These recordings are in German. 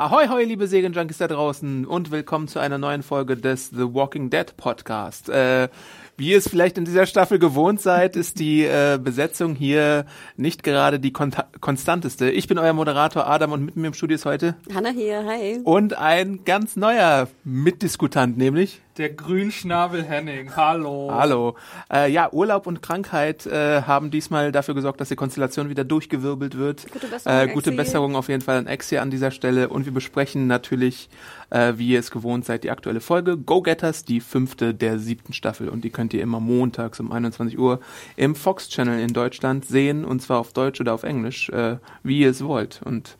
Ahoi, hoi, liebe Serienjunkies da draußen und willkommen zu einer neuen Folge des The Walking Dead Podcast. Äh, wie ihr es vielleicht in dieser Staffel gewohnt seid, ist die äh, Besetzung hier nicht gerade die kon konstanteste. Ich bin euer Moderator Adam und mit mir im Studio ist heute Hanna hier, hi. und ein ganz neuer Mitdiskutant, nämlich Der Grünschnabel Henning, hallo. Hallo. Äh, ja, Urlaub und Krankheit äh, haben diesmal dafür gesorgt, dass die Konstellation wieder durchgewirbelt wird. Gute Besserung, äh, gute. Besserung auf jeden Fall an Exi an dieser Stelle. Und wir besprechen natürlich, äh, wie ihr es gewohnt seid, die aktuelle Folge Go Getters, die fünfte der siebten Staffel. Und die könnt ihr immer montags um 21 Uhr im Fox Channel in Deutschland sehen. Und zwar auf Deutsch oder auf Englisch, äh, wie ihr es wollt. Und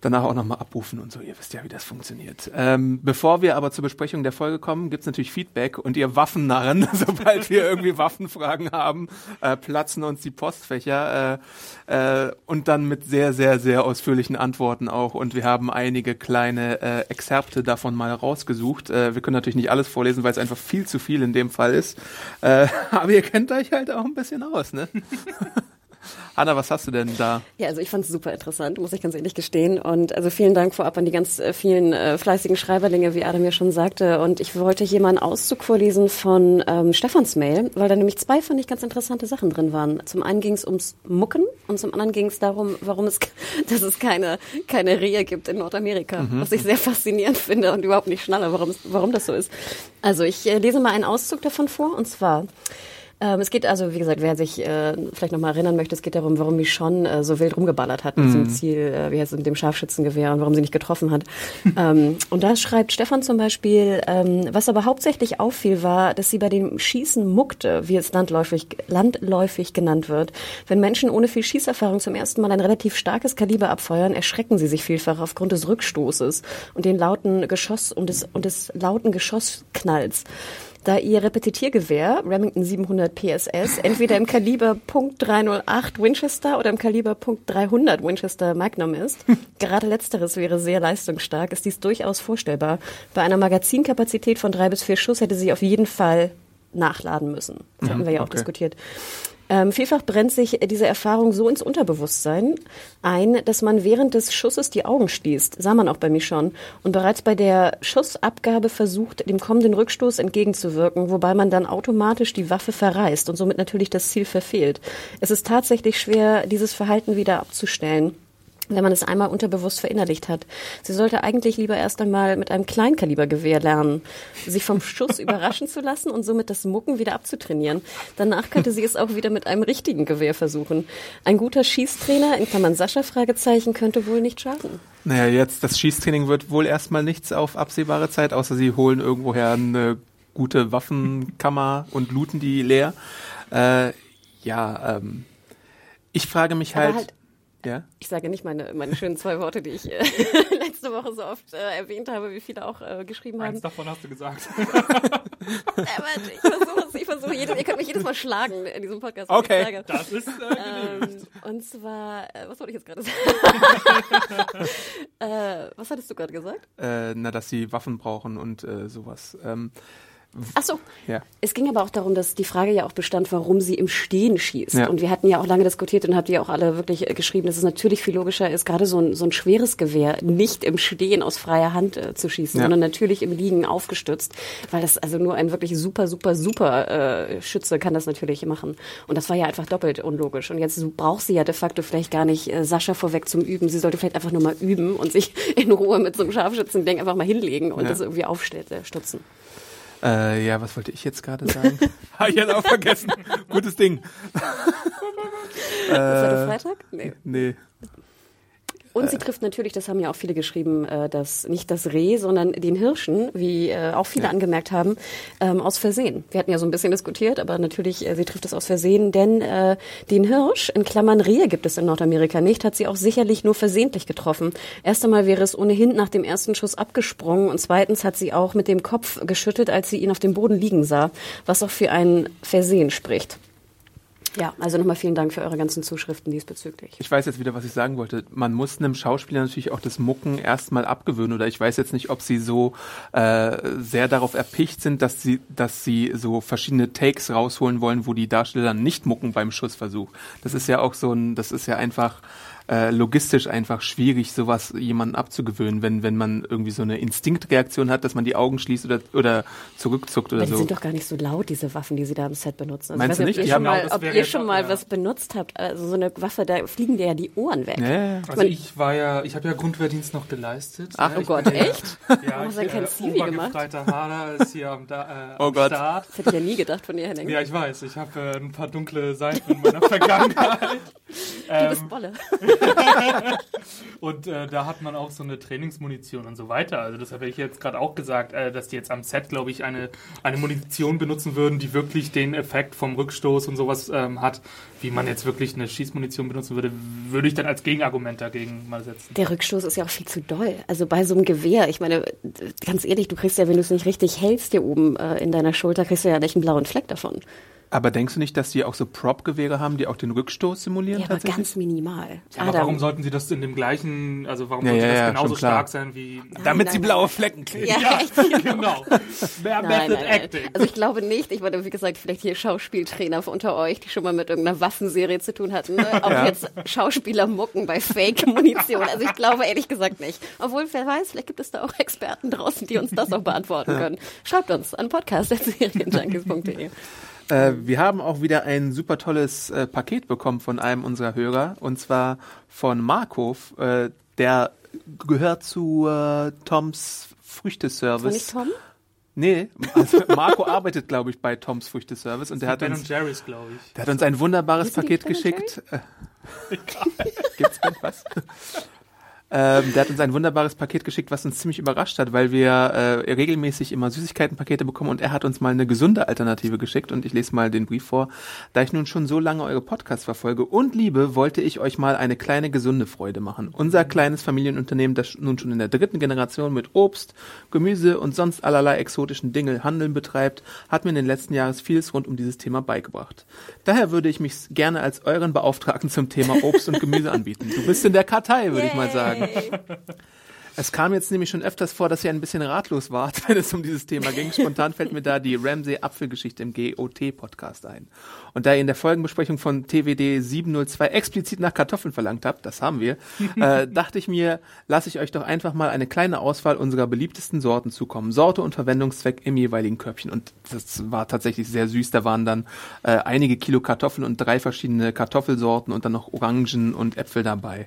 danach auch nochmal abrufen und so. Ihr wisst ja, wie das funktioniert. Ähm, bevor wir aber zur Besprechung der Folge kommen, gibt's natürlich Feedback und ihr Waffennarren, sobald wir irgendwie Waffenfragen haben, äh, platzen uns die Postfächer äh, äh, und dann mit sehr, sehr, sehr ausführlichen Antworten auch. Und wir haben einige kleine äh, Exzerpte davon mal rausgesucht. Äh, wir können natürlich nicht alles vorlesen, weil es einfach viel zu viel in dem Fall ist. Äh, aber ihr kennt euch halt auch ein bisschen aus, ne? Anna, was hast du denn da? Ja, also ich fand es super interessant, muss ich ganz ehrlich gestehen. Und also vielen Dank vorab an die ganz äh, vielen äh, fleißigen Schreiberlinge, wie Adam ja schon sagte. Und ich wollte hier mal einen Auszug vorlesen von ähm, Stefans Mail, weil da nämlich zwei, fand ich, ganz interessante Sachen drin waren. Zum einen ging es ums Mucken und zum anderen ging es darum, warum es, dass es keine, keine Rehe gibt in Nordamerika, was ich sehr faszinierend finde und überhaupt nicht schnalle, warum, warum das so ist. Also ich äh, lese mal einen Auszug davon vor und zwar ähm, es geht also, wie gesagt, wer sich äh, vielleicht noch mal erinnern möchte, es geht darum, warum Michonne äh, so wild rumgeballert hat mit diesem Ziel, äh, wie heißt es, mit dem Scharfschützengewehr und warum sie nicht getroffen hat. ähm, und da schreibt Stefan zum Beispiel, ähm, was aber hauptsächlich auffiel, war, dass sie bei dem Schießen muckte, wie es landläufig, landläufig genannt wird. Wenn Menschen ohne viel Schießerfahrung zum ersten Mal ein relativ starkes Kaliber abfeuern, erschrecken sie sich vielfach aufgrund des Rückstoßes und den lauten Geschoss und des, und des lauten Geschossknalls da ihr Repetitiergewehr Remington 700 PSS entweder im Kaliber .308 Winchester oder im Kaliber .300 Winchester Magnum ist. Gerade letzteres wäre sehr leistungsstark, ist dies durchaus vorstellbar. Bei einer Magazinkapazität von drei bis vier Schuss hätte sie auf jeden Fall nachladen müssen. Das hatten wir ja auch okay. diskutiert. Ähm, vielfach brennt sich diese Erfahrung so ins Unterbewusstsein ein, dass man während des Schusses die Augen schließt. Sah man auch bei mir schon. Und bereits bei der Schussabgabe versucht, dem kommenden Rückstoß entgegenzuwirken, wobei man dann automatisch die Waffe verreißt und somit natürlich das Ziel verfehlt. Es ist tatsächlich schwer, dieses Verhalten wieder abzustellen wenn man es einmal unterbewusst verinnerlicht hat. Sie sollte eigentlich lieber erst einmal mit einem Kleinkalibergewehr lernen, sich vom Schuss überraschen zu lassen und somit das Mucken wieder abzutrainieren. Danach könnte sie es auch wieder mit einem richtigen Gewehr versuchen. Ein guter Schießtrainer, in Klammern Sascha, Fragezeichen, könnte wohl nicht schaden. Naja, jetzt das Schießtraining wird wohl erstmal nichts auf absehbare Zeit, außer sie holen irgendwoher eine gute Waffenkammer und looten die leer. Äh, ja, ähm, ich frage mich halt, halt- ja, Ich sage nicht meine, meine schönen zwei Worte, die ich äh, letzte Woche so oft äh, erwähnt habe, wie viele auch äh, geschrieben haben. Eins davon hast du gesagt. Aber ich versuche es, ich versuche jedes, ihr könnt mich jedes Mal schlagen in diesem Podcast. Okay. Das ist äh, Ähm, und zwar, äh, was wollte ich jetzt gerade sagen? äh, was hattest du gerade gesagt? äh, na, dass sie Waffen brauchen und äh, sowas. Ähm, Ach so. Ja. Es ging aber auch darum, dass die Frage ja auch bestand, warum sie im Stehen schießt. Ja. Und wir hatten ja auch lange diskutiert und habt ihr auch alle wirklich äh, geschrieben, dass es natürlich viel logischer ist, gerade so ein, so ein schweres Gewehr nicht im Stehen aus freier Hand äh, zu schießen, Ja. sondern natürlich im Liegen aufgestützt, weil das also nur ein wirklich super, super, super äh, Schütze kann das natürlich machen. Und das war ja einfach doppelt unlogisch. Und jetzt braucht sie ja de facto vielleicht gar nicht äh, Sascha vorweg zum Üben. Sie sollte vielleicht einfach nur mal üben und sich in Ruhe mit so einem Scharfschützending einfach mal hinlegen und das irgendwie aufstützen. Äh, ja, was wollte ich jetzt gerade sagen? Habe ich jetzt auch vergessen. Gutes Ding. Ist heute Freitag? Nee. Nee. Und sie trifft natürlich, das haben ja auch viele geschrieben, äh, dass nicht das Reh, sondern den Hirschen, wie äh, auch viele angemerkt haben, ähm, aus Versehen. Wir hatten ja so ein bisschen diskutiert, aber natürlich, äh, sie trifft es aus Versehen, denn äh, den Hirsch, in Klammern Rehe gibt es in Nordamerika nicht, hat sie auch sicherlich nur versehentlich getroffen. Erst einmal wäre es ohnehin nach dem ersten Schuss abgesprungen und zweitens hat sie auch mit dem Kopf geschüttelt, als sie ihn auf dem Boden liegen sah, was auch für ein Versehen spricht. Ja, also nochmal vielen Dank für eure ganzen Zuschriften diesbezüglich. Ich weiß jetzt wieder, was ich sagen wollte. Man muss einem Schauspieler natürlich auch das Mucken erstmal abgewöhnen. Oder ich weiß jetzt nicht, ob sie so äh, sehr darauf erpicht sind, dass sie, dass sie so verschiedene Takes rausholen wollen, wo die Darsteller nicht mucken beim Schussversuch. Das ist ja auch so ein, das ist ja einfach äh, logistisch einfach schwierig, sowas jemanden abzugewöhnen, wenn, wenn man irgendwie so eine Instinktreaktion hat, dass man die Augen schließt oder, oder zurückzuckt oder Aber die so. sind doch gar nicht so laut, diese Waffen, die sie da am Set benutzen. Also Meinst ich du weiß nicht? Ob Die ihr mal, ob ihr schon mal ja. was benutzt habt. Also so eine Waffe, da fliegen dir ja die Ohren weg. Ja, ja. Also Man- ich war ja, ich habe ja Grundwehrdienst noch geleistet. Ach, ja, oh ich Gott, echt? Ja, du ich, denn kein Zivi gemacht? Hader ist hier am, da, äh, Oh am Gott. Start. Das hätte ich ja nie gedacht von dir, Henning. Ja, ich weiß, ich habe äh, ein paar dunkle Seiten in meiner Vergangenheit. Du Ähm, bist Bolle. Und äh, da hat man auch so eine Trainingsmunition und so weiter. Also das habe ich jetzt gerade auch gesagt, äh, dass die jetzt am Set, glaube ich, eine, eine Munition benutzen würden, die wirklich den Effekt vom Rückstoß und sowas ähm, hat, wie man jetzt wirklich eine Schießmunition benutzen würde, würde ich dann als Gegenargument dagegen mal setzen. Der Rückstoß ist ja auch viel zu doll. Also bei so einem Gewehr, ich meine, ganz ehrlich, du kriegst ja, wenn du es nicht richtig hältst hier oben äh, in deiner Schulter, kriegst du ja nicht einen blauen Fleck davon. Aber denkst du nicht, dass die auch so Prop-Gewehre haben, die auch den Rückstoß simulieren Ja, aber tatsächlich? ganz minimal. Aber warum sollten sie das in dem gleichen, also warum Ja, sollte ja, das genauso stark sein wie... Damit Nein, sie nein, blaue nein. Flecken kriegen. Ja, genau. Mehr Nein, Method nein, nein. Acting. Also ich glaube nicht. Ich meine, wie gesagt, vielleicht hier Schauspieltrainer unter euch, die schon mal mit irgendeiner Waffenserie zu tun hatten. Ne? Auch Ja. jetzt Schauspieler mucken bei Fake-Munition. Also ich glaube ehrlich gesagt nicht. Obwohl, wer weiß, vielleicht gibt es da auch Experten draußen, die uns das auch beantworten können. Schreibt uns an podcast.serienjunkies.de. Äh, wir haben auch wieder ein super tolles äh, Paket bekommen von einem unserer Hörer und zwar von Marco, äh, der gehört zu äh, Toms War Früchteservice. nicht Tom? Nee, also Marco arbeitet, glaube ich, bei Toms Früchteservice und der hat Ben uns und Jerry's. Der hat uns ein wunderbares Paket Ben geschickt. Äh, Gibt's denn was? Ähm, der hat uns ein wunderbares Paket geschickt, was uns ziemlich überrascht hat, weil wir äh, regelmäßig immer Süßigkeitenpakete bekommen und er hat uns mal eine gesunde Alternative geschickt und ich lese mal den Brief vor. Da ich nun schon so lange eure Podcasts verfolge und liebe, wollte ich euch mal eine kleine gesunde Freude machen. Unser kleines Familienunternehmen, das nun schon in der dritten Generation mit Obst, Gemüse und sonst allerlei exotischen Dinge Handeln betreibt, hat mir in den letzten Jahren vieles rund um dieses Thema beigebracht. Daher würde ich mich gerne als euren Beauftragten zum Thema Obst und Gemüse anbieten. Du bist in der Kartei, würde ich mal sagen. Es kam jetzt nämlich schon öfters vor, dass ihr ein bisschen ratlos wart, wenn es um dieses Thema ging. Spontan fällt mir da die Ramsey-Apfelgeschichte im GOT-Podcast ein. Und da ihr in der Folgenbesprechung von TWD 702 explizit nach Kartoffeln verlangt habt, das haben wir, äh, dachte ich mir, lasse ich euch doch einfach mal eine kleine Auswahl unserer beliebtesten Sorten zukommen. Sorte und Verwendungszweck im jeweiligen Körbchen. Und das war tatsächlich sehr süß. Da waren dann äh, einige Kilo Kartoffeln und drei verschiedene Kartoffelsorten und dann noch Orangen und Äpfel dabei.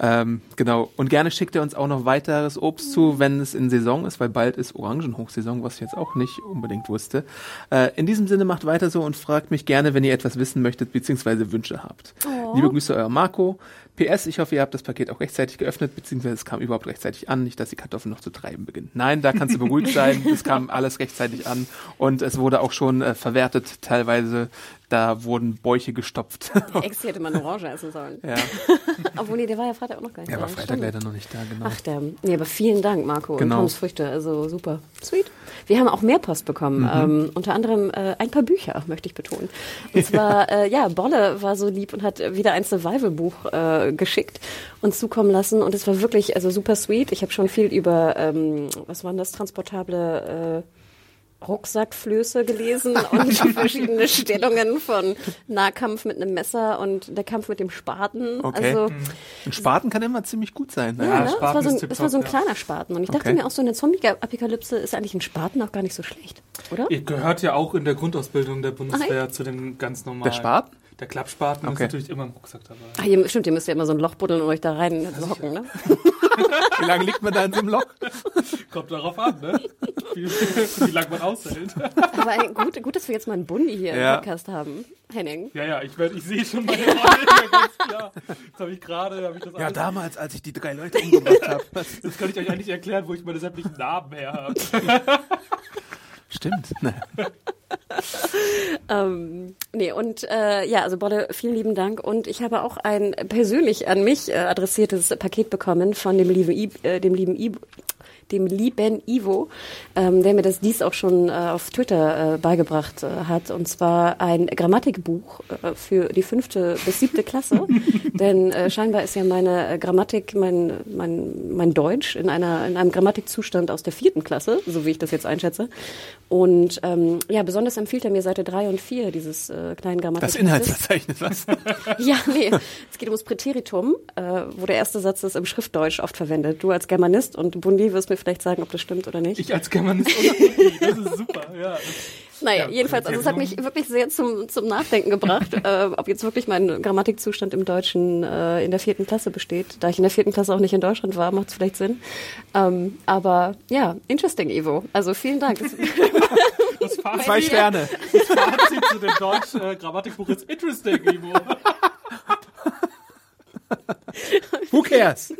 Ähm, genau. Und gerne schickt ihr uns auch noch weiteres Obst zu, wenn es in Saison ist, weil bald ist Orangenhochsaison, was ich jetzt auch nicht unbedingt wusste. Äh, in diesem Sinne macht weiter so und fragt mich gerne, wenn ihr etwas wissen möchtet bzw. Wünsche habt. Liebe Grüße, euer Marco. PS, ich hoffe, ihr habt das Paket auch rechtzeitig geöffnet, beziehungsweise es kam überhaupt rechtzeitig an, nicht, dass die Kartoffeln noch zu treiben beginnen. Nein, da kannst du beruhigt sein, es kam alles rechtzeitig an und es wurde auch schon äh, verwertet, teilweise, da wurden Bäuche gestopft. Ex hätte man Orange essen sollen. ja, Obwohl, nee, der war ja Freitag auch noch gar nicht er da. war Freitag Stimmt. leider noch nicht da, genau. Ach, der, nee, aber vielen Dank, Marco. Genau. Und Toms Früchte, also super. Sweet. Wir haben auch mehr Post bekommen. Mhm. Ähm, unter anderem äh, ein paar Bücher, möchte ich betonen. Und zwar, äh, ja, Bolle war so lieb und hat wieder ein Survival-Buch äh, geschickt und zukommen lassen. Und es war wirklich also super sweet. Ich habe schon viel über, ähm, was waren das, transportable äh, Rucksackflöße gelesen und verschiedene Stellungen von Nahkampf mit einem Messer und der Kampf mit dem Spaten. Okay. Also Ein Spaten kann immer ziemlich gut sein. Ne? ja, ne? Spaten das war so ein, das war so ein ja. kleiner Spaten. Und ich dachte Okay. mir auch so, in der Zombie-Apokalypse ist eigentlich ein Spaten auch gar nicht so schlecht, oder? Ihr gehört ja auch in der Grundausbildung der Ach, Bundeswehr zu den ganz normalen. Der Spaten? Der Klappspaten Okay. ist natürlich immer im Rucksack dabei. Ach, ihr, stimmt, ihr müsst ja immer so ein Loch buddeln und euch da rein hocken, ne? Wie lange liegt man da in so einem Loch? Kommt darauf an, ne? wie, wie lange man aushält. Aber gut, gut, dass wir jetzt mal einen Bundi hier Ja. im Podcast haben. Henning. Ja, ja, ich, werd, ich sehe schon meine Rolle, ja, ganz klar. Jetzt habe ich gerade, habe ich das Ja, alles, damals, als ich die drei Leute umgebracht habe. Jetzt kann ich euch eigentlich erklären, wo ich meine sämtlichen Namen her habe. Stimmt. Ähm, nee, und äh, ja, also Bolle, vielen lieben Dank. Und ich habe auch ein persönlich an mich äh, adressiertes Paket bekommen von dem lieben, I, äh, dem lieben Ivo, dem lieben Ivo, ähm, der mir das dies auch schon äh, auf Twitter äh, beigebracht äh, hat. Und zwar ein Grammatikbuch äh, für die fünfte bis siebte Klasse. Denn äh, scheinbar ist ja meine äh, Grammatik, mein, mein, mein Deutsch in, einer, in einem Grammatikzustand aus der vierten Klasse, so wie ich das jetzt einschätze. Und ähm, ja, besonders empfiehlt er mir Seite drei und vier dieses äh, kleinen Das Grammatikbuches. Inhaltsverzeichnis, was? Ja, nee. Es geht ums Präteritum, äh, wo der erste Satz ist im Schriftdeutsch oft verwendet. Du als Germanist und Bundi wirst mir vielleicht sagen, ob das stimmt oder nicht. Ich als Germanist unabhängig, das ist super, ja. Das, naja, ja, jedenfalls, also es hat mich wirklich sehr zum, zum Nachdenken gebracht, äh, ob jetzt wirklich mein Grammatikzustand im Deutschen äh, in der vierten Klasse besteht. Da ich in der vierten Klasse auch nicht in Deutschland war, macht es vielleicht Sinn. Ähm, aber ja, interesting, Ivo. Also vielen Dank. Das, Fazit, Zwei Sterne. das Fazit zu dem Deutsch-Grammatikbuch ist interesting, Ivo. Who cares?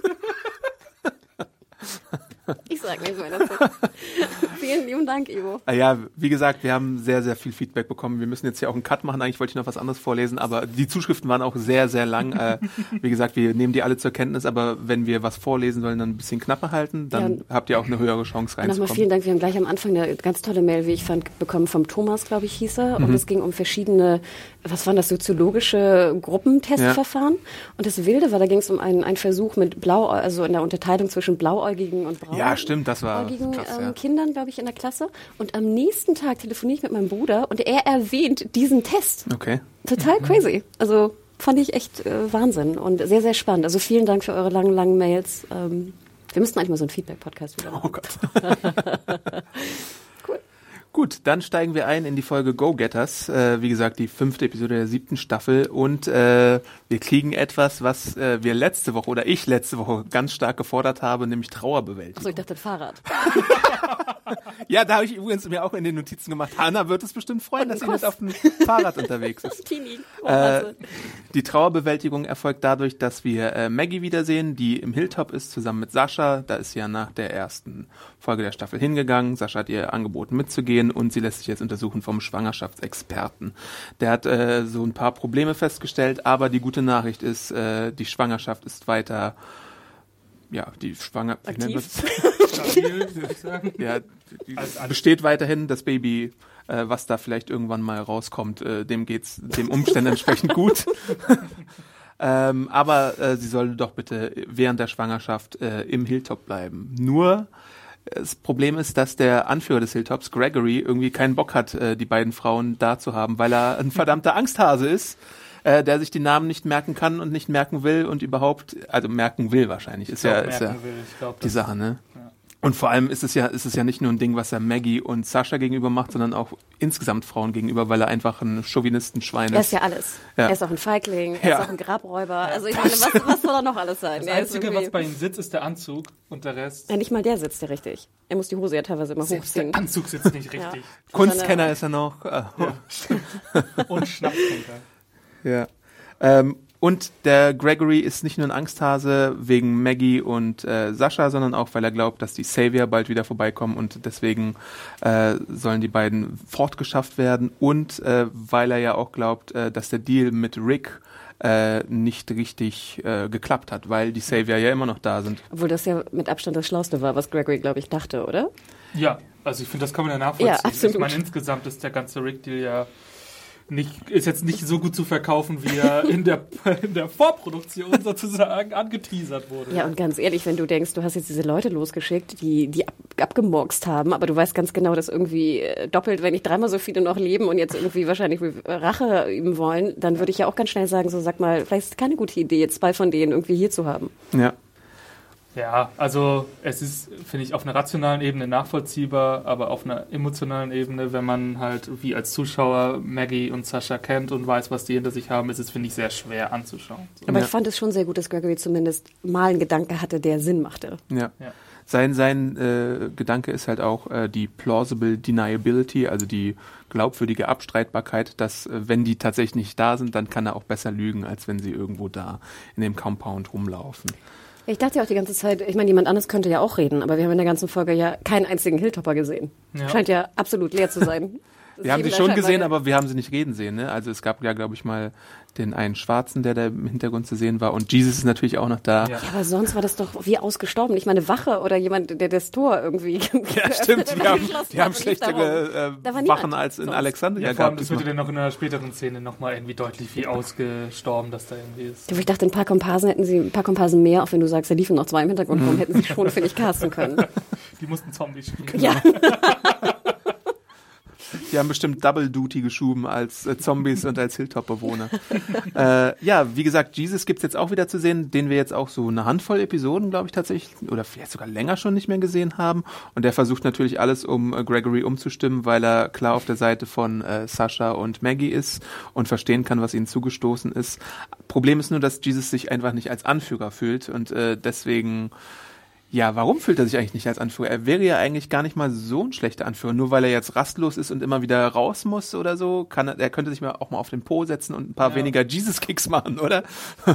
Ich sag nicht mehr dazu. vielen lieben Dank, Ivo. Ah Ja, wie gesagt, wir haben sehr, sehr viel Feedback bekommen. Wir müssen jetzt hier auch einen Cut machen. Eigentlich wollte ich noch was anderes vorlesen, aber die Zuschriften waren auch sehr, sehr lang. Äh, wie gesagt, wir nehmen die alle zur Kenntnis, aber wenn wir was vorlesen wollen, dann ein bisschen knapper halten, dann Ja. habt ihr auch eine höhere Chance Nochmal reinzukommen. vielen Dank. Wir haben gleich am Anfang eine ganz tolle Mail, wie ich fand, bekommen vom Thomas, glaube ich, hieß er. Mhm. Und es ging um verschiedene, was waren das, soziologische Gruppentestverfahren. Und das Wilde war, da ging es um einen, einen Versuch mit Blau, also in der Unterteilung zwischen Blauäugigen und Braun. Ja, stimmt, das war Äugigen, krass, ähm, ja. Kindern, glaube ich, in der Klasse. Und am nächsten Tag telefoniere ich mit meinem Bruder und er erwähnt diesen Test. Okay. Total crazy. Also fand ich echt äh, Wahnsinn und sehr, sehr spannend. Also vielen Dank für eure langen, langen Mails. Ähm, wir müssten eigentlich mal so einen Feedback-Podcast wieder machen. Oh Gott. Gut, dann steigen wir ein in die Folge Go-Getters. Äh, wie gesagt, die fünfte Episode der siebten Staffel. Und äh, wir kriegen etwas, was äh, wir letzte Woche oder ich letzte Woche ganz stark gefordert habe, nämlich Trauerbewältigung. Achso, ich dachte Fahrrad. Ja, da habe ich übrigens mir auch in den Notizen gemacht. Hanna wird es bestimmt freuen, dass sie mit auf dem Fahrrad unterwegs ist. Oh, Äh, die Trauerbewältigung erfolgt dadurch, dass wir äh, Maggie wiedersehen, die im Hilltop ist, zusammen mit Sascha. Da ist sie ja nach der ersten Folge der Staffel hingegangen. Sascha hat ihr angeboten mitzugehen und sie lässt sich jetzt untersuchen vom Schwangerschaftsexperten. Der hat äh, so ein paar Probleme festgestellt, aber die gute Nachricht ist, äh, die Schwangerschaft ist weiter, ja, die Schwanger... das? Stabil, würde ich sagen. Ja, die Als alles. besteht weiterhin das Baby, äh, was da vielleicht irgendwann mal rauskommt, äh, dem geht's dem Umständen entsprechend gut. ähm, aber äh, sie soll doch bitte während der Schwangerschaft äh, im Hilltop bleiben. Nur das Problem ist, dass der Anführer des Hilltops, Gregory, irgendwie keinen Bock hat, äh, die beiden Frauen da zu haben, weil er ein verdammter Angsthase ist, äh, der sich die Namen nicht merken kann und nicht merken will und überhaupt, also merken will wahrscheinlich, ist ja, ist ja merken will. Ich glaub, die Sache, ne? Und vor allem ist es ja, ist es ja nicht nur ein Ding, was er Maggie und Sascha gegenüber macht, sondern auch insgesamt Frauen gegenüber, weil er einfach ein Chauvinistenschwein Er ist ist. ja alles. Ja. Er ist auch ein Feigling, er Ja. ist auch ein Grabräuber. Also ich meine, was, was soll er noch alles sein? Das Er ist Einzige, irgendwie- was bei ihm sitzt, ist der Anzug und der Rest. ja, nicht mal der sitzt ja richtig. Er muss die Hose ja teilweise immer Selbst hochziehen. der Anzug sitzt nicht richtig. Kunstkenner ist er noch. Und Schnapstrinker. Ja. Ähm, und der Gregory ist nicht nur ein Angsthase wegen Maggie und äh, Sascha, sondern auch, weil er glaubt, dass die Savior bald wieder vorbeikommen und deswegen äh, sollen die beiden fortgeschafft werden und äh, weil er ja auch glaubt, äh, dass der Deal mit Rick äh, nicht richtig äh, geklappt hat, weil die Savior ja immer noch da sind. Obwohl das ja mit Abstand das Schlauste war, was Gregory, glaube ich, dachte, oder? Ja, also ich finde, das kann man ja nachvollziehen. Ja, absolut. Ich meine, insgesamt ist der ganze Rick-Deal ja nicht, ist jetzt nicht so gut zu verkaufen, wie er in der, in der Vorproduktion sozusagen angeteasert wurde. Ja, und ganz ehrlich, wenn du denkst, du hast jetzt diese Leute losgeschickt, die, die ab, abgemorkst haben, aber du weißt ganz genau, dass irgendwie äh, doppelt, wenn nicht dreimal so viele noch leben und jetzt irgendwie wahrscheinlich Rache üben wollen, dann würde ich ja auch ganz schnell sagen, so sag mal, vielleicht ist es keine gute Idee, jetzt zwei von denen irgendwie hier zu haben. Ja. Ja, also es ist, finde ich, auf einer rationalen Ebene nachvollziehbar, aber auf einer emotionalen Ebene, wenn man halt wie als Zuschauer Maggie und Sascha kennt und weiß, was die hinter sich haben, ist es, finde ich, sehr schwer anzuschauen. So. Aber Ja. ich fand es schon sehr gut, dass Gregory zumindest mal einen Gedanke hatte, der Sinn machte. Ja. Ja. sein sein äh, Gedanke ist halt auch äh, die plausible deniability, also die glaubwürdige Abstreitbarkeit, dass äh, wenn die tatsächlich nicht da sind, dann kann er auch besser lügen, als wenn sie irgendwo da in dem Compound rumlaufen. Ich dachte ja auch die ganze Zeit, ich meine, jemand anderes könnte ja auch reden, aber wir haben in der ganzen Folge ja keinen einzigen Hilltopper gesehen. Ja. Scheint ja absolut leer zu sein. Wir haben sie schon gesehen, aber wir haben sie nicht reden sehen. Ne? Also es gab ja, glaube ich, mal den einen Schwarzen, der da im Hintergrund zu sehen war. Und Jesus ist natürlich auch noch da. Ja. Ja, aber sonst war das doch wie ausgestorben. Ich meine, Wache oder jemand, der das Tor irgendwie. Ja, stimmt. Die haben, die haben schlechtere äh, Wachen als in sonst. Alexandria Ja, vor allem, gehabt. das wird ja dann noch in einer späteren Szene nochmal irgendwie deutlich, wie ausgestorben das da irgendwie ist. Ich dachte, ein paar Komparsen hätten sie, ein paar Komparsen mehr, auch wenn du sagst, da liefen noch zwei im Hintergrund Mhm. rum, hätten sie schon, finde ich, casten können. Die mussten Zombies spielen. Ja, Die haben bestimmt Double Duty geschoben als äh, Zombies und als Hilltop-Bewohner. äh, ja, wie gesagt, Jesus gibt's jetzt auch wieder zu sehen, den wir jetzt auch so eine Handvoll Episoden, glaube ich, tatsächlich, oder vielleicht sogar länger schon nicht mehr gesehen haben. Und der versucht natürlich alles, um äh, Gregory umzustimmen, weil er klar auf der Seite von äh, Sascha und Maggie ist und verstehen kann, was ihnen zugestoßen ist. Problem ist nur, dass Jesus sich einfach nicht als Anführer fühlt und äh, deswegen ja, warum fühlt er sich eigentlich nicht als Anführer? Er wäre ja eigentlich gar nicht mal so ein schlechter Anführer. Nur weil er jetzt rastlos ist und immer wieder raus muss oder so, kann er, er könnte sich mal auch mal auf den Po setzen und ein paar Ja. weniger Jesus-Kicks machen, oder?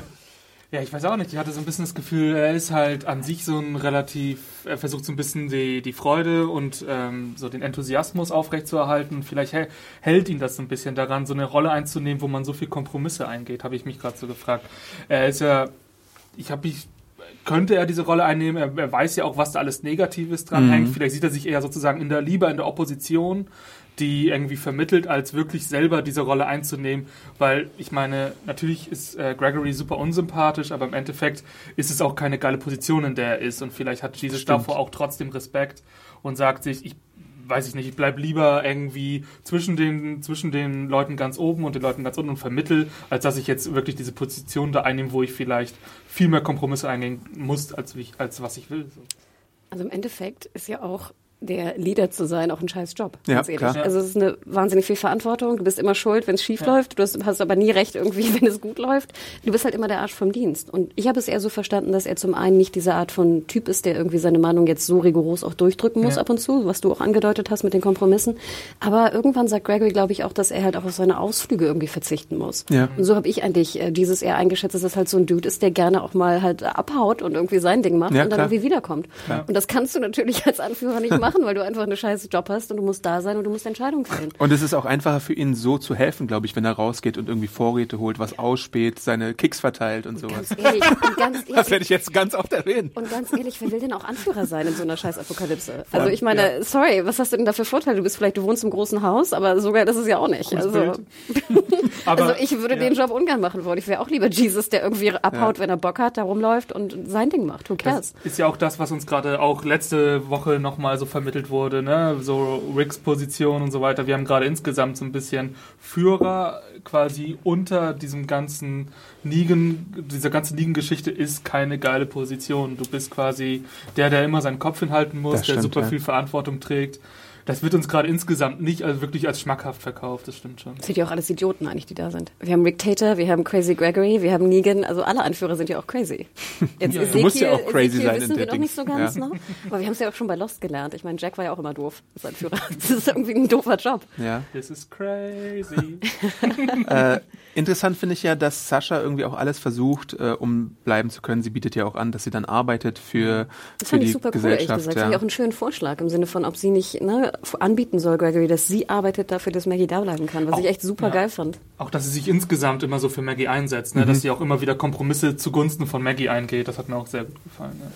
Ja, ich weiß auch nicht. Ich hatte so ein bisschen das Gefühl, er ist halt an sich so ein relativ, er versucht so ein bisschen die, die Freude und ähm, so den Enthusiasmus aufrechtzuerhalten. Vielleicht hä- hält ihn das so ein bisschen daran, so eine Rolle einzunehmen, wo man so viel Kompromisse eingeht, habe ich mich gerade so gefragt. Er ist ja, ich habe mich, könnte er diese Rolle einnehmen? Er, er weiß ja auch, was da alles Negatives dran Mhm. hängt. Vielleicht sieht er sich eher sozusagen in der, lieber in der Opposition die irgendwie vermittelt, als wirklich selber diese Rolle einzunehmen, weil ich meine, natürlich ist äh, Gregory super unsympathisch, aber im Endeffekt ist es auch keine geile Position, in der er ist und vielleicht hat Jesus Stimmt. davor auch trotzdem Respekt und sagt sich, ich weiß ich nicht, ich bleib lieber irgendwie zwischen den, zwischen den Leuten ganz oben und den Leuten ganz unten und vermittel, als dass ich jetzt wirklich diese Position da einnehme, wo ich vielleicht viel mehr Kompromisse eingehen muss, als, ich, als was ich will. So. Also im Endeffekt ist ja auch der Leader zu sein auch ein scheiß Job. Ja, ganz ehrlich. klar. Also es ist eine wahnsinnig viel Verantwortung. Du bist immer schuld, wenn es schief läuft. Du hast, hast aber nie recht irgendwie, wenn es gut läuft. Du bist halt immer der Arsch vom Dienst. Und ich habe es eher so verstanden, dass er zum einen nicht diese Art von Typ ist, der irgendwie seine Meinung jetzt so rigoros auch durchdrücken muss Ja. ab und zu, was du auch angedeutet hast mit den Kompromissen. Aber irgendwann sagt Gregory, glaube ich, auch, dass er halt auch auf seine Ausflüge irgendwie verzichten muss. Ja. Und so habe ich eigentlich äh, dieses eher eingeschätzt, dass das halt so ein Dude ist, der gerne auch mal halt abhaut und irgendwie sein Ding macht Ja, und dann klar. irgendwie wiederkommt. Und das kannst du natürlich als Anführer nicht machen, weil du einfach eine scheiß Job hast und du musst da sein und du musst Entscheidungen fällen. Und es ist auch einfacher für ihn so zu helfen, glaube ich, wenn er rausgeht und irgendwie Vorräte holt, was ausspäht, seine Kicks verteilt und sowas. Ganz ehrlich, und ganz Das ehrlich, werde ich jetzt ganz oft erwähnen. und ganz ehrlich, wer will denn auch Anführer sein in so einer scheiß Apokalypse? Also ich meine, sorry, was hast du denn da für Vorteile? Du bist vielleicht, du wohnst im großen Haus, aber so geil ist es ja auch nicht. Also. Aber, also ich würde ja. den Job ungern machen wollen. Ich wäre auch lieber Jesus, der irgendwie abhaut, wenn er Bock hat, da rumläuft und sein Ding macht. Who cares? Das ist ja auch das, was uns gerade auch letzte Woche nochmal so vermittelt wurde, ne? So Ricks Position und so weiter. Wir haben gerade insgesamt so ein bisschen Führer quasi unter diesem ganzen Ligen, dieser ganzen Ligengeschichte ist keine geile Position. Du bist quasi der, der immer seinen Kopf hinhalten muss, Das der stimmt, super ja. viel Verantwortung trägt. Das wird uns gerade insgesamt nicht also wirklich als schmackhaft verkauft, das stimmt schon. Das sind ja auch alles Idioten eigentlich, die da sind. Wir haben Rick Tater, wir haben Crazy Gregory, wir haben Negan, also alle Anführer sind ja auch crazy. Jetzt Ja, ja. Du musst ja auch crazy Ezekiel sein wissen in wir der noch nicht so ganz, Ja. ne? Aber wir haben es ja auch schon bei Lost gelernt. Ich meine, Jack war ja auch immer doof als Anführer. Das ist irgendwie ein doofer Job. Ja. This is crazy. Äh, interessant finde ich ja, dass Sascha irgendwie auch alles versucht, äh, um bleiben zu können. Sie bietet ja auch an, dass sie dann arbeitet für, Das für fand ich die super cool, ehrlich Gesellschaft. gesagt. Das fand ich auch einen schönen Vorschlag im Sinne von, ob sie nicht ne, anbieten soll, Gregory, dass sie arbeitet dafür, dass Maggie da bleiben kann, was Auch- ich echt super ja. geil fand. Auch, dass sie sich insgesamt immer so für Maggie einsetzt, ne? dass sie auch immer wieder Kompromisse zugunsten von Maggie eingeht. Das hat mir auch sehr gut gefallen. Ne?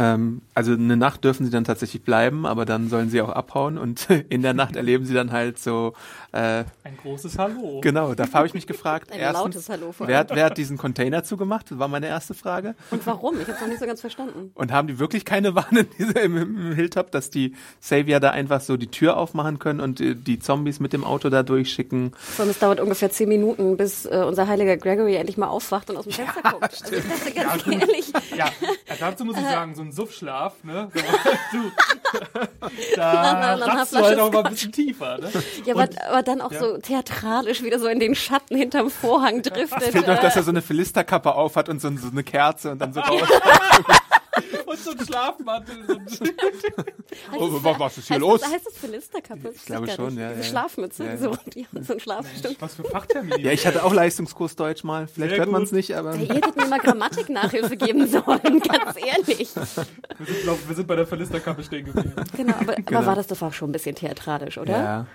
Ähm, also eine Nacht dürfen sie dann tatsächlich bleiben, aber dann sollen sie auch abhauen und in der Nacht erleben sie dann halt so, äh, Ein großes Hallo. genau, da habe ich mich gefragt, Ein erstens, lautes Hallo vor wer, allem. hat- wer hat diesen Container zugemacht? Das war meine erste Frage. Und warum? Ich habe noch nicht so ganz verstanden. Und haben die wirklich keine Warn in dieser, im, im Hilltop, dass die Savior da einfach so die Tür aufmachen können und äh, die Zombies mit dem Auto da durchschicken? Allem, es dauert ungefähr zehn Minuten, bis äh, unser heiliger Gregory endlich mal aufwacht und aus dem Fenster guckt. Also ich dachte ganz ehrlich, Ja, ja, dazu muss ich sagen, so ein Suffschlaf, ne? So, du, da Nach einer ratzt du halt auch mal ein bisschen tiefer, ne? ja, aber, aber dann auch so theatralisch wieder so in den Schatten hinterm Vorhang driftet. Fehlt noch, äh, dass er so eine Philisterkappe aufhat und so, so eine Kerze und dann so raus. Und so ein Schlafmantel. Und Oh, was- was ist hier heißt los? Das, heißt das Philisterkappe? Ich glaube schon, ja, Diese ja. Schlafmütze, Ja, ja. so, die so ein Schlafstück. was für Fachtermine. Ja, ich hatte auch Leistungskurs Deutsch mal. Vielleicht Sehr hört man es nicht, aber. Ihr hättet mir mal Grammatik-Nachhilfe geben sollen, ganz ehrlich. wir, sind, glaub, wir sind bei der Verlisterkappe stehen geblieben. Genau, aber, aber war das doch auch schon ein bisschen theatralisch, oder? Ja.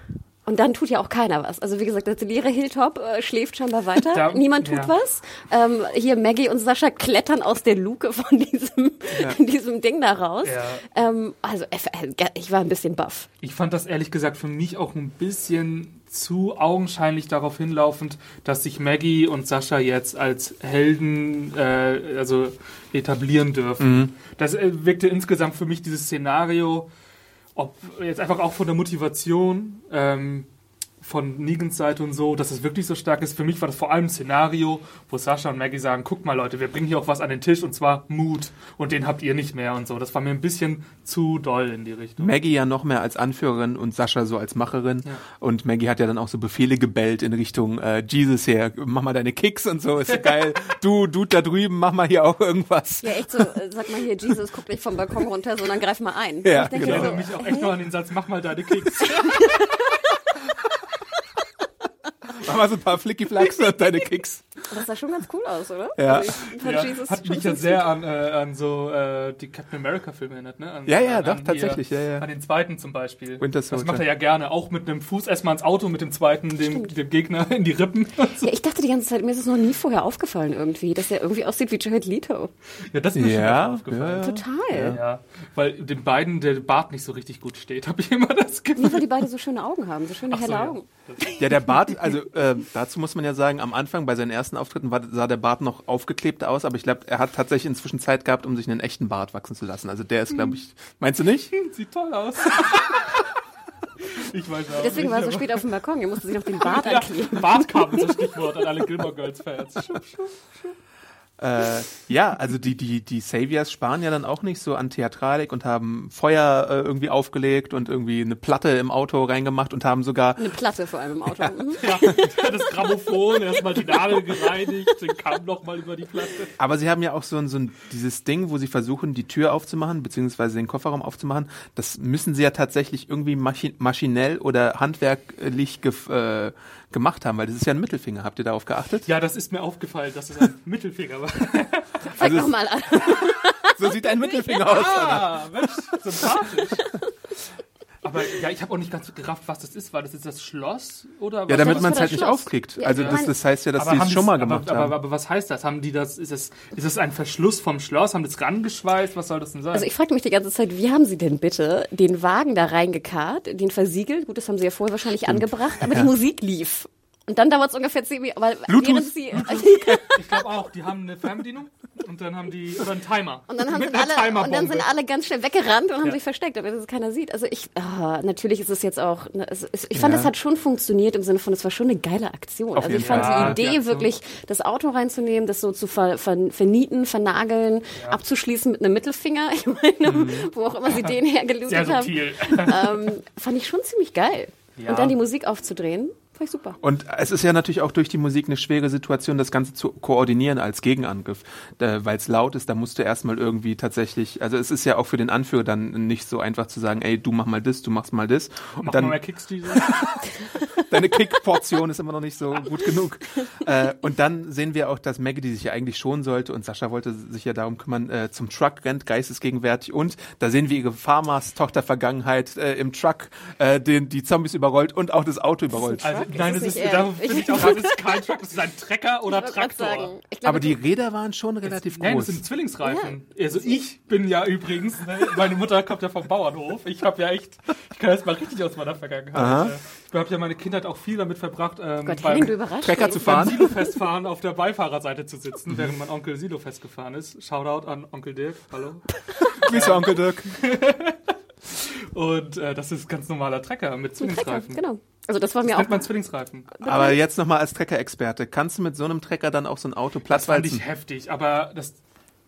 Und dann tut ja auch keiner was. Also wie gesagt, der leere Hilltop äh, schläft scheinbar weiter. Da- Niemand tut ja. was. Ähm, hier Maggie und Sascha klettern aus der Luke von diesem, diesem Ding da raus. Ja. Ähm, also äh, ich war ein bisschen baff. Ich fand das ehrlich gesagt für mich auch ein bisschen zu augenscheinlich darauf hinlaufend, dass sich Maggie und Sascha jetzt als Helden äh, also etablieren dürfen. Das äh, wirkte insgesamt für mich dieses Szenario, ob jetzt einfach auch von der Motivation ähm, von Negans Seite und so, dass es wirklich so stark ist. Für mich war das vor allem ein Szenario, wo Sascha und Maggie sagen, guck mal Leute, wir bringen hier auch was an den Tisch und zwar Mut und den habt ihr nicht mehr und so. Das war mir ein bisschen zu doll in die Richtung. Maggie ja noch mehr als Anführerin und Sascha so als Macherin. Und Maggie hat ja dann auch so Befehle gebellt in Richtung äh, Jesus her, mach mal deine Kicks und so, ist so geil. Du, du da drüben, mach mal hier auch irgendwas. Ja, echt so, äh, sag mal hier, Jesus, guck nicht vom Balkon runter, sondern greif mal ein. Ja, ich denke genau. Ich so, erinnere mich auch echt noch an den Satz, mach mal deine Kicks. Mach mal so ein paar Flicky-Flacks und deine Kicks. Das sah schon ganz cool aus, oder? Ja. Also Ja, Jesus hat mich ja sehr an, äh, an so äh, die Captain America Filme erinnert, ne? An, Ja, ja, an, doch, an tatsächlich, ja, ja. An den zweiten zum Beispiel. Winter Das Soldier. macht er ja gerne, auch mit einem Fuß erstmal ins Auto, mit dem zweiten dem, dem Gegner in die Rippen. Ja, ich dachte die ganze Zeit, mir ist es noch nie vorher aufgefallen irgendwie, dass er irgendwie aussieht wie Jared Leto. ja, das ist mir Ja, schon aufgefallen. ja. Total. Ja. weil den beiden der Bart nicht so richtig gut steht, habe ich immer das Gefühl. Nur weil die beide so schöne Augen haben, so schöne Ach so, helle ja. Augen. Ja, der Bart, also äh, dazu muss man ja sagen, am Anfang bei seinen ersten Auftritten war, sah der Bart noch aufgeklebt aus, aber ich glaube, er hat tatsächlich inzwischen Zeit gehabt, um sich einen echten Bart wachsen zu lassen. Also der ist, glaube ich, meinst du nicht? Sieht toll aus. ich weiß auch Deswegen nicht, war er so spät auf dem Balkon, er musste sich noch den Bart Ja, ankleben. Bartkabel ist das Stichwort an alle Gilmore Girls Fans. Äh, ja, also die, die, die Saviors sparen ja dann auch nicht so an Theatralik und haben Feuer äh, irgendwie aufgelegt und irgendwie eine Platte im Auto reingemacht und haben sogar Eine Platte vor allem im Auto. Mhm. Ja, das Grammophon, erstmal die Nadel gereinigt, den Kamm nochmal über die Platte. Aber sie haben ja auch so ein, so ein dieses Ding, wo sie versuchen, die Tür aufzumachen, beziehungsweise den Kofferraum aufzumachen. Das müssen sie ja tatsächlich irgendwie maschi maschinell oder handwerklich gef äh, gemacht haben, weil das ist ja ein Mittelfinger. Habt ihr darauf geachtet? Ja, das ist mir aufgefallen, dass es ein Mittelfinger war. Zeig Also doch mal an. So sieht ein Mittelfinger aus. Ah, Mensch, sympathisch. Aber ja, ich habe auch nicht ganz gerafft, was das ist. War das jetzt das Schloss? Oder Ja, was- damit das man es halt nicht Schloss. aufkriegt. Ja, Also das, das heißt ja, dass aber sie es schon mal aber, gemacht aber, haben. Aber, aber was heißt das? Haben die das, ist das, ist das ein Verschluss vom Schloss? Haben das rangeschweißt? Was soll das denn sein? Also ich fragte mich die ganze Zeit, wie haben sie denn bitte den Wagen da reingekarrt, den versiegelt? Gut, das haben sie ja vorher wahrscheinlich angebracht, aber die Musik lief. Und dann dauert es ungefähr zehn Minuten. Weil Bluetooth. während sie, ich glaube auch, die haben eine Fernbedienung und dann haben die, oder einen Timer. Und dann, haben sind alle, und dann sind alle ganz schnell weggerannt und haben Ja. sich versteckt, aber das keiner sieht. Also ich, ah, natürlich ist es jetzt auch, ne, es, es, ich fand, Ja. es hat schon funktioniert im Sinne von, es war schon eine geile Aktion. Auf also ich fand Fall. die Ja, Idee die wirklich, das Auto reinzunehmen, das so zu ver, ver, vernieten, vernageln, abzuschließen mit einem Mittelfinger, ich meine, wo auch immer sie den hergelootet haben, ähm, fand ich schon ziemlich geil. Ja. Und dann die Musik aufzudrehen, fand ich super. Und es ist ja natürlich auch durch die Musik eine schwere Situation, das Ganze zu koordinieren als Gegenangriff. Weil es laut ist, da musst du erstmal irgendwie tatsächlich, also es ist ja auch für den Anführer dann nicht so einfach zu sagen, ey, du mach mal das, du machst mal das. Und Mach dann mal mehr Kicks diese. deine Kick-Portion ist immer noch nicht so gut genug. Äh, und dann sehen wir auch, dass Maggie, die sich ja eigentlich schonen sollte, und Sascha wollte sich ja darum kümmern, äh, zum Truck rennt, geistesgegenwärtig. Und da sehen wir ihre Farmers-Tochter-Vergangenheit äh, im Truck, äh, den die Zombies überrollt und auch das Auto überrollt. Also, Truck? nein, Ist das es ist, nicht da eher- finde ich auch, das ist kein Truck, das ist ein Trecker oder Traktor. sagen, ich glaube, Aber die Räder waren schon relativ Nein, das groß. sind Zwillingsreifen. Also ich bin ja übrigens, ne, meine Mutter kommt ja vom Bauernhof. Ich habe ja echt, ich kann jetzt mal richtig aus meiner Vergangenheit. Äh, Ich habe ja meine Kindheit auch viel damit verbracht, ähm, Gott, beim, Trecker zu beim fahren. Silofestfahren auf der Beifahrerseite zu sitzen, während mein Onkel Silofest gefahren ist. Shoutout an Onkel Dirk, hallo. Grüße, Onkel Dirk. Und äh, das ist ganz normaler Trecker mit Trecker, Zwillingsreifen. genau. Also das war mir Das auch nennt man Zwillingsreifen. Aber jetzt nochmal als Trecker-Experte. Kannst du mit so einem Trecker dann auch so ein Auto Fand plattwalzen? ich heftig, aber das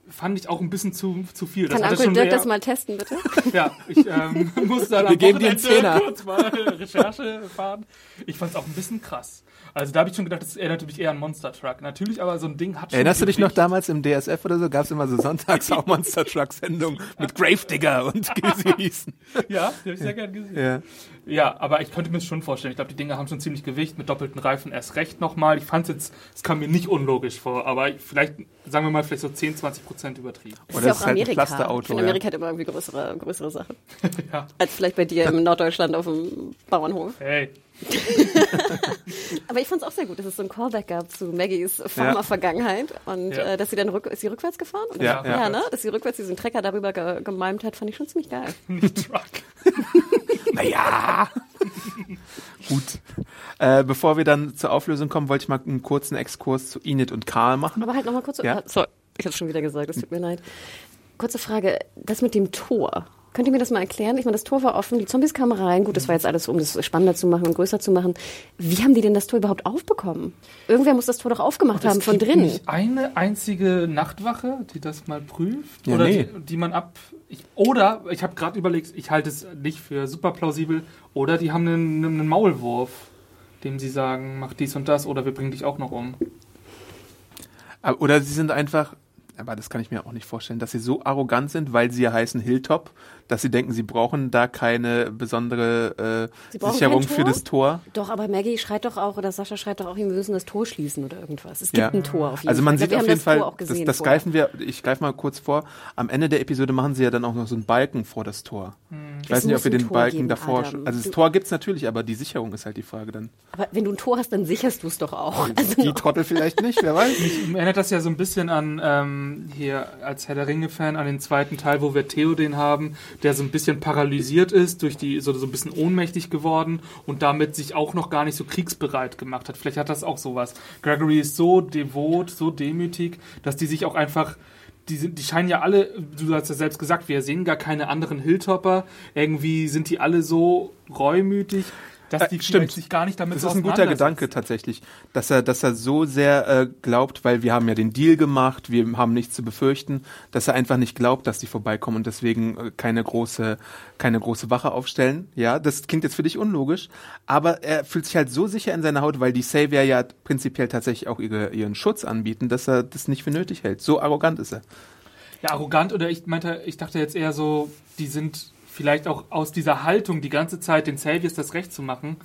fand ich auch ein bisschen zu, zu viel. Kann Uncle Dirk mehr- das mal testen, bitte? Ja, ich ähm, muss dann Wir am geben dir einen Wochenende Zehner. kurz mal Recherche fahren. Ich fand es auch ein bisschen krass. Also da habe ich schon gedacht, das erinnert mich eher an Monster Truck. Natürlich, aber so ein Ding hat schon Erinnerst du dich noch damals im DSF oder so? Gab es immer so sonntags auch Monster Truck Sendungen mit Gravedigger und wie sie hießen. Ja, die habe ich sehr gern gesehen. Ja. Ja, aber ich könnte mir das schon vorstellen. Ich glaube, die Dinger haben schon ziemlich Gewicht mit doppelten Reifen erst recht nochmal. Ich fand es jetzt, es kam mir nicht unlogisch vor, aber vielleicht, sagen wir mal, vielleicht so 10, 20 Prozent übertrieben. Das Oder ist ja auch ist halt ein Amerika. ich Pflasterauto, finde, ja. Amerika hat immer irgendwie größere, größere Sachen. Ja. Als vielleicht bei dir im Norddeutschland auf dem Bauernhof. Hey, Aber ich fand es auch sehr gut, dass es so ein Callback gab zu Maggies Farmer-Vergangenheit. Und Ja. äh, dass sie dann rück, ist sie rückwärts gefahren? Oder? Ja, ja. ja ne? Dass sie rückwärts diesen Trecker darüber ge gemaimt hat, fand ich schon ziemlich geil. nicht Truck. Naja. Gut. Äh, bevor wir dann zur Auflösung kommen, wollte ich mal einen kurzen Exkurs zu Enid und Karl machen. Aber halt nochmal kurz. Ja. Ah, sorry, ich habe schon wieder gesagt, es tut mir leid. Kurze Frage, das mit dem Tor. Könnt ihr mir das mal erklären? Ich meine, das Tor war offen, die Zombies kamen rein. Gut, das war jetzt alles, um das spannender zu machen und größer zu machen. Wie haben die denn das Tor überhaupt aufbekommen? Irgendwer muss das Tor doch aufgemacht haben von gibt drinnen. nicht eine einzige Nachtwache, die das mal prüft? Ja, oder nee. die, die man ab. Ich, oder, ich habe gerade überlegt, ich halte es nicht für super plausibel, oder die haben einen, einen Maulwurf, dem sie sagen, mach dies und das, oder wir bringen dich auch noch um. Oder sie sind einfach, aber das kann ich mir auch nicht vorstellen, dass sie so arrogant sind, weil sie ja heißen Hilltop, dass sie denken, sie brauchen da keine besondere äh, Sicherung für das Tor. Doch, aber Maggie schreit doch auch, oder Sascha schreit doch auch, wir müssen das Tor schließen oder irgendwas. Es gibt Ja. ein Tor auf jeden Also Fall. man Ich sieht glaub, auf jeden Fall, das das, greifen wir, ich greife mal kurz vor, am Ende der Episode machen sie ja dann auch noch so einen Balken vor das Tor. Ich weiß Es nicht, ob wir den Tor Balken geben, davor, Adam. schon- also das Du- Tor gibt's natürlich, aber die Sicherung ist halt die Frage dann. Aber wenn du ein Tor hast, dann sicherst du es doch auch. Also Die Trottel vielleicht nicht, wer weiß. Mir erinnert das ja so ein bisschen an, ähm, hier als Herr der Ringe-Fan, an den zweiten Teil, wo wir Theoden haben, der so ein bisschen paralysiert ist, durch die, so, so ein bisschen ohnmächtig geworden und damit sich auch noch gar nicht so kriegsbereit gemacht hat. Vielleicht hat das auch sowas. Gregory ist so devot, so demütig, dass die sich auch einfach die, sind, die scheinen ja alle, du hast ja selbst gesagt, wir sehen gar keine anderen Hilltopper. Irgendwie sind die alle so reumütig, dass die Äh, stimmt. sich gar nicht damit Das ist ein guter. Gedanke tatsächlich, dass er, dass er so sehr äh, glaubt, weil wir haben ja den Deal gemacht, wir haben nichts zu befürchten, dass er einfach nicht glaubt, dass die vorbeikommen und deswegen äh, keine große, keine große Wache aufstellen. Ja, das klingt jetzt für dich unlogisch, aber er fühlt sich halt so sicher in seiner Haut, weil die Savior ja prinzipiell tatsächlich auch ihre, ihren Schutz anbieten, dass er das nicht für nötig hält. So arrogant ist er. Ja, arrogant oder ich meinte, ich dachte jetzt eher so, die sind vielleicht auch aus dieser Haltung die ganze Zeit den Saviors das Recht zu machen,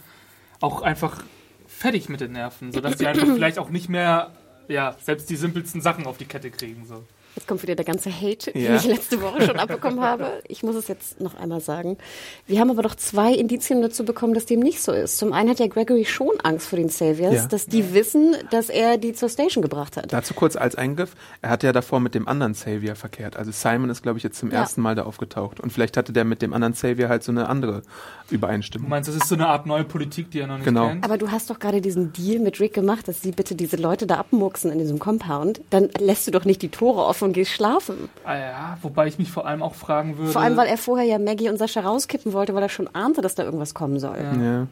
auch einfach fertig mit den Nerven, sodass die einfach vielleicht auch nicht mehr, ja, selbst die simpelsten Sachen auf die Kette kriegen, so. Jetzt kommt wieder der ganze Hate, den Ja. ich letzte Woche schon abbekommen habe. Ich muss es jetzt noch einmal sagen. Wir haben aber doch zwei Indizien dazu bekommen, dass dem nicht so ist. Zum einen hat ja Gregory schon Angst vor den Saviors, Ja. dass die wissen, dass er die zur Station gebracht hat. Dazu kurz als Eingriff, er hat ja davor mit dem anderen Savior verkehrt. Also Simon ist, glaube ich, jetzt zum Ja. ersten Mal da aufgetaucht. Und vielleicht hatte der mit dem anderen Savior halt so eine andere Du Übereinstimmung. meinst, das ist so eine Art neue Politik, die er noch nicht Genau. kennt? Aber du hast doch gerade diesen Deal mit Rick gemacht, dass sie bitte diese Leute da abmurksen in diesem Compound. Dann lässt du doch nicht die Tore offen und gehst schlafen. Ah ja, wobei ich mich vor allem auch fragen würde. Vor allem, weil er vorher ja Maggie und Sascha rauskippen wollte, weil er schon ahnte, dass da irgendwas kommen soll. Ja.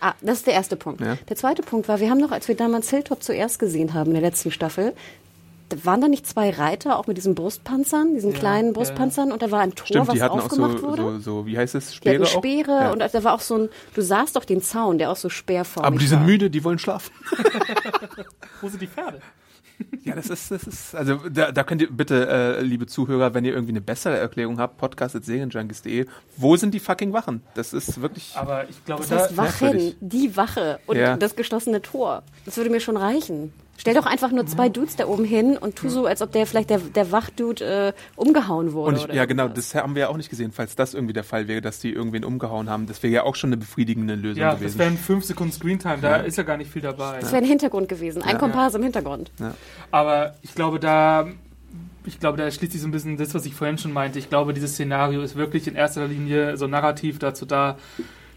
Ah, das ist der erste Punkt. Ja. Der zweite Punkt war, wir haben noch, als wir damals Hilltop zuerst gesehen haben in der letzten Staffel, da waren da nicht zwei Reiter, auch mit diesen Brustpanzern, diesen kleinen ja, Brustpanzern, und da war ein Tor, Stimmt, was die hatten auch so, aufgemacht wurde. so, so, wie heißt es, die Speere hatten Speere auch? Ja. und da war auch so ein, du sahst doch den Zaun, der auch so speerförmig Aber die sind war. müde, die wollen schlafen. Wo sind die Pferde? Ja, das ist, das ist, also da, da könnt ihr bitte, äh, liebe Zuhörer, wenn ihr irgendwie eine bessere Erklärung habt, podcast.serienjunkies.de, wo sind die fucking Wachen? Das ist wirklich, Aber ich glaube, Das da, heißt Wachen, die Wache und Ja. das geschlossene Tor. Das würde mir schon reichen. Stell doch einfach nur zwei Dudes da oben hin und tu so, als ob der vielleicht der, der Wachdude äh, umgehauen wurde. und ich, oder ja genau, das haben wir ja auch nicht gesehen, falls das irgendwie der Fall wäre, dass die irgendwen umgehauen haben. Das wäre ja auch schon eine befriedigende Lösung ja, das gewesen. wären fünf Sekunden Screentime, da ist ja gar nicht viel dabei. Das wäre ein Hintergrund gewesen, ein Kompas im Hintergrund. Aber ich glaube, da, ich glaube, da schließt sich so ein bisschen das, was ich vorhin schon meinte. Ich glaube, dieses Szenario ist wirklich in erster Linie so narrativ dazu da,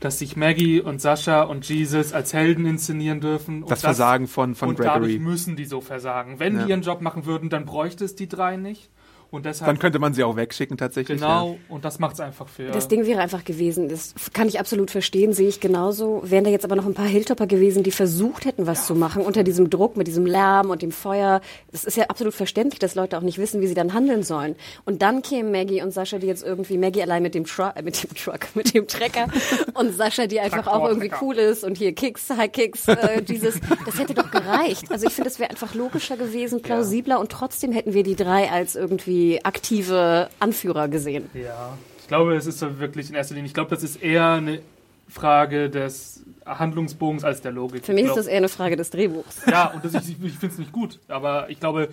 dass sich Maggie und Sascha und Jesus als Helden inszenieren dürfen. Und das Versagen von, von und dadurch Gregory. müssen die so versagen. Wenn Ja. die ihren Job machen würden, dann bräuchte es die drei nicht. Und deshalb, Dann könnte man sie auch wegschicken tatsächlich. genau, und das macht es einfach für. Das Ding wäre einfach gewesen, das kann ich absolut verstehen, sehe ich genauso. Wären da jetzt aber noch ein paar Hilltopper gewesen, die versucht hätten, was zu machen, unter diesem Druck, mit diesem Lärm und dem Feuer. Es ist ja absolut verständlich, dass Leute auch nicht wissen, wie sie dann handeln sollen. Und dann kämen Maggie und Sascha, die jetzt irgendwie, Maggie allein mit dem Truck, äh, mit dem Truck, mit dem Trecker und Sascha, die einfach Traktor, auch irgendwie Trecker. cool ist und hier Kicks, High Kicks, äh, dieses, das hätte doch gereicht. Also ich finde, das wäre einfach logischer gewesen, plausibler und trotzdem hätten wir die drei als irgendwie aktive Anführer gesehen. Ja, ich glaube, es ist wirklich in erster Linie, ich glaube, das ist eher eine Frage des Handlungsbogens als der Logik. Für mich ich ist glaub, das eher eine Frage des Drehbuchs. Ja, und das, ich, ich finde es nicht gut, aber ich glaube,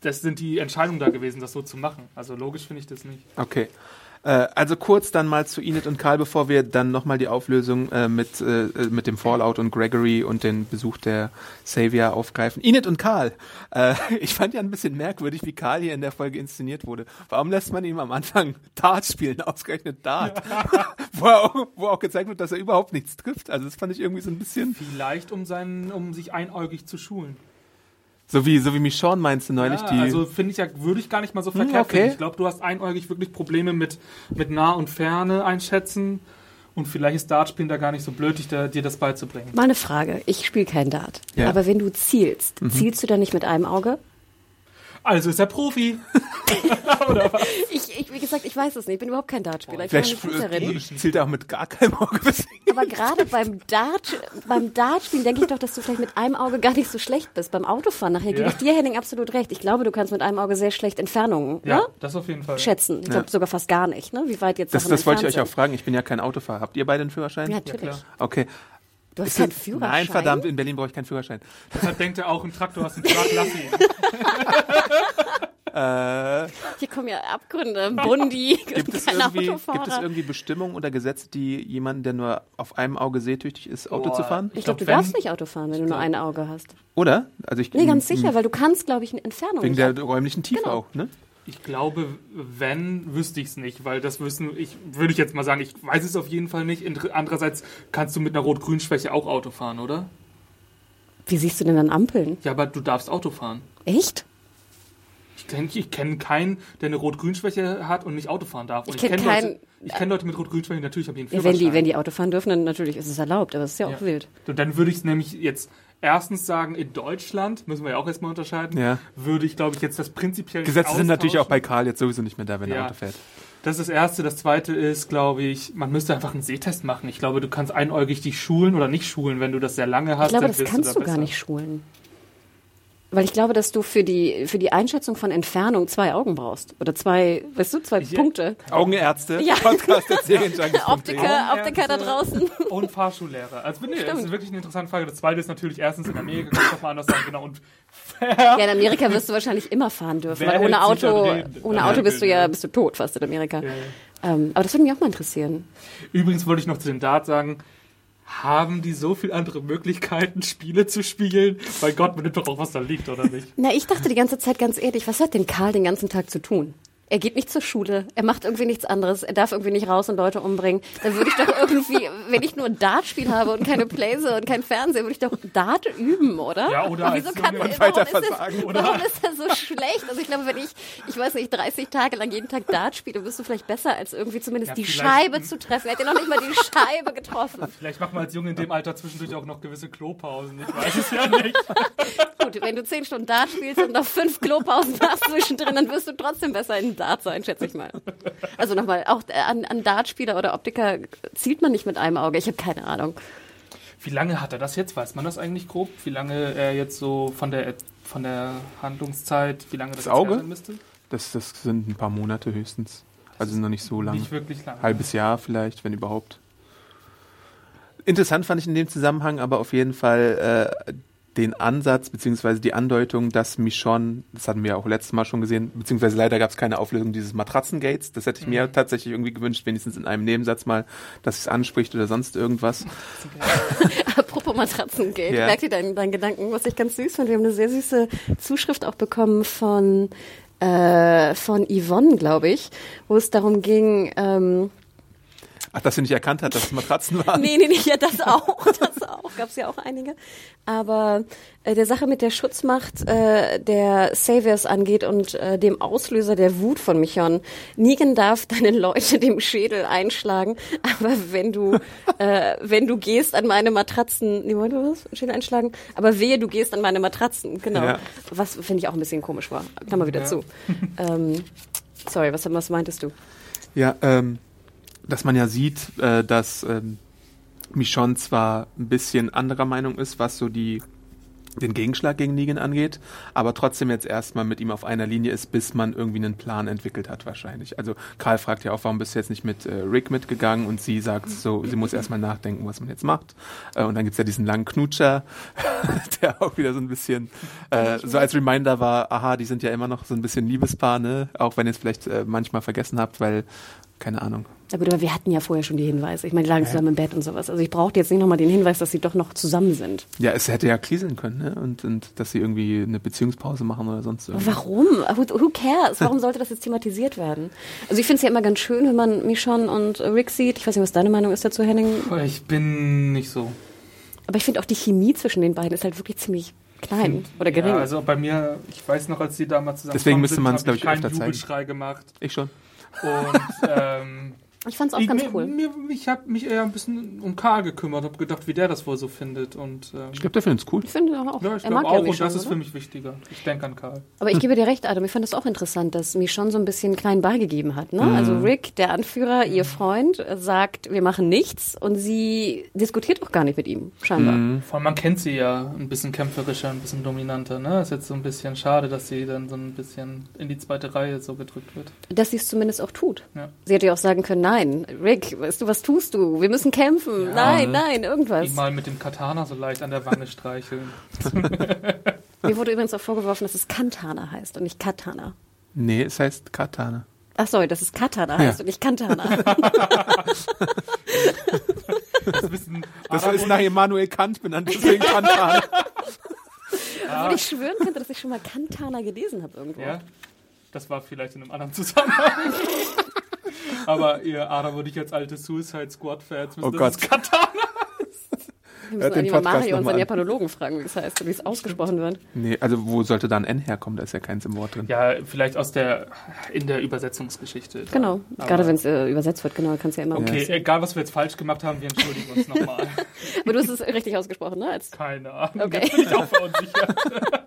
das sind die Entscheidungen da gewesen, das so zu machen. Also logisch finde ich das nicht. Okay. Äh, also kurz dann mal zu Enid und Karl, bevor wir dann nochmal die Auflösung äh, mit, äh, mit dem Fallout und Gregory und den Besuch der Savior aufgreifen. Enid und Karl. Äh, ich fand ja ein bisschen merkwürdig, wie Karl hier in der Folge inszeniert wurde. Warum lässt man ihm am Anfang Dart spielen, ausgerechnet Dart? wo, er auch, wo auch gezeigt wird, dass er überhaupt nichts trifft. Also das fand ich irgendwie so ein bisschen, Vielleicht, um, seinen, um sich einäugig zu schulen. So wie, so wie Michonne meinst du neulich, Ja, die... also finde ich ja, würde ich gar nicht mal so verkehrt Hm, okay. finden. Ich glaube, du hast einäugig wirklich Probleme mit, mit nah und Ferne einschätzen. Und vielleicht ist Dartspielen da gar nicht so blöd, dich da, dir das beizubringen. Mal eine Frage. Ich spiele kein Dart. Ja. Aber wenn du zielst, Mhm. zielst du dann nicht mit einem Auge? Also ist er Profi. Ich, ich, wie gesagt, ich weiß es nicht. Ich bin überhaupt kein Dartspieler. Ich bin Vielleicht zielt er auch mit gar keinem Auge. Aber gerade beim Dart, beim Dartspielen denke ich doch, dass du vielleicht mit einem Auge gar nicht so schlecht bist. Beim Autofahren nachher gebe Ja. ich dir, Henning, absolut recht. Ich glaube, du kannst mit einem Auge sehr schlecht Entfernungen Ja, ne? das auf jeden Fall. schätzen. Ich glaube sogar fast gar nicht, ne? Wie weit jetzt Das, das wollte ich euch auch fragen. Ich bin ja kein Autofahrer. Habt ihr beide einen Führerschein? Ja, Ja, natürlich. klar. Okay. Du hast keinen Führerschein. Nein, verdammt, in Berlin brauche ich keinen Führerschein. Deshalb denkt er auch, ein Traktor hast einen Truck, lass ihn. Äh, Hier kommen ja Abgründe, Bundi, gibt, es irgendwie, Autofahrer. gibt es irgendwie Bestimmungen oder Gesetze, die jemanden, der nur auf einem Auge sehtüchtig ist, Auto Boah. zu fahren? ich glaube, du glaub, wenn- darfst nicht Auto fahren, wenn du nur ein Auge hast. Oder? Also ich, Nee, ganz sicher, weil du kannst, glaube ich, eine Entfernung Wegen nicht der räumlichen Tiefe Genau. auch, ne? Ich glaube, wenn, wüsste ich es nicht, weil das wissen, ich würde ich jetzt mal sagen, ich weiß es auf jeden Fall nicht. Andererseits kannst du mit einer Rot-Grün-Schwäche auch Auto fahren, oder? Wie siehst du denn an Ampeln? Ja, aber du darfst Auto fahren. Echt? Ich kenne ich kenn keinen, der eine Rot-Grün-Schwäche hat und nicht Auto fahren darf. Und Ich kenn kenn keinen- Leute, ich kenne Leute mit Rot-Grün-Schwäche, natürlich haben die einen Ja, wenn die, wenn die Auto fahren dürfen, dann natürlich ist es erlaubt, aber es ist ja auch Ja. wild. Und dann würde ich es nämlich jetzt erstens sagen, in Deutschland, müssen wir ja auch erstmal unterscheiden, Ja. würde ich, glaube ich, jetzt das prinzipiell Gesetze sind natürlich auch bei. Karl jetzt sowieso nicht mehr da, wenn er Ja. Auto fährt. Das ist das Erste. Das Zweite ist, glaube ich, man müsste einfach einen Sehtest machen. Ich glaube, du kannst einäugig dich schulen oder nicht schulen, wenn du das sehr lange hast. Ich glaube, dann das wirst kannst da du gar nicht schulen. Weil ich glaube, dass du für die, für die Einschätzung von Entfernung zwei Augen brauchst. Oder zwei, weißt du, zwei Punkte. Augenärzte, Ja. Podcast. Optiker, Optiker da draußen. Und Fahrschullehrer. Also, nee, das ist wirklich eine interessante Frage. Das Zweite ist natürlich erstens in Amerika, kannst du doch mal anders sagen, genau. Und Ja, in Amerika wirst du wahrscheinlich immer fahren dürfen, Wer weil ohne Auto, ohne Auto bist du ja, bist du tot fast in Amerika. Ja. Ähm, aber das würde mich auch mal interessieren. Übrigens wollte ich noch zu dem Dart sagen, haben die so viele andere Möglichkeiten, Spiele zu spielen? Bei Gott, man nimmt doch auch, was da liegt, oder nicht? Na, ich dachte die ganze Zeit ganz ehrlich, was hat denn Karl den ganzen Tag zu tun? Er geht nicht zur Schule, er macht irgendwie nichts anderes, er darf irgendwie nicht raus und Leute umbringen. Dann würde ich doch irgendwie, wenn ich nur ein Dartspiel habe und keine Playse und kein Fernseher, würde ich doch Dart üben, oder? Ja, oder wieso kann, warum, weiter ist das, versagen, warum ist das so schlecht? Also ich glaube, wenn ich, ich weiß nicht, 30 Tage lang jeden Tag Dart spiele, bist du vielleicht besser, als irgendwie zumindest Ja, die Scheibe zu treffen. Er hat ja noch nicht mal die Scheibe getroffen. Vielleicht macht man als Junge in dem Alter zwischendurch auch noch gewisse Klopausen. Ich weiß es ja nicht. Gut, wenn du 10 Stunden Dart spielst und noch fünf Klopausen hast zwischendrin, dann wirst du trotzdem besser in Dart sein, schätze ich mal. Also nochmal, auch an, an Dartspieler oder Optiker zielt man nicht mit einem Auge. Ich habe keine Ahnung. Wie lange hat er das jetzt? Weiß man das eigentlich grob? Wie lange er jetzt so von der, von der Handlungszeit, wie lange das, Das Auge? sein müsste? Das, das sind ein paar Monate höchstens. Also noch nicht so lang. Nicht wirklich lange. Halbes Jahr vielleicht, wenn überhaupt. Interessant fand ich in dem Zusammenhang aber auf jeden Fall äh, den Ansatz beziehungsweise die Andeutung, dass Michonne, das hatten wir ja auch letztes Mal schon gesehen, beziehungsweise leider gab es keine Auflösung dieses Matratzengates. Das hätte ich mir tatsächlich irgendwie gewünscht, wenigstens in einem Nebensatz mal, dass es anspricht oder sonst irgendwas. Apropos Matratzengeld, Ja. merkt ihr deinen, deinen Gedanken, was ich ganz süß fand? Wir haben eine sehr süße Zuschrift auch bekommen von, äh, von Yvonne, glaube ich, wo es darum ging, ähm, Ach, dass sie nicht erkannt hat, dass es Matratzen waren. Nee, nee, nee, ja, das auch, das auch, gab's ja auch einige. Aber äh, der Sache mit der Schutzmacht äh, der Saviors angeht und äh, dem Auslöser der Wut von Michon. Negan darf deine Leute dem Schädel einschlagen, aber wenn du, äh, wenn du gehst an meine Matratzen, nee, wollen du was? Schädel einschlagen? Aber wehe, du gehst an meine Matratzen, genau. Ja. Was finde ich auch ein bisschen komisch war. Klammer wieder Ja. zu. Ähm, sorry, was, was meintest du? Ja, ähm, dass man ja sieht, äh, dass ähm, Michonne zwar ein bisschen anderer Meinung ist, was so die den Gegenschlag gegen Negan angeht, aber trotzdem jetzt erstmal mit ihm auf einer Linie ist, bis man irgendwie einen Plan entwickelt hat wahrscheinlich. Also Karl fragt ja auch, warum bist du jetzt nicht mit äh, Rick mitgegangen und sie sagt so, sie muss erstmal nachdenken, was man jetzt macht. Äh, und dann gibt's ja diesen langen Knutscher, der auch wieder so ein bisschen äh, so als Reminder war, aha, die sind ja immer noch so ein bisschen Liebespaar, ne? Auch wenn ihr es vielleicht äh, manchmal vergessen habt, weil, keine Ahnung, Ja gut, aber wir hatten ja vorher schon die Hinweise. Ich meine, die lagen zusammen im Bett und sowas. Also ich brauchte jetzt nicht nochmal den Hinweis, dass sie doch noch zusammen sind. Ja, es hätte ja kriseln können, ne? Und, und dass sie irgendwie eine Beziehungspause machen oder sonst irgendwas. Warum? Who, who cares? Warum sollte das jetzt thematisiert werden? Also ich finde es ja immer ganz schön, wenn man Michonne und Rick sieht. Ich weiß nicht, was deine Meinung ist dazu, Henning. Ich bin nicht so. Aber ich finde auch die Chemie zwischen den beiden ist halt wirklich ziemlich klein oder gering. Ja, also bei mir, ich weiß noch, als die damals zusammen Deswegen müsste sind, man's, hab glaub ich, öfter zeigen. Jubelschrei gemacht. Ich schon. Und ähm, ich fand es auch ich, ganz mir, cool. Mir, ich habe mich eher ein bisschen um Karl gekümmert, habe gedacht, wie der das wohl so findet. Und ähm, Ich glaube, der findet es cool. Ich finde auch, ja, ich er mag auch, ja und Michonne, das ist oder? für mich wichtiger. Ich denke an Karl. Aber ich gebe dir recht, Adam. Ich fand das auch interessant, dass Michonne so ein bisschen klein beigegeben hat. Ne? Also Rick, der Anführer, ihr Freund, sagt, wir machen nichts und sie diskutiert auch gar nicht mit ihm, scheinbar. Vor allem, man kennt sie ja ein bisschen kämpferischer, ein bisschen dominanter. Ne? Ist jetzt so ein bisschen schade, dass sie dann so ein bisschen in die zweite Reihe so gedrückt wird. Dass sie es zumindest auch tut. Ja. Sie hätte ja auch sagen können, nein, Rick, weißt du, was tust du? Wir müssen kämpfen. nein, nein, irgendwas. Ihn mal mit dem Katana so leicht an der Wange streicheln. Mir wurde übrigens auch vorgeworfen, dass es Kantana heißt und nicht Katana. Nee, es heißt Katana. Ach sorry, dass es Katana heißt und nicht Kantana. Das Das ist nach Immanuel Kant benannt, deswegen Katana. Obwohl ich schwören könnte, dass ich schon mal Kantana gelesen habe irgendwo. Ja, das war vielleicht in einem anderen Zusammenhang. Aber ihr Adam und ich als alte Suicide Squad-Fans müssen Oh das Gott. ist Katana. Wir müssen den eigentlich mal Podcast Mario, unseren an. Japanologen, fragen, wie es heißt und wie es ausgesprochen wird. Nee, also wo sollte da ein N herkommen? Da ist ja keins im Wort drin. Ja, vielleicht aus der, in der Übersetzungsgeschichte. Genau, Aber- gerade wenn es äh, übersetzt wird, genau, kannst du ja immer. Okay, egal was wir jetzt falsch gemacht haben, wir entschuldigen uns nochmal. Aber du hast es richtig ausgesprochen, ne? Als Keine Ahnung, Okay. jetzt bin ich auch verunsichert.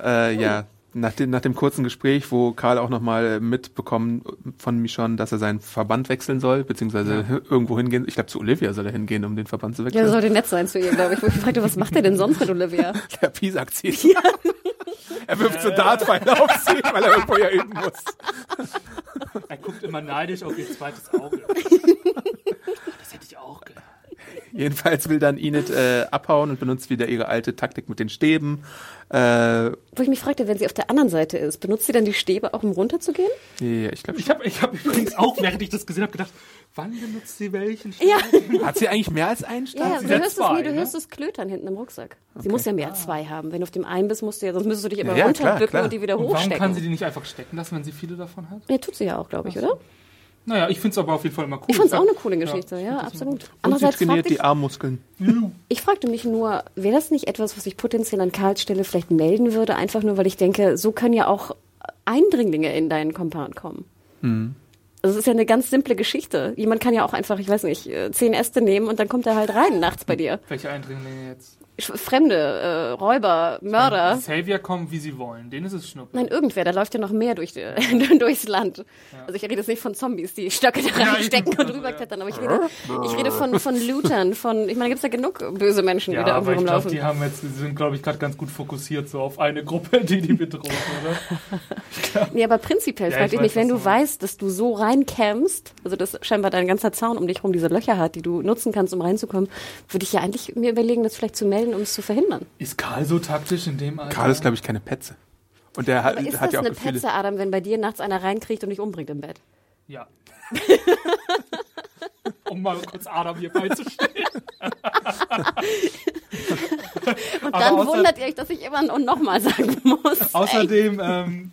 Äh, ja, nach dem, nach dem kurzen Gespräch, wo Karl auch nochmal mitbekommen von Michonne, dass er seinen Verband wechseln soll, beziehungsweise irgendwo hingehen. Ich glaube, zu Olivia soll er hingehen, um den Verband zu ja, wechseln. das sollte nett sein zu ihr, glaube ich. Wo ich fragte, was macht er denn sonst mit Olivia? Der Pi sagt sie. Er wirft so Dartpfeile auf sie, weil er irgendwo ja üben muss. Er guckt immer neidisch auf ihr zweites Auge. Das hätte ich auch gern. Jedenfalls will dann Enid äh, abhauen und benutzt wieder ihre alte Taktik mit den Stäben. Äh, Wo ich mich fragte, wenn sie auf der anderen Seite ist, benutzt sie dann die Stäbe auch, um runterzugehen? ja, ich glaube, Ich habe ich hab übrigens auch, während ich das gesehen habe, gedacht, wann benutzt sie welchen? Ja. hat sie eigentlich mehr als einen Stab? Ja, sie du, hörst es, zwei, nee, du ne? hörst es klötern hinten im Rucksack. Sie muss ja mehr als zwei haben. Wenn du auf dem einen bist, musst du ja, sonst müsstest du dich immer Ja, runterbücken und die wieder Und warum hochstecken. kann sie die nicht einfach stecken lassen, wenn sie viele davon hat? ja, tut sie ja auch, glaube ich, oder? Naja, ich finde es aber auf jeden Fall immer cool. Ich fand es auch eine coole Geschichte, ja, absolut. Und sie Andererseits trainiert fragte die ich, Armmuskeln. ich fragte mich nur, wäre das nicht etwas, was ich potenziell an Karls Stelle vielleicht melden würde, einfach nur, weil ich denke, so können ja auch Eindringlinge in deinen Compound kommen. Mhm. Also es ist ja eine ganz simple Geschichte. Jemand kann ja auch einfach, ich weiß nicht, äh, zehn Äste nehmen und dann kommt er halt rein nachts bei dir. Welche Eindringlinge jetzt? Fremde, äh, Räuber, Mörder. Die Savior kommen, wie sie wollen. Denen ist es Schnuppe. Nein, irgendwer, da läuft ja noch mehr durch, die- durchs Land. Also ich rede jetzt nicht von Zombies, die Stöcke da Ja, reinstecken eben. und rüberklettern, aber ich rede, ich rede von, von Lootern, von, ich meine, da gibt's ja genug böse Menschen, Ja, die da aber irgendwo ich glaube, rumlaufen. die haben jetzt, die sind, glaube ich, gerade ganz gut fokussiert so auf eine Gruppe, die die bedroht, oder? Nee, aber prinzipiell Ja, fragte ich ich mich, wenn du weißt, dass du so reinkämmst, also dass scheinbar dein ganzer Zaun um dich rum diese Löcher hat, die du nutzen kannst, um reinzukommen, würde ich ja eigentlich mir überlegen, das vielleicht zu melden, um es zu verhindern. Ist Karl so taktisch in dem Alter? Karl ist, glaube ich, keine Petze. Und der hat, Aber ist hat das ja auch eine Gefühle. Petze, Adam, wenn bei dir nachts einer reinkriegt und dich umbringt im Bett? Ja. um mal kurz Adam hier beizustehen. Und dann außer- wundert ihr euch, dass ich immer und nochmal sagen muss. Außerdem ähm,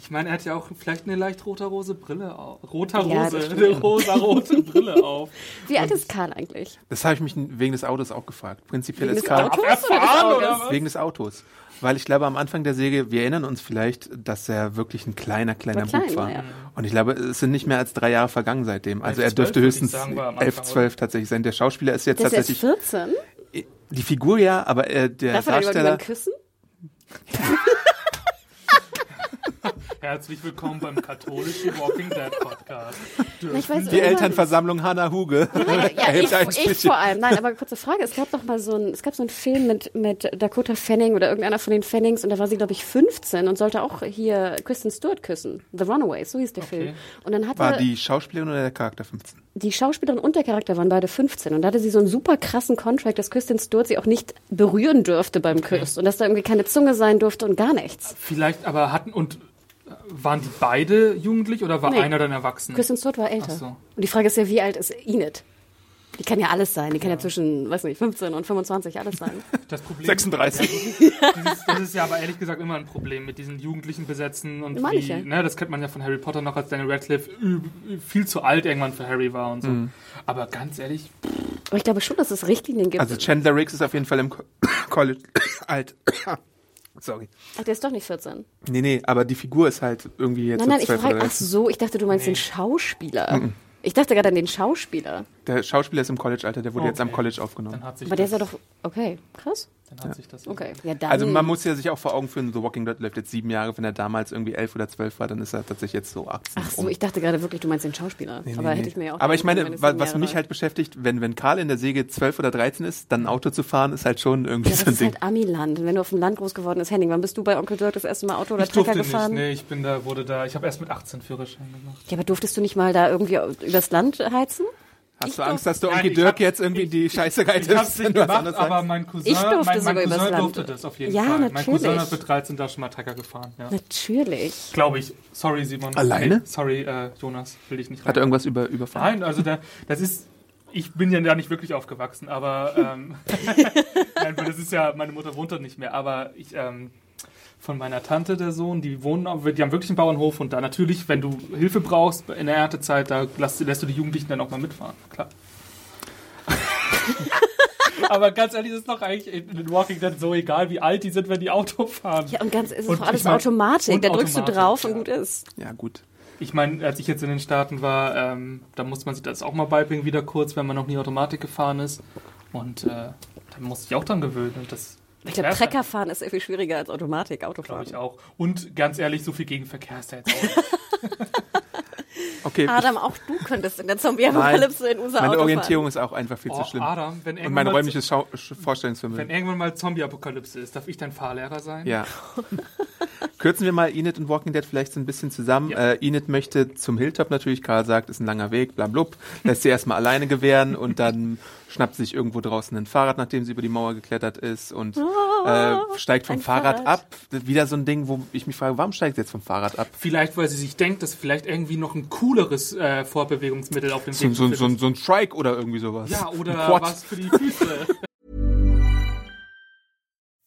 Ich meine, er hat ja auch vielleicht eine leicht roter Rose Brille auf. Roter Ja, Rose, das eine rosa-rote Brille auf. Wie alt ist Karl eigentlich? Das habe ich mich wegen des Autos auch gefragt. Prinzipiell Wegen ist Autos? Erfahren oder was? wegen des Autos. Weil ich glaube, am Anfang der Serie, wir erinnern uns vielleicht, dass er wirklich ein kleiner, kleiner War klein, Bub war. ja. Und ich glaube, es sind nicht mehr als drei Jahre vergangen seitdem. Also er 12 dürfte höchstens sagen, war am elf, Anfang, zwölf tatsächlich sein. Der Schauspieler ist jetzt ist erst tatsächlich 14. die Figur ja, aber äh, der Darf er Darsteller. jemanden küssen? Herzlich willkommen beim katholischen Walking Dead Podcast. Ich weiß, Die Erlternversammlung Hannah Huge Ja, erhebt ich, ich vor allem. Nein, aber kurze Frage. Es gab doch mal so ein, es gab so einen Film mit, mit Dakota Fanning oder irgendeiner von den Fannings und da war sie, glaube ich, 15 und sollte auch hier Kristen Stewart küssen. The Runaways, so hieß der Film. Und dann hatte War die Schauspielerin oder der Charakter 15? die Schauspielerin und der Charakter waren beide 15 und da hatte sie so einen super krassen Contract, dass Kristen Stewart sie auch nicht berühren dürfte beim Kuss und dass da irgendwie keine Zunge sein durfte und gar nichts. Vielleicht aber hatten und waren die beide jugendlich oder war Nee. einer dann erwachsen? Kristen Stewart war älter. Ach so. Und die Frage ist ja, wie alt ist Enid? Die kann ja alles sein. Die kann ja, zwischen, weiß nicht, 15 und 25 alles sein. Das Problem 36. Dieses, das ist ja aber ehrlich gesagt immer ein Problem mit diesen jugendlichen Besetzen und Meine wie, ich ja. ne, das kennt man ja von Harry Potter noch, als Daniel Radcliffe viel zu alt irgendwann für Harry war und so. Mhm. Aber ganz ehrlich, Aber ich glaube schon, dass es Richtlinien gibt. Also Chandler Riggs ist auf jeden Fall im Co College alt. Sorry. Ach, der ist doch nicht 14. Nee, nee, aber die Figur ist halt irgendwie jetzt Nein, nein, ich 12 frage, ach 13. so, ich dachte, du meinst den Schauspieler. Ich dachte gerade an den Schauspieler. Der Schauspieler ist im College-Alter, der wurde jetzt am Okay. College aufgenommen. dann hat sich Aber der ist ja doch, okay, krass. Dann hat sich das Okay, ja dann. Also man muss ja sich auch vor Augen führen, The Walking Dead läuft jetzt sieben Jahre, wenn er damals irgendwie elf oder zwölf war, dann ist er tatsächlich jetzt so 18. Ach so, rum. ich dachte gerade wirklich, du meinst den Schauspieler. Nee, Aber nee, hätte nee. ich mir ja auch Aber ich können, meine, sieben was mich halt beschäftigt, wenn, wenn Karl in der Säge zwölf oder 13 ist, dann ein Auto zu fahren, ist halt schon irgendwie Ja, so das ein ist Ding. halt Amiland. Und wenn du auf dem Land groß geworden bist, Henning, wann bist du bei Onkel Dirk das erste Mal Auto oder ich Trecker nicht, gefahren? nee, ich bin da, wurde da, ich habe erst mit 18 Führerschein gemacht. Ja, aber durftest du nicht mal da irgendwie übers Land heizen? Hast ich du Angst, dass du Onkel ich Dirk hab- jetzt irgendwie die Scheiße Ich hab's reitest, nicht gemacht, aber mein Cousin, Ich durfte mein, mein sogar Cousin durfte das auf jeden Ja, Fall. Mein Cousin natürlich. hat mit 13 da schon mal Trecker gefahren, ja. Natürlich. Glaube ich. Sorry, Simon. Alleine? Nee, sorry, äh, Jonas, will dich nicht Hat er irgendwas über, überfahren? Nein, also da, das ist. Ich bin ja da nicht wirklich aufgewachsen, aber ähm, nein, weil das ist ja, meine Mutter wohnt dort nicht mehr, aber ich ähm, von meiner Tante, der Sohn, die wohnen, auf- die haben wirklich einen Bauernhof und da natürlich, wenn du Hilfe brauchst in der Erntezeit, da lässt, lässt du die Jugendlichen dann auch mal mitfahren, klar. aber ganz ehrlich, ist doch eigentlich in in Walking Dead so egal, wie alt die sind, wenn die Auto fahren. Ja, und ganz, es ist Und doch alles mein- Automatik. und Da drückst du drauf und ja. gut ist. Ja, gut. Ich meine, als ich jetzt in den Staaten war, ähm, da musste man sich das auch mal beibringen, wieder kurz, wenn man noch nie Automatik gefahren ist. Und äh, da musste ich auch dran gewöhnen. Und das Ich glaube, Trecker fahren ist sehr viel schwieriger als Automatik, glaube Autofahren. ich auch. Und ganz ehrlich, so viel Gegenverkehr ist da jetzt auch nicht. Okay, Adam, auch du könntest in der Zombie-Apokalypse in unser meine Auto Orientierung ist auch einfach viel Oh, zu schlimm. Adam, wenn Und irgendwann, mein mal, räumliches Schau Sch- wenn Vorstellungsvermögen. irgendwann mal Zombie-Apokalypse ist, darf ich dein Fahrlehrer sein? Ja. Kürzen wir mal Enid und Walking Dead vielleicht so ein bisschen zusammen. Ja. Äh, Enid möchte zum Hilltop natürlich, Karl sagt, ist ein langer Weg, bla blub. Lässt sie erstmal alleine gewähren und dann schnappt sich irgendwo draußen ein Fahrrad, nachdem sie über die Mauer geklettert ist und äh, steigt vom Fahrrad, Fahrrad. ab. Wieder so ein Ding, wo ich mich frage, warum steigt sie jetzt vom Fahrrad ab? Vielleicht, weil sie sich denkt, dass vielleicht irgendwie noch ein cooleres äh, Fortbewegungsmittel auf dem So, Weg so, so, so ein Strike oder irgendwie sowas. Ja, Ein oder was für die Füße.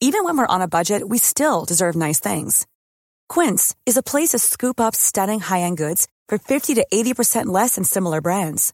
Even when we're on a budget, we still deserve nice things. Quince is a place to scoop up stunning high-end goods for 50 to 80% less than similar brands.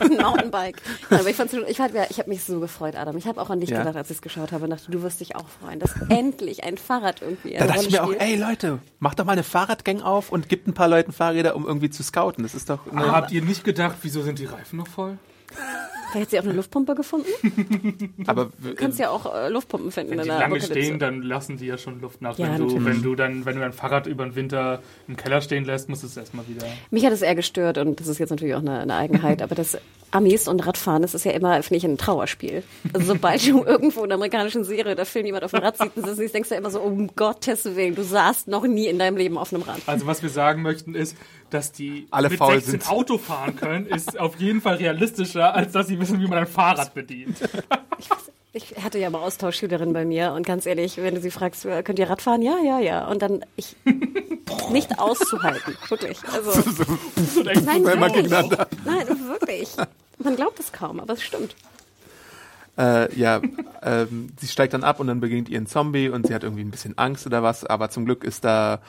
Ein Mountainbike. Aber ich, fand's schon- ich, fand, ja, ich habe mich so gefreut, Adam. Ich habe auch an dich Ja. gedacht, als ich es geschaut habe und dachte, du wirst dich auch freuen, dass endlich ein Fahrrad irgendwie Da dachte ich mir auch, ey Leute, macht doch mal eine Fahrradgang auf und gibt ein paar Leuten Fahrräder, um irgendwie zu scouten. Das ist doch Habt ihr nicht gedacht, wieso sind die Reifen noch voll? Vielleicht hat sie auch eine Luftpumpe gefunden. aber Du kannst ja auch äh, Luftpumpen finden Wenn in die der lange Apokalypse. stehen, dann lassen die ja schon Luft nach. Ja, wenn, du, natürlich. wenn du dann, wenn du dein Fahrrad über den Winter im Keller stehen lässt, musst du es erstmal wieder. Mich hat es eher gestört und das ist jetzt natürlich auch eine, eine Eigenheit, aber das Amis und Radfahren, das ist ja immer, finde ich, ein Trauerspiel. Also sobald du irgendwo in einer amerikanischen Serie oder Film jemand auf dem Rad ist, denkst du ja immer so, um Gottes Willen, du saßt noch nie in deinem Leben auf einem Rad. Also was wir sagen möchten ist, dass die Alle mit faul 16 sind. Auto fahren können, ist auf jeden Fall realistischer, als dass sie wissen, wie man ein Fahrrad bedient. Ich hatte ja mal Austauschschülerin bei mir und ganz ehrlich, wenn du sie fragst, äh, könnt ihr Radfahren? Ja, ja, ja. Und dann ich nicht auszuhalten, wirklich. Also nein, Zweimal wirklich. gegeneinander. Nein, wirklich. Man glaubt es kaum, aber es stimmt. Äh, ja, ähm, sie steigt dann ab und dann beginnt ihren Zombie und sie hat irgendwie ein bisschen Angst oder was, aber zum Glück ist da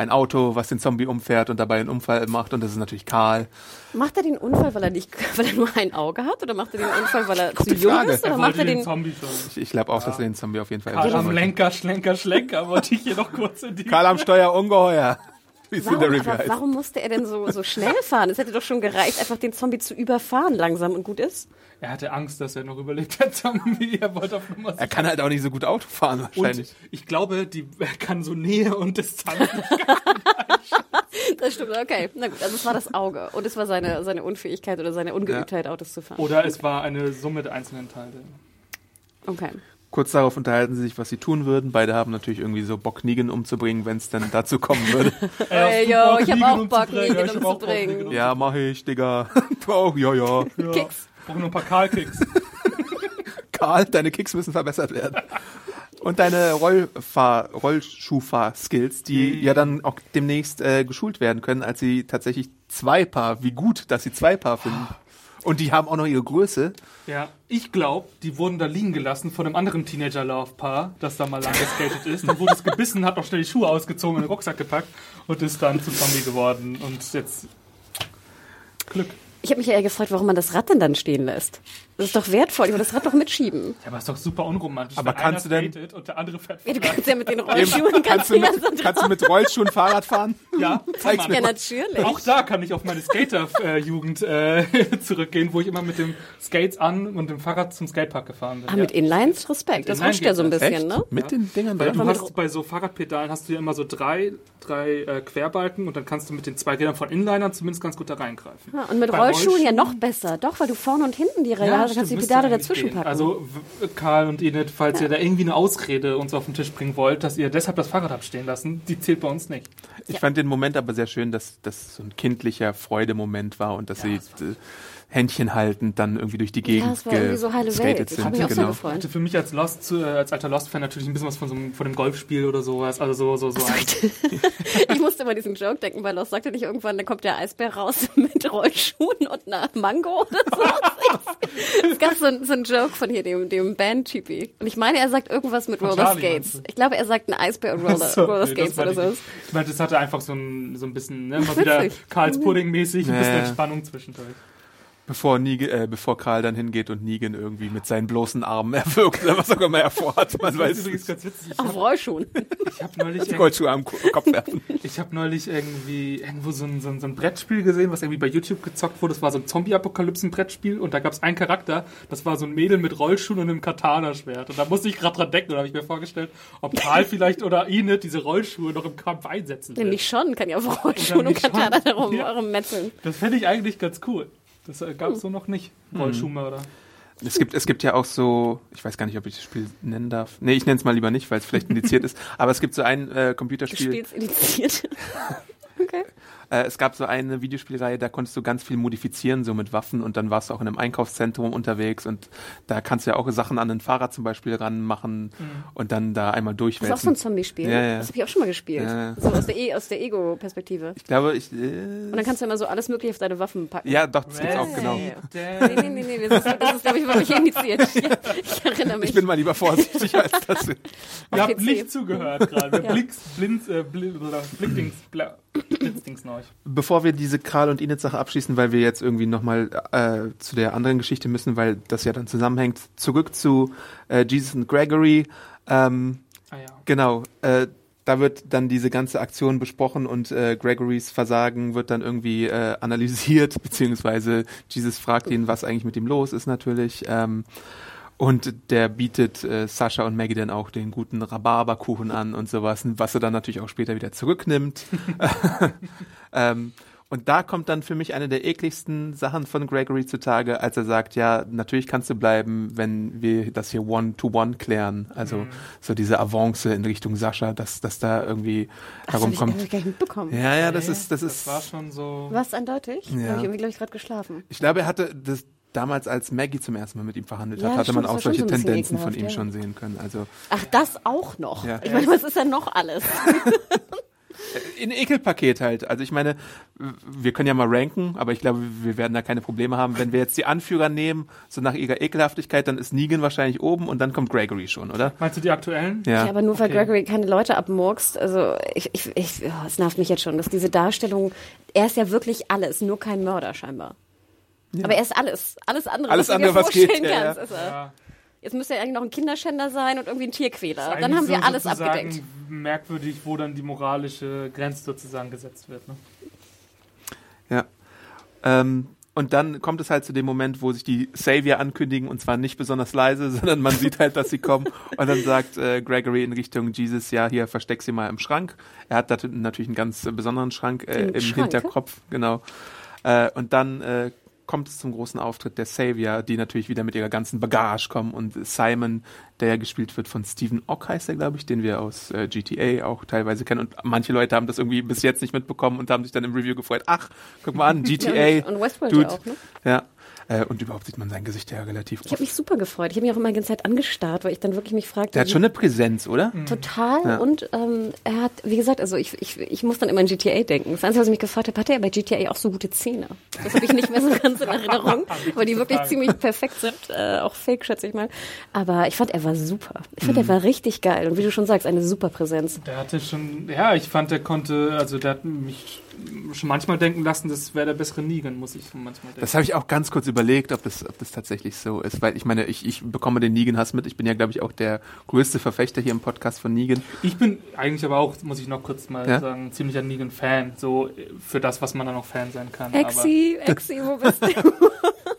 ein Auto, was den Zombie umfährt und dabei einen Unfall macht und das ist natürlich Karl. Macht er den Unfall, weil er nicht, weil er nur ein Auge hat, oder macht er den Unfall, weil er zu jung Frage. ist, oder Er macht er den den? Zombie schon. Ich, ich glaube auch, dass er den Zombie auf jeden Fall Karl am. Lenker, Schlenker, Schlenker, wollte ich hier noch kurz in die... Karl am Steuer, ungeheuer. Wie es in der Warum, Review heißt. warum musste er denn so, so schnell fahren? Es hätte doch schon gereicht, einfach den Zombie zu überfahren, langsam und gut ist. Er hatte Angst, dass er noch überlebt, der Zombie. Er wollte auf Nummer Er kann halt auch nicht so gut Auto fahren wahrscheinlich. Und ich glaube, die, er kann so Nähe und Distanz. Das stimmt, okay. Na gut, also es war das Auge und es war seine, seine Unfähigkeit oder seine Ungeübtheit, Autos zu fahren. Oder es war eine Summe der einzelnen Teile. Okay. Kurz darauf unterhalten sie sich, was sie tun würden. Beide haben natürlich irgendwie so Bock, Negan umzubringen, wenn es dann dazu kommen würde. Ey, yo, Bock, ich hab Negan auch Bock, umzubringen? Negan umzubringen. Negan ja, mach ich, Digga. oh, ja, ja. Ja. Kicks. Brauchen nur ein paar Karl-Kicks. Karl, deine Kicks müssen verbessert werden. Und deine Rollfahr Rollschuhfahr-Skills, die ja dann auch demnächst äh, geschult werden können, als sie tatsächlich zwei Paar, wie gut, dass sie zwei Paar finden. Und die haben auch noch ihre Größe. Ja, ich glaube, die wurden da liegen gelassen von einem anderen Teenager-Love-Paar, das da mal lang geskatet ist. Dann wurde es gebissen, hat auch schnell die Schuhe ausgezogen, in den Rucksack gepackt und ist dann zu Zombie geworden. Und jetzt Glück. Ich habe mich ja eher gefragt, warum man das Rad denn dann stehen lässt. Das ist doch wertvoll, ich will das Rad doch mitschieben. Ja, aber ist doch super unromantisch. Aber wenn kannst einer du denn- und der andere fährt Ja, du kannst ja mit den Rollschuhen Kannst du, mit, kannst du mit Rollschuhen Fahrrad fahren? Ja, Zeig's Mann. Ja, natürlich. Auch da kann ich auf meine Skater-Jugend äh, zurückgehen, wo ich immer mit dem Skates an und dem Fahrrad zum Skatepark gefahren bin. Ah, ja. mit Inlines Respekt. Das Inline rutscht ja so ein bisschen, Echt? ne? Mit den Dingern Weil du hast bei so Fahrradpedalen hast du ja immer so drei, drei äh, Querbalken und dann kannst du mit den zwei Rädern von Inlinern zumindest ganz gut da reingreifen. Ja, und mit Bei Rollschuhen ja Rollschuhen- noch besser. Doch, weil du vorne und hinten die Räder hast, dann kannst du die Pedale dazwischen gehen. packen. Also Karl und Enid, falls ihr da irgendwie eine Ausrede uns auf den Tisch bringen wollt, dass ihr deshalb das Fahrrad habt stehen lassen, die zählt bei uns nicht. Ich fand den Moment aber sehr schön, dass das so ein kindlicher Freudemoment war und dass sie äh, Händchen haltend dann irgendwie durch die Gegend ja, es war irgendwie so heile Welt. Ich sind. habe mich auch so genau. gefreut. Hatte für mich als Lost, äh, als alter Lost-Fan natürlich ein bisschen was von so einem, von dem Golfspiel oder sowas. Also so, so, so. Ein, Ich musste immer diesen Joke denken, weil Lost sagte nicht irgendwann, dann kommt der Eisbär raus mit Rollschuhen und einer Mango oder so. es gab so, ein- so einen Joke von hier, dem, dem Band-Typi. Und ich meine, er sagt irgendwas mit Roller Skates. Ich glaube, er sagt ein Eisbär und Roller, So, Roller nee, Skates das oder so. ich meine, das hatte einfach so ein, so ein bisschen, ne, mal wieder. Karls Pudding-mäßig, ein bisschen ja. Entspannung zwischendurch. Bevor, Negan, äh, bevor Karl dann hingeht und Negan irgendwie mit seinen bloßen Armen erwürgt oder was auch immer er vorhat. Man Das weiß ist übrigens es ganz witzig. Ich Auf habe Rollschuhen. hab neulich, nicht. irg- Goldschuhe am Ko- Kopf werfen. ich hab neulich irgendwie irgendwo so ein, so, ein, so ein Brettspiel gesehen, was irgendwie bei YouTube gezockt wurde. Das war so ein Zombie-Apokalypsen-Brettspiel und da gab es einen Charakter, das war so ein Mädel mit Rollschuhen und einem Katana-Schwert. Und da musste ich gerade dran denken und habe ich mir vorgestellt, ob Karl vielleicht oder Enid diese Rollschuhe noch im Kampf einsetzen will. Nämlich schon, kann ja auf Rollschuhen und. Katana darum Ja. metzeln. Das fände ich eigentlich ganz cool. Das äh, gab es so noch nicht. Rollschuhmörder. Es gibt, es gibt ja auch so, ich weiß gar nicht, ob ich das Spiel nennen darf. Nee, ich nenne es mal lieber nicht, weil es vielleicht indiziert ist. Aber es gibt so ein äh, Du Computerspiel. spielst initiiert. Okay. Äh, es gab so eine Videospielreihe, da konntest du ganz viel modifizieren, so mit Waffen und dann warst du auch in einem Einkaufszentrum unterwegs und da kannst du ja auch Sachen an ein Fahrrad zum Beispiel ranmachen und dann da einmal Das ist auch so ein durchwälzen. Zombie-Spiel. Ja, ja. Das habe ich auch schon mal gespielt. Ja. So aus der, e der Ego-Perspektive. Ich glaube, ich, Und äh, dann kannst du immer so alles mögliche auf deine Waffen packen. ja, doch, das gibt's auch, genau. Nee, nee, nee, nee, das ist, das ist glaube ich, wirklich initiiert. Ich, ich erinnere mich. Ich bin mal lieber vorsichtig als das. Ihr habt nicht zugehört gerade. Ja. Blicks, Blinz, äh, Bl oder Blickdings, Bla. Bevor wir diese Karl und Enid Sache abschließen, weil wir jetzt irgendwie nochmal äh, zu der anderen Geschichte müssen, weil das ja dann zusammenhängt, zurück zu äh, Jesus und Gregory. Ähm, Ah ja. Genau, äh, da wird dann diese ganze Aktion besprochen und äh, Gregorys Versagen wird dann irgendwie äh, analysiert, beziehungsweise Jesus fragt ihn, was eigentlich mit ihm los ist natürlich. Ähm, und der bietet äh, Sascha und Maggie dann auch den guten Rhabarberkuchen an und sowas, was er dann natürlich auch später wieder zurücknimmt. ähm, und da kommt dann für mich eine der ekligsten Sachen von Gregory zutage, als er sagt, ja, natürlich kannst du bleiben, wenn wir das hier one-to-one klären. Also Mhm. so diese Avance in Richtung Sascha, dass, dass da irgendwie Ach, das hab ich herumkommt. nicht mitbekommen. Ja, ja, das ist, das Das ist. war schon so. Was eindeutig? Ja. Da habe ich irgendwie, glaube ich, gerade geschlafen. Ich glaube, er hatte das damals, als Maggie zum ersten Mal mit ihm verhandelt Ja, hat, hatte man auch solche so Tendenzen von ihm ja. schon sehen können. Also Ach, das auch noch. Ja. Ich meine, was ist denn noch alles? in Ekelpaket halt. Also ich meine, wir können ja mal ranken, aber ich glaube, wir werden da keine Probleme haben. Wenn wir jetzt die Anführer nehmen, so nach ihrer Ekelhaftigkeit, dann ist Negan wahrscheinlich oben und dann kommt Gregory schon, oder? Meinst du die aktuellen? Ja. Ja, aber nur weil Okay. Gregory keine Leute abmurkst, also ich, ich, ich ja, es nervt mich jetzt schon, dass diese Darstellung, er ist ja wirklich alles, nur kein Mörder scheinbar. Aber er ist alles, alles andere, Alles was du andere, dir was geht, vorstellen ja, kannst. ja. Ist er. Ja. Jetzt müsste er eigentlich noch ein Kinderschänder sein und irgendwie ein Tierquäler. Dann haben eigentlich wir so alles abgedeckt. Merkwürdig, wo dann die moralische Grenze sozusagen gesetzt wird. Ne? Ja. Ähm, und dann kommt es halt zu dem Moment, wo sich die Savior ankündigen und zwar nicht besonders leise, sondern man sieht halt, dass sie kommen und dann sagt äh, Gregory in Richtung Jesus, ja, hier versteck sie mal im Schrank. Er hat dat- natürlich einen ganz besonderen Schrank äh, Im im Schrank, Hinterkopf, genau. Äh, und dann äh, kommt es zum großen Auftritt der Savior, die natürlich wieder mit ihrer ganzen Bagage kommen und Simon, der ja gespielt wird von Stephen Ock heißt er, glaube ich, den wir aus äh, GTA auch teilweise kennen und manche Leute haben das irgendwie bis jetzt nicht mitbekommen und haben sich dann im Review gefreut, ach, guck mal an, GTA. Ja, und- Westworld Dude. auch, ne? Ja. Äh, und überhaupt sieht man sein Gesicht ja relativ Ich habe mich super gefreut. Ich habe mich auch immer die ganze Zeit angestarrt, weil ich dann wirklich mich fragte, Der hat schon eine Präsenz, oder? Total. Ja. Und ähm, er hat, wie gesagt, also ich, ich, ich muss dann immer an GTA denken. Das Einzige, was ich mich gefragt habe, hatte er bei GTA auch so gute Zähne? Das habe ich nicht mehr so ganz in Erinnerung, weil die wirklich ziemlich perfekt sind. Äh, auch fake, schätze ich mal. Aber ich fand, er war super. Ich fand, er war richtig geil. Und wie du schon sagst, eine super Präsenz. Der hatte schon, ja, ich fand, der konnte, also der hat mich schon manchmal denken lassen, das wäre der bessere Negan, muss ich manchmal denken. Das habe ich auch ganz kurz überlegt, ob das, ob das tatsächlich so ist, weil ich meine, ich, ich bekomme den Negan-Hass mit. Ich bin ja, glaube ich, auch der größte Verfechter hier im Podcast von Negan. Ich bin eigentlich aber auch, muss ich noch kurz mal Ja? sagen, ein ziemlicher Negan-Fan, so für das, was man dann noch Fan sein kann. Exi, Exi, wo bist du?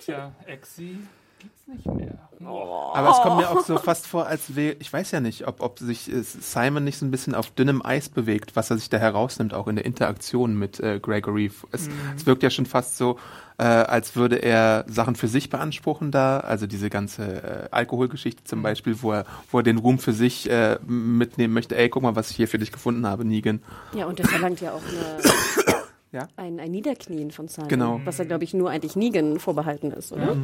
Tja, Exi gibt's nicht mehr. Oh. Aber es kommt mir auch so fast vor, als wäre, ich weiß ja nicht, ob, ob sich äh, Simon nicht so ein bisschen auf dünnem Eis bewegt, was er sich da herausnimmt, auch in der Interaktion mit äh, Gregory. Es, es wirkt ja schon fast so, äh, als würde er Sachen für sich beanspruchen da, also diese ganze äh, Alkoholgeschichte zum Beispiel, wo er, wo er den Ruhm für sich äh, mitnehmen möchte. Ey, guck mal, was ich hier für dich gefunden habe, Negan. Ja, und der verlangt ja auch eine, Ja? ein, ein Niederknien von Simon. Genau. Was ja, glaube ich, nur eigentlich Negan vorbehalten ist, oder?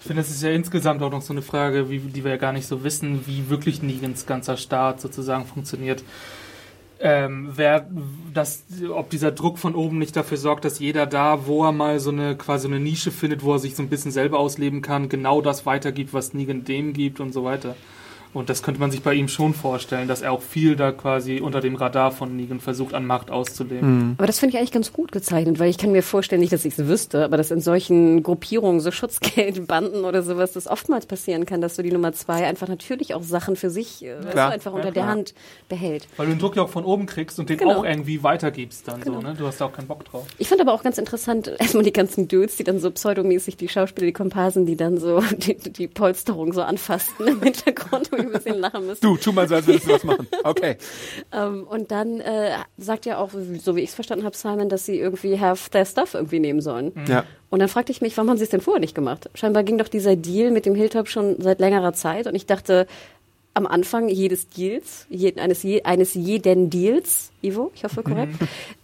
Ich finde, das ist ja insgesamt auch noch so eine Frage, wie, die wir ja gar nicht so wissen, wie wirklich Negans ganzer Staat sozusagen funktioniert. Ähm, wer, das, ob dieser Druck von oben nicht dafür sorgt, dass jeder da, wo er mal so eine quasi eine Nische findet, wo er sich so ein bisschen selber ausleben kann, genau das weitergibt, was Negan dem gibt und so weiter. Und das könnte man sich bei ihm schon vorstellen, dass er auch viel da quasi unter dem Radar von Negan versucht, an Macht auszuleben. Aber das finde ich eigentlich ganz gut gezeichnet, weil ich kann mir vorstellen, nicht, dass ich es wüsste, aber dass in solchen Gruppierungen, so Schutzgeldbanden oder sowas, das oftmals passieren kann, dass so die Nummer zwei einfach natürlich auch Sachen für sich äh, Klar. einfach Ja, unter der klar. Hand behält. Weil du den Druck ja auch von oben kriegst und den Genau. auch irgendwie weitergibst dann Genau. so, ne? Du hast da auch keinen Bock drauf. Ich fand aber auch ganz interessant, erstmal die ganzen Dudes, die dann so pseudomäßig, die Schauspieler, die Komparsen, die dann so die, die Polsterung so anfassten im Hintergrund, ein bisschen lachen müsste. Du, tu mal so, als würdest du was machen. Okay. Ähm, und dann äh, sagt ja auch, so wie ich es verstanden habe, Simon, dass sie irgendwie have their stuff irgendwie nehmen sollen. Ja. Und dann fragte ich mich, warum haben sie es denn vorher nicht gemacht? Scheinbar ging doch dieser Deal mit dem Hilltop schon seit längerer Zeit und ich dachte, am Anfang jedes Deals, jeden, eines, eines jeden Deals, Ivo, ich hoffe korrekt,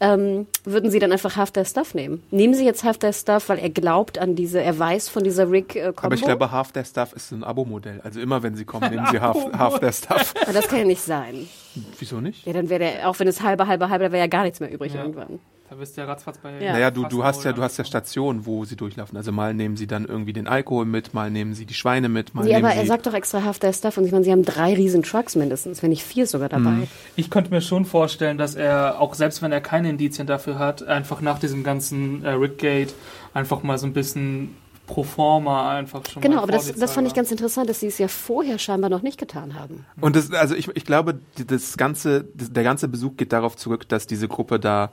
ähm, würden sie dann einfach Half Their Stuff nehmen. Nehmen sie jetzt Half Their Stuff, weil er glaubt an diese, er weiß von dieser Rick-Combo? Aber ich glaube, Half der Stuff ist ein Abo-Modell. Also immer, wenn sie kommen, nehmen sie Half, half der Stuff. Aber das kann ja nicht sein. Wieso nicht? Ja, dann wäre der, auch wenn es halbe, halbe, halbe, da wäre ja gar nichts mehr übrig Ja. irgendwann. Da bist du ja ratzfatz bei. Ja. Naja, du, du hast ja, du hast ja. Stationen, wo sie durchlaufen. Also mal nehmen sie dann irgendwie den Alkohol mit, mal nehmen sie die Schweine mit, mal Nee, nehmen aber sie. er sagt doch extra Half Their Stuff und ich meine, sie haben drei riesen Trucks mindestens, wenn nicht vier sogar dabei. Mhm. Ich könnte mir schon vorstellen, dass er, auch selbst wenn er keine Indizien dafür hat, einfach nach diesem ganzen äh, Rickgate einfach mal so ein bisschen pro forma einfach schon Genau, mal aber das, das fand ich ganz interessant, dass sie es ja vorher scheinbar noch nicht getan haben. Und das, also ich, ich glaube, das ganze, das, der ganze Besuch geht darauf zurück, dass diese Gruppe da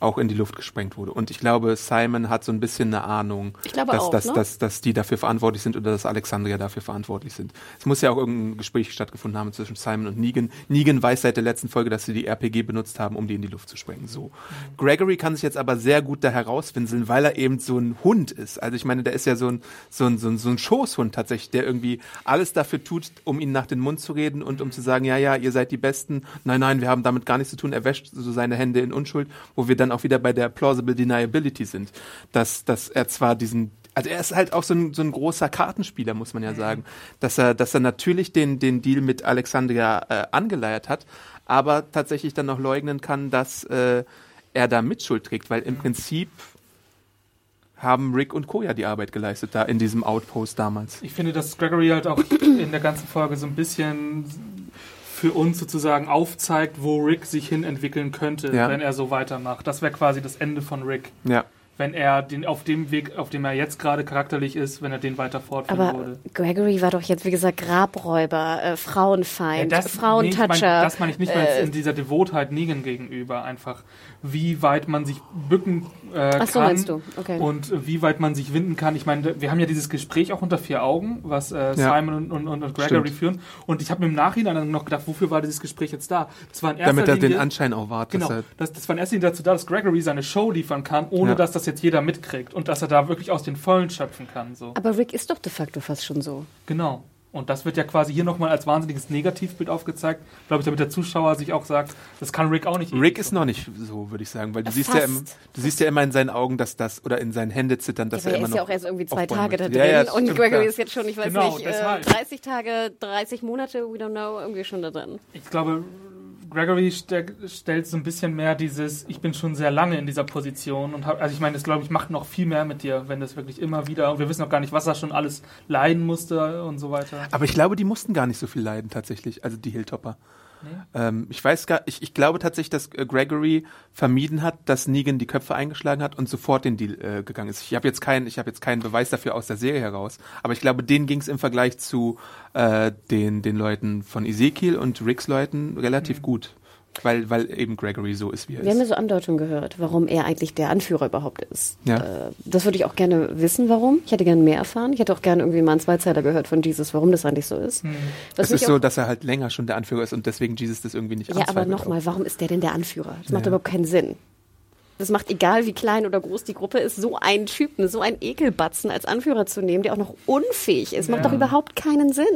auch in die Luft gesprengt wurde. Und ich glaube, Simon hat so ein bisschen eine Ahnung, dass, auch, dass, ne? dass, dass die dafür verantwortlich sind oder dass Alexandria dafür verantwortlich sind. Es muss ja auch irgendein Gespräch stattgefunden haben zwischen Simon und Negan. Negan weiß seit der letzten Folge, dass sie die RPG benutzt haben, um die in die Luft zu sprengen. So. Gregory kann sich jetzt aber sehr gut da herauswinseln, weil er eben so ein Hund ist. Also ich meine, der ist ja so ein, so ein, so ein, so ein Schoßhund tatsächlich, der irgendwie alles dafür tut, um ihn nach den Mund zu reden und um zu sagen, ja, ja, ihr seid die Besten. Nein, nein, wir haben damit gar nichts zu tun. Er wäscht so seine Hände in Unschuld, wo wir dann auch wieder bei der plausible deniability sind. Dass, dass er zwar diesen also er ist halt auch so ein, so ein großer Kartenspieler, muss man ja sagen, dass er, dass er natürlich den, den Deal mit Alexandria äh, angeleiert hat, aber tatsächlich dann noch leugnen kann, dass äh, er da Mitschuld trägt, weil im Prinzip haben Rick und Koya die Arbeit geleistet da in diesem Outpost damals. Ich finde, dass Gregory halt auch in der ganzen Folge so ein bisschen für uns sozusagen aufzeigt, wo Rick sich hin entwickeln könnte, Ja. wenn er so weitermacht. Das wäre quasi das Ende von Rick. Ja. Wenn er den auf dem Weg, auf dem er jetzt gerade charakterlich ist, wenn er den weiter fortführen Aber würde. Gregory war doch jetzt, wie gesagt, Grabräuber, äh, Frauenfeind, nee, Frauentoucher. ich mein, das meine ich nicht, weil äh, es in dieser Devotheit Negan gegenüber einfach, wie weit man sich bücken äh, Ach so, kann meinst du? Okay. und wie weit man sich winden kann. Ich meine, wir haben ja dieses Gespräch auch unter vier Augen, was äh, Ja. Simon und, und, und Gregory Stimmt. führen. Und ich habe mir im Nachhinein dann noch gedacht, wofür war dieses Gespräch jetzt da? Das war in erster Damit er Linie, den Anschein auch wahrt, dass Genau, das, das war in erster Linie dazu da, dass Gregory seine Show liefern kann, ohne Ja. dass das jetzt jeder mitkriegt und dass er da wirklich aus den Vollen schöpfen kann. So. aber Rick ist doch de facto fast schon so. Genau. Und das wird ja quasi hier nochmal als wahnsinniges Negativbild aufgezeigt, glaube ich, damit der Zuschauer sich auch sagt, das kann Rick auch nicht. Rick ist noch nicht so, würde ich sagen, weil du siehst ja, im, du siehst ja immer in seinen Augen, dass das oder in seinen Händen zittern, dass Aber er er immer ist noch ja auch erst irgendwie zwei Tage da drin Ja, ja, und stimmt, Gregory ja. ist jetzt schon, ich weiß Genau, nicht, äh, deshalb. 30 Tage, 30 Monate, we don't know, irgendwie schon da drin. Ich glaube, Gregory ste stellt so ein bisschen mehr dieses, ich bin schon sehr lange in dieser Position und hab, also ich meine, das glaube ich macht noch viel mehr mit dir, wenn das wirklich immer wieder und wir wissen auch gar nicht, was er schon alles leiden musste und so weiter. Aber ich glaube, die mussten gar nicht so viel leiden tatsächlich, also die Hilltopper. Ähm, ich weiß gar, ich, ich glaube tatsächlich, dass äh, Gregory vermieden hat, dass Negan die Köpfe eingeschlagen hat und sofort den Deal äh, gegangen ist. Ich habe jetzt keinen, ich habe jetzt keinen Beweis dafür aus der Serie heraus, aber ich glaube, denen ging es im Vergleich zu äh, den den Leuten von Ezekiel und Ricks Leuten relativ gut, weil weil eben Gregory so ist, wie er Wir haben ja ist. so Andeutungen gehört, warum er eigentlich der Anführer überhaupt ist. Ja. Äh, das würde ich auch gerne wissen, warum. Ich hätte gerne mehr erfahren. Ich hätte auch gerne irgendwie mal einen Zweizeiler gehört von Jesus, warum das eigentlich so ist. Was Es ist so, dass er halt länger schon der Anführer ist und deswegen Jesus das irgendwie nicht Ja, aber nochmal, warum ist der denn der Anführer? Das macht Ja. überhaupt keinen Sinn. Das macht, egal wie klein oder groß die Gruppe ist, so einen Typen, so einen Ekelbatzen als Anführer zu nehmen, der auch noch unfähig ist, macht Ja. doch überhaupt keinen Sinn.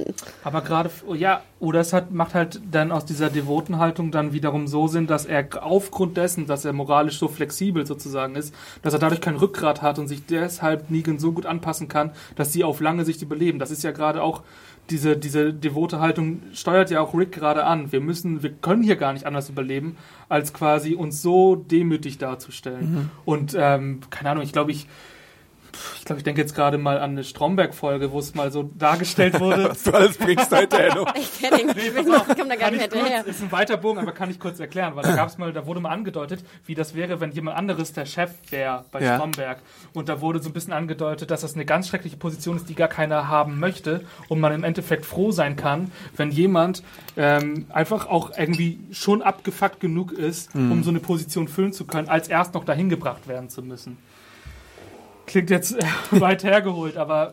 Aber gerade, oh ja, oder es hat, macht halt dann aus dieser devoten Haltung dann wiederum so Sinn, dass er aufgrund dessen, dass er moralisch so flexibel sozusagen ist, dass er dadurch kein Rückgrat hat und sich deshalb Negan so gut anpassen kann, dass sie auf lange Sicht überleben. Das ist ja gerade auch diese, diese devote Haltung steuert ja auch Rick gerade an. Wir müssen, wir können hier gar nicht anders überleben, als quasi uns so demütig darzustellen. Und ähm, keine Ahnung, ich glaube, ich ich glaube, ich denke jetzt gerade mal an eine Stromberg-Folge, wo es mal so dargestellt wurde. Was du alles bringst heute, Hello. Ich kenne ihn, ich pass auf, komme da gar nicht ich hinterher. kurz, ist ein weiter Bogen, aber kann ich kurz erklären, weil da gab es mal, da wurde mal angedeutet, wie das wäre, wenn jemand anderes der Chef wäre bei Ja. Stromberg. Und da wurde so ein bisschen angedeutet, dass das eine ganz schreckliche Position ist, die gar keiner haben möchte und man im Endeffekt froh sein kann, wenn jemand ähm, einfach auch irgendwie schon abgefuckt genug ist, Mhm. um so eine Position füllen zu können, als erst noch dahin gebracht werden zu müssen. Klingt jetzt äh, weit hergeholt, aber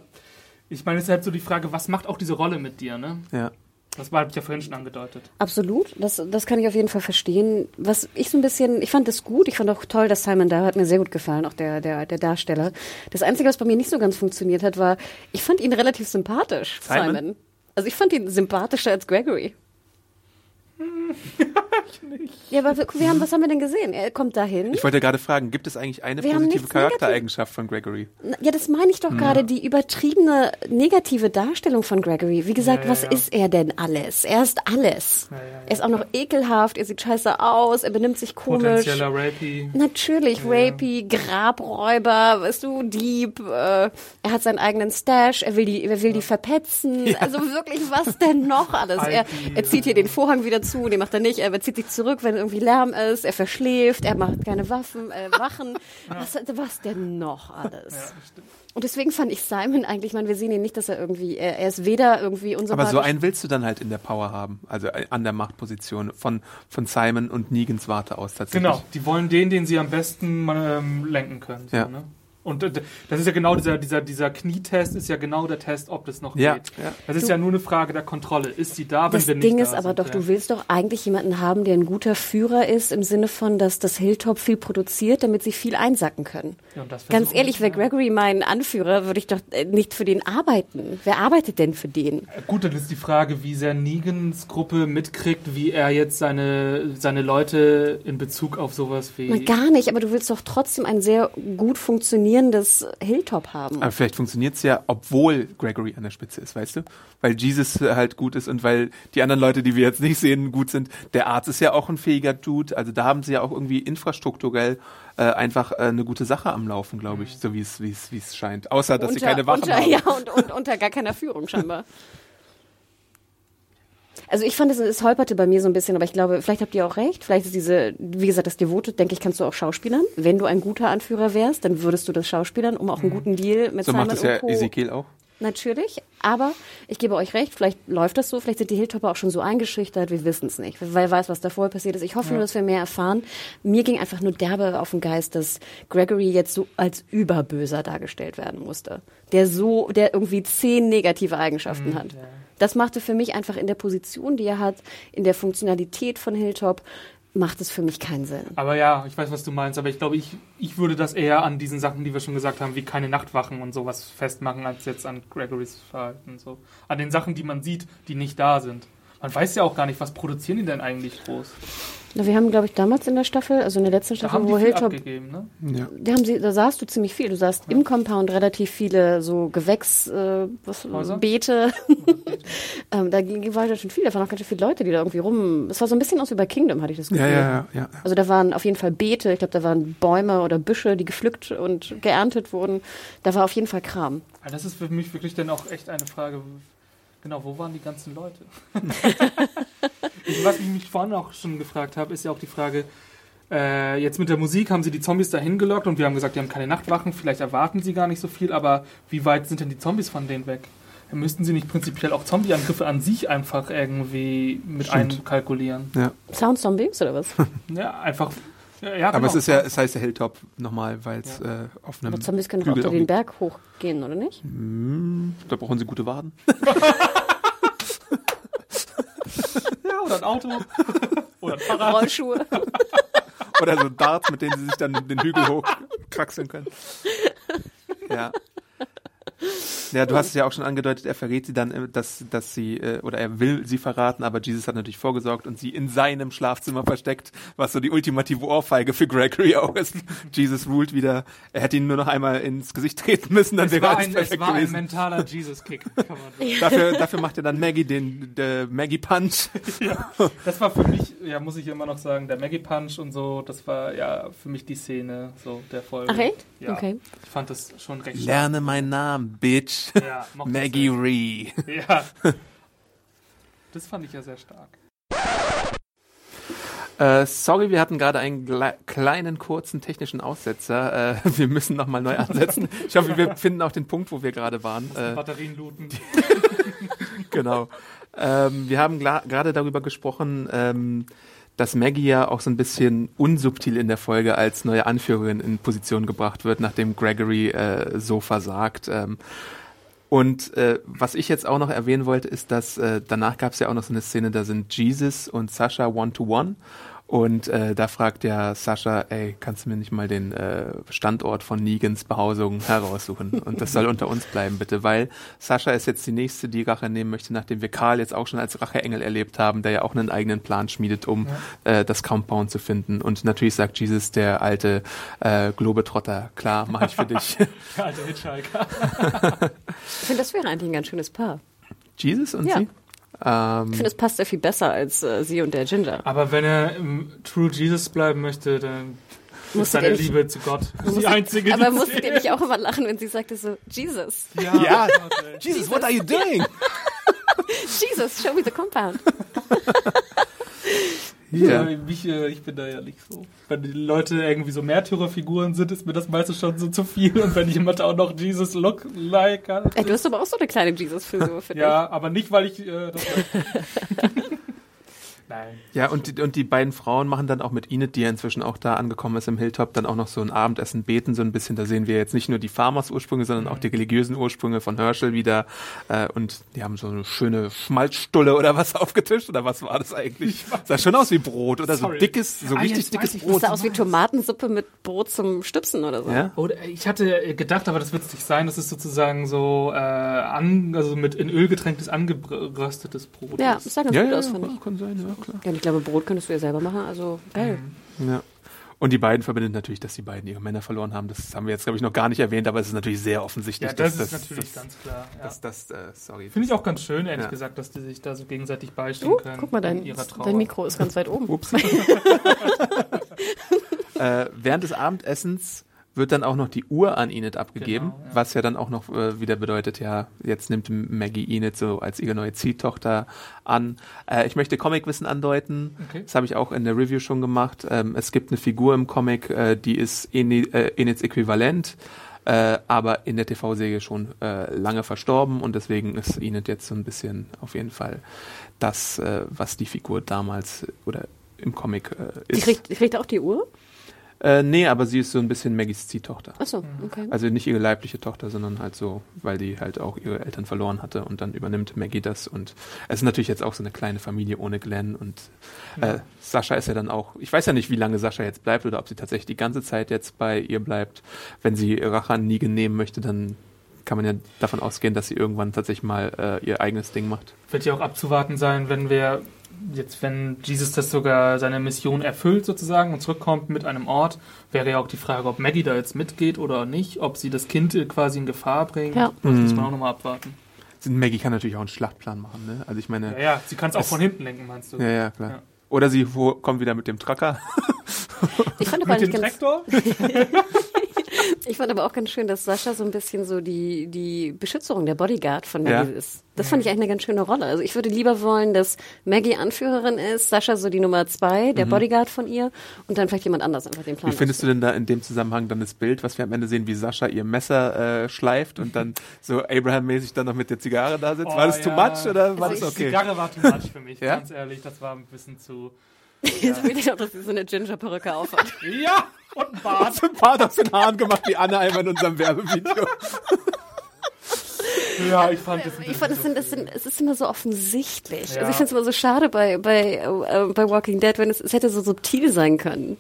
ich meine, es ist halt so die Frage, was macht auch diese Rolle mit dir, ne? Ja. Das war hab ich ja vorhin schon angedeutet. Absolut, das, das kann ich auf jeden Fall verstehen. Was ich so ein bisschen, ich fand das gut, ich fand auch toll, dass Simon da hat mir sehr gut gefallen, auch der, der, der Darsteller. Das Einzige, was bei mir nicht so ganz funktioniert hat, war, ich fand ihn relativ sympathisch, Simon? Simon. Also ich fand ihn sympathischer als Gregory. Ja, aber wir, wir haben, was haben wir denn gesehen? Er kommt dahin. Ich wollte gerade fragen, gibt es eigentlich eine Wir positive Charaktereigenschaft von Gregory? Ja, das meine ich doch gerade, die übertriebene negative Darstellung von Gregory. Wie gesagt, Ja, ja, was ja. ist er denn alles? Er ist alles. ja, ja. Er ist auch noch ekelhaft, er sieht scheiße aus, er benimmt sich komisch. Potenzieller Rapey. Natürlich, Rapey, Grabräuber, weißt du, Dieb, äh, er hat seinen eigenen Stash, er will die, er will die verpetzen. Also wirklich, was denn noch alles? Er, er zieht hier den Vorhang wieder zu, den macht er nicht, er zieht sich zurück, wenn irgendwie Lärm ist, er verschläft, er macht keine Waffen, äh, Wachen. Was, was denn noch alles? Und deswegen fand ich Simon eigentlich, man, wir sehen ihn nicht, dass er irgendwie, er, er ist weder irgendwie unser Aber so einen willst du dann halt in der Power haben, also äh, an der Machtposition von, von Simon und Negans Warte aus tatsächlich. Genau, die wollen den, den sie am besten ähm, lenken können. So, Ja. ne? Und äh, das ist ja genau dieser, dieser, dieser Knietest ist ja genau der Test, ob das noch Ja, geht. ja. Das ist ja nur eine Frage der Kontrolle. Ist sie da, wenn Das wir nicht Ding da ist aber sind, doch, ja. du willst doch eigentlich jemanden haben, der ein guter Führer ist, im Sinne von, dass das Hilltop viel produziert, damit sie viel einsacken können. Ja, und das Ganz ehrlich, wäre. Gregory mein Anführer, würde ich doch äh, nicht für den arbeiten. Wer arbeitet denn für den? Gut, dann ist die Frage, wie sehr Negans Gruppe mitkriegt, wie er jetzt seine, seine Leute in Bezug auf sowas wie. Na, gar nicht, aber du willst doch trotzdem ein sehr gut funktionierendes Hilltop haben. Aber vielleicht funktioniert es ja, obwohl Gregory an der Spitze ist, weißt du? Weil Jesus halt gut ist und weil die anderen Leute, die wir jetzt nicht sehen, gut sind. Der Arzt ist ja auch ein fähiger Dude. Also da haben sie ja auch irgendwie infrastrukturell äh, einfach äh, eine gute Sache am Laufen, glaube ich, so wie es wie es wie es scheint. Außer dass sie keine Wachen unter, haben. Ja, und, und unter gar keiner Führung scheinbar. Also ich fand, es, es holperte bei mir so ein bisschen, aber ich glaube, vielleicht habt ihr auch recht. Vielleicht ist diese, wie gesagt, das Devote, denke ich, kannst du auch schauspielern. Wenn du ein guter Anführer wärst, dann würdest du das schauspielern, um auch einen guten Deal mit So Simon macht es ja Co. Ezekiel auch. Natürlich, aber ich gebe euch recht, vielleicht läuft das so, vielleicht sind die Hilltopper auch schon so eingeschüchtert, wir wissen es nicht. Wer weiß, was da vorher passiert ist. Ich hoffe nur, dass wir mehr erfahren. Mir ging einfach nur derbe auf den Geist, dass Gregory jetzt so als Überböser dargestellt werden musste. Der so, der irgendwie zehn negative Eigenschaften hat. Das machte für mich einfach in der Position, die er hat, in der Funktionalität von Hilltop, macht es für mich keinen Sinn. Aber ja, ich weiß, was du meinst, aber ich glaube, ich, ich würde das eher an diesen Sachen, die wir schon gesagt haben, wie keine Nachtwachen und sowas festmachen, als jetzt an Gregorys Verhalten. So. An den Sachen, die man sieht, die nicht da sind. Man weiß ja auch gar nicht, was produzieren die denn eigentlich groß. Na, wir haben, glaube ich, damals in der Staffel, also in der letzten Da Staffel, wo Hilltop ne? Ja. Da, haben sie, da sahst du ziemlich viel. Du sahst im Compound relativ viele so Gewächs, äh? Beete. ähm, da ging- war ja schon viel. Da waren auch ganz schön viele Leute, die da irgendwie rum. Es war so ein bisschen aus wie bei Kingdom, hatte ich das Gefühl. Ja, ja, ja, ja. Also da waren auf jeden Fall Beete. Ich glaube, da waren Bäume oder Büsche, die gepflückt und geerntet wurden. Da war auf jeden Fall Kram. Das ist für mich wirklich dann auch echt eine Frage. Genau, wo waren die ganzen Leute? ich, was ich mich vorhin auch schon gefragt habe, ist ja auch die Frage, äh, jetzt mit der Musik haben sie die Zombies dahin gelockt und wir haben gesagt, die haben keine Nachtwachen, vielleicht erwarten sie gar nicht so viel, aber wie weit sind denn die Zombies von denen weg? Müssten sie nicht prinzipiell auch Zombie-Angriffe an sich einfach irgendwie mit Stimmt. einkalkulieren? ja. Sound Zombies oder was? Ja, einfach. Ja, ja, Aber genau. es ist ja, es heißt ja Hilltop nochmal, weil es äh, auf einem Aber Zombies können auch Hügel da den. Berg hochgehen, oder nicht? Da brauchen sie gute Waden. Ja, oder ein Auto. oder ein Fahrrad. Rollschuhe. Oder so Darts, mit denen sie sich dann den Hügel hochkraxeln können. Ja. Ja, du hast es ja auch schon angedeutet, er verrät sie dann, äh, dass, dass sie, äh, oder er will sie verraten, aber Jesus hat natürlich vorgesorgt und sie in seinem Schlafzimmer versteckt, was so die ultimative Ohrfeige für Gregory auch ist. Jesus ruled wieder, er hätte ihn nur noch einmal ins Gesicht treten müssen, dann Es wäre war, ein, es war ein gewesen. mentaler Jesus-Kick. kann man sagen. Dafür, dafür macht er dann Maggie den der Maggie Punch. Das war für mich, ja, muss ich immer noch sagen, der Maggie Punch und so, das war ja für mich die Szene so der Folge. Ach echt? Ja. Okay. Ich fand das schon recht Lerne meinen Namen, Bitch. Ja, Maggie Ree. Ja. Das fand ich ja sehr stark. Äh, sorry, wir hatten gerade einen kleinen, kurzen technischen Aussetzer. Äh, wir müssen nochmal neu ansetzen. Ich hoffe, wir finden auch den Punkt, wo wir gerade waren. Äh, Batterien looten. genau. Ähm, wir haben gerade darüber gesprochen, ähm, dass Maggie ja auch so ein bisschen unsubtil in der Folge als neue Anführerin in Position gebracht wird, nachdem Gregory äh, so versagt. Ähm, und äh, was ich jetzt auch noch erwähnen wollte, ist, dass äh, danach gab es ja auch noch so eine Szene, da sind Jesus und Sascha one-to-one. Und äh, da fragt ja Sascha, ey, kannst du mir nicht mal den äh, Standort von Negans Behausung heraussuchen? Und das soll unter uns bleiben, bitte, weil Sascha ist jetzt die nächste, die Rache nehmen möchte, nachdem wir Karl jetzt auch schon als Racheengel erlebt haben, der ja auch einen eigenen Plan schmiedet, um äh, das Compound zu finden. Und natürlich sagt Jesus, der alte äh, Globetrotter, klar, mache ich für dich. Der alte Hitchhiker. Ich finde, das wäre eigentlich ein ganz schönes Paar. Jesus und Ja. sie? Ähm, Ich finde, es passt sehr viel besser als äh, sie und der Ginger. Aber wenn er im True Jesus bleiben möchte, dann ist seine nicht- Liebe zu Gott die einzige, Aber musstet ihr nicht auch immer lachen, wenn sie sagte so, Jesus, Ja, Ja. Ey. Jesus, what are you doing? Jesus, show me the compound. Ja. Ja. Mich, äh, ich bin da ja nicht so. Wenn die Leute irgendwie so Märtyrerfiguren sind, ist mir das meistens schon so zu viel. Und wenn jemand auch noch Jesus Look like hat. Ey, du hast aber auch so eine kleine Jesus-Frisur, finde Ja, aber nicht, weil ich äh, das Nein. Ja, und die, und die beiden Frauen machen dann auch mit Enid, die ja inzwischen auch da angekommen ist im Hilltop, dann auch noch so ein Abendessen beten, so ein bisschen. Da sehen wir jetzt nicht nur die Farmers-Ursprünge, sondern auch die religiösen Ursprünge von Herschel wieder. Äh, und die haben so eine schöne Schmalzstulle oder was aufgetischt. Oder was war das eigentlich? Sah schon aus wie Brot oder Sorry. so dickes, so Ah, richtig dickes ich. Brot. Sah aus wie Tomatensuppe mit Brot zum Stüpsen oder so. Ja? Oder ich hatte gedacht, aber das wird es nicht sein, das ist sozusagen so äh, an, also mit in Öl getränktes angeröstetes Brot. Ja, das sah ganz Ja, gut ja, aus, ja, finde ich. kann sein, ja, klar. Ja, und ich glaube, Brot könntest du ja selber machen, also geil. Ja. Und die beiden verbindet natürlich, dass die beiden ihre Männer verloren haben. Das haben wir jetzt, glaube ich, noch gar nicht erwähnt, aber es ist natürlich sehr offensichtlich. Ja, das dass, ist natürlich das, ganz klar. Ja. Das, das, äh, sorry. Finde ich auch ganz schön, ehrlich Ja. gesagt, dass die sich da so gegenseitig beistehen Oh, können. guck mal, in dein, dein Mikro ist ganz weit oben. Ups. äh, während des Abendessens wird dann auch noch die Uhr an Enid abgegeben, Genau, ja. was ja dann auch noch äh, wieder bedeutet, ja, jetzt nimmt Maggie Enid so als ihre neue Ziehtochter an. Äh, ich möchte Comicwissen andeuten, Okay. das habe ich auch in der Review schon gemacht. Ähm, es gibt eine Figur im Comic, äh, die ist Enid, äh, Enids Äquivalent, äh, aber in der TV-Serie schon äh, lange verstorben und deswegen ist Enid jetzt so ein bisschen auf jeden Fall das, äh, was die Figur damals oder im Comic äh, Die ist. kriegt, die kriegt auch die Uhr? Äh, nee, aber sie ist so ein bisschen Maggies Ziehtochter. Achso, okay. Also nicht ihre leibliche Tochter, sondern halt so, weil die halt auch ihre Eltern verloren hatte und dann übernimmt Maggie das und es ist natürlich jetzt auch so eine kleine Familie ohne Glenn und äh, Sascha ist ja dann auch, ich weiß ja nicht, wie lange Sascha jetzt bleibt oder ob sie tatsächlich die ganze Zeit jetzt bei ihr bleibt. Wenn sie Rache an Negan nehmen möchte, dann kann man ja davon ausgehen, dass sie irgendwann tatsächlich mal äh, ihr eigenes Ding macht. Wird ja auch abzuwarten sein, wenn wir jetzt, wenn Jesus das sogar seine Mission erfüllt sozusagen und zurückkommt mit einem Ort, wäre ja auch die Frage, ob Maggie da jetzt mitgeht oder nicht, ob sie das Kind quasi in Gefahr bringt. Ja. Das muss man auch nochmal abwarten. Maggie kann natürlich auch einen Schlachtplan machen, ne? Also ich meine, Ja, ja, sie kann es auch von hinten lenken, meinst du? ja, ja, klar. Ja. Oder sie wo, kommt wieder mit dem Trucker. Ich fand aber Mit dem ganz, Traktor? Ich fand aber auch ganz schön, dass Sascha so ein bisschen so die, die Beschützerung, der Bodyguard von Maggie Ja. ist. Das fand ich eigentlich eine ganz schöne Rolle. Also ich würde lieber wollen, dass Maggie Anführerin ist, Sascha so die Nummer zwei, der Bodyguard von ihr und dann vielleicht jemand anders einfach den Plan. Mhm. Wie findest du denn da in dem Zusammenhang dann das Bild, was wir am Ende sehen, wie Sascha ihr Messer äh, schleift und dann so Abraham-mäßig dann noch mit der Zigarre da sitzt? Oh, war das too ja. much oder war Also das Die okay? Zigarre war too much für mich, Ja? ganz ehrlich. Das war ein bisschen zu. Jetzt will ich auch, dass sie so eine Ginger-Perücke aufhat. Ja! Und ein Bart. Du ein Bart aus den Haaren gemacht, wie Anne einmal in unserem Werbevideo. Ja, ich fand das Ich fand, das sind, das sind, es ist immer so offensichtlich. Ja. Also ich finde es immer so schade bei, bei, äh, bei Walking Dead, wenn es, es hätte so subtil sein können.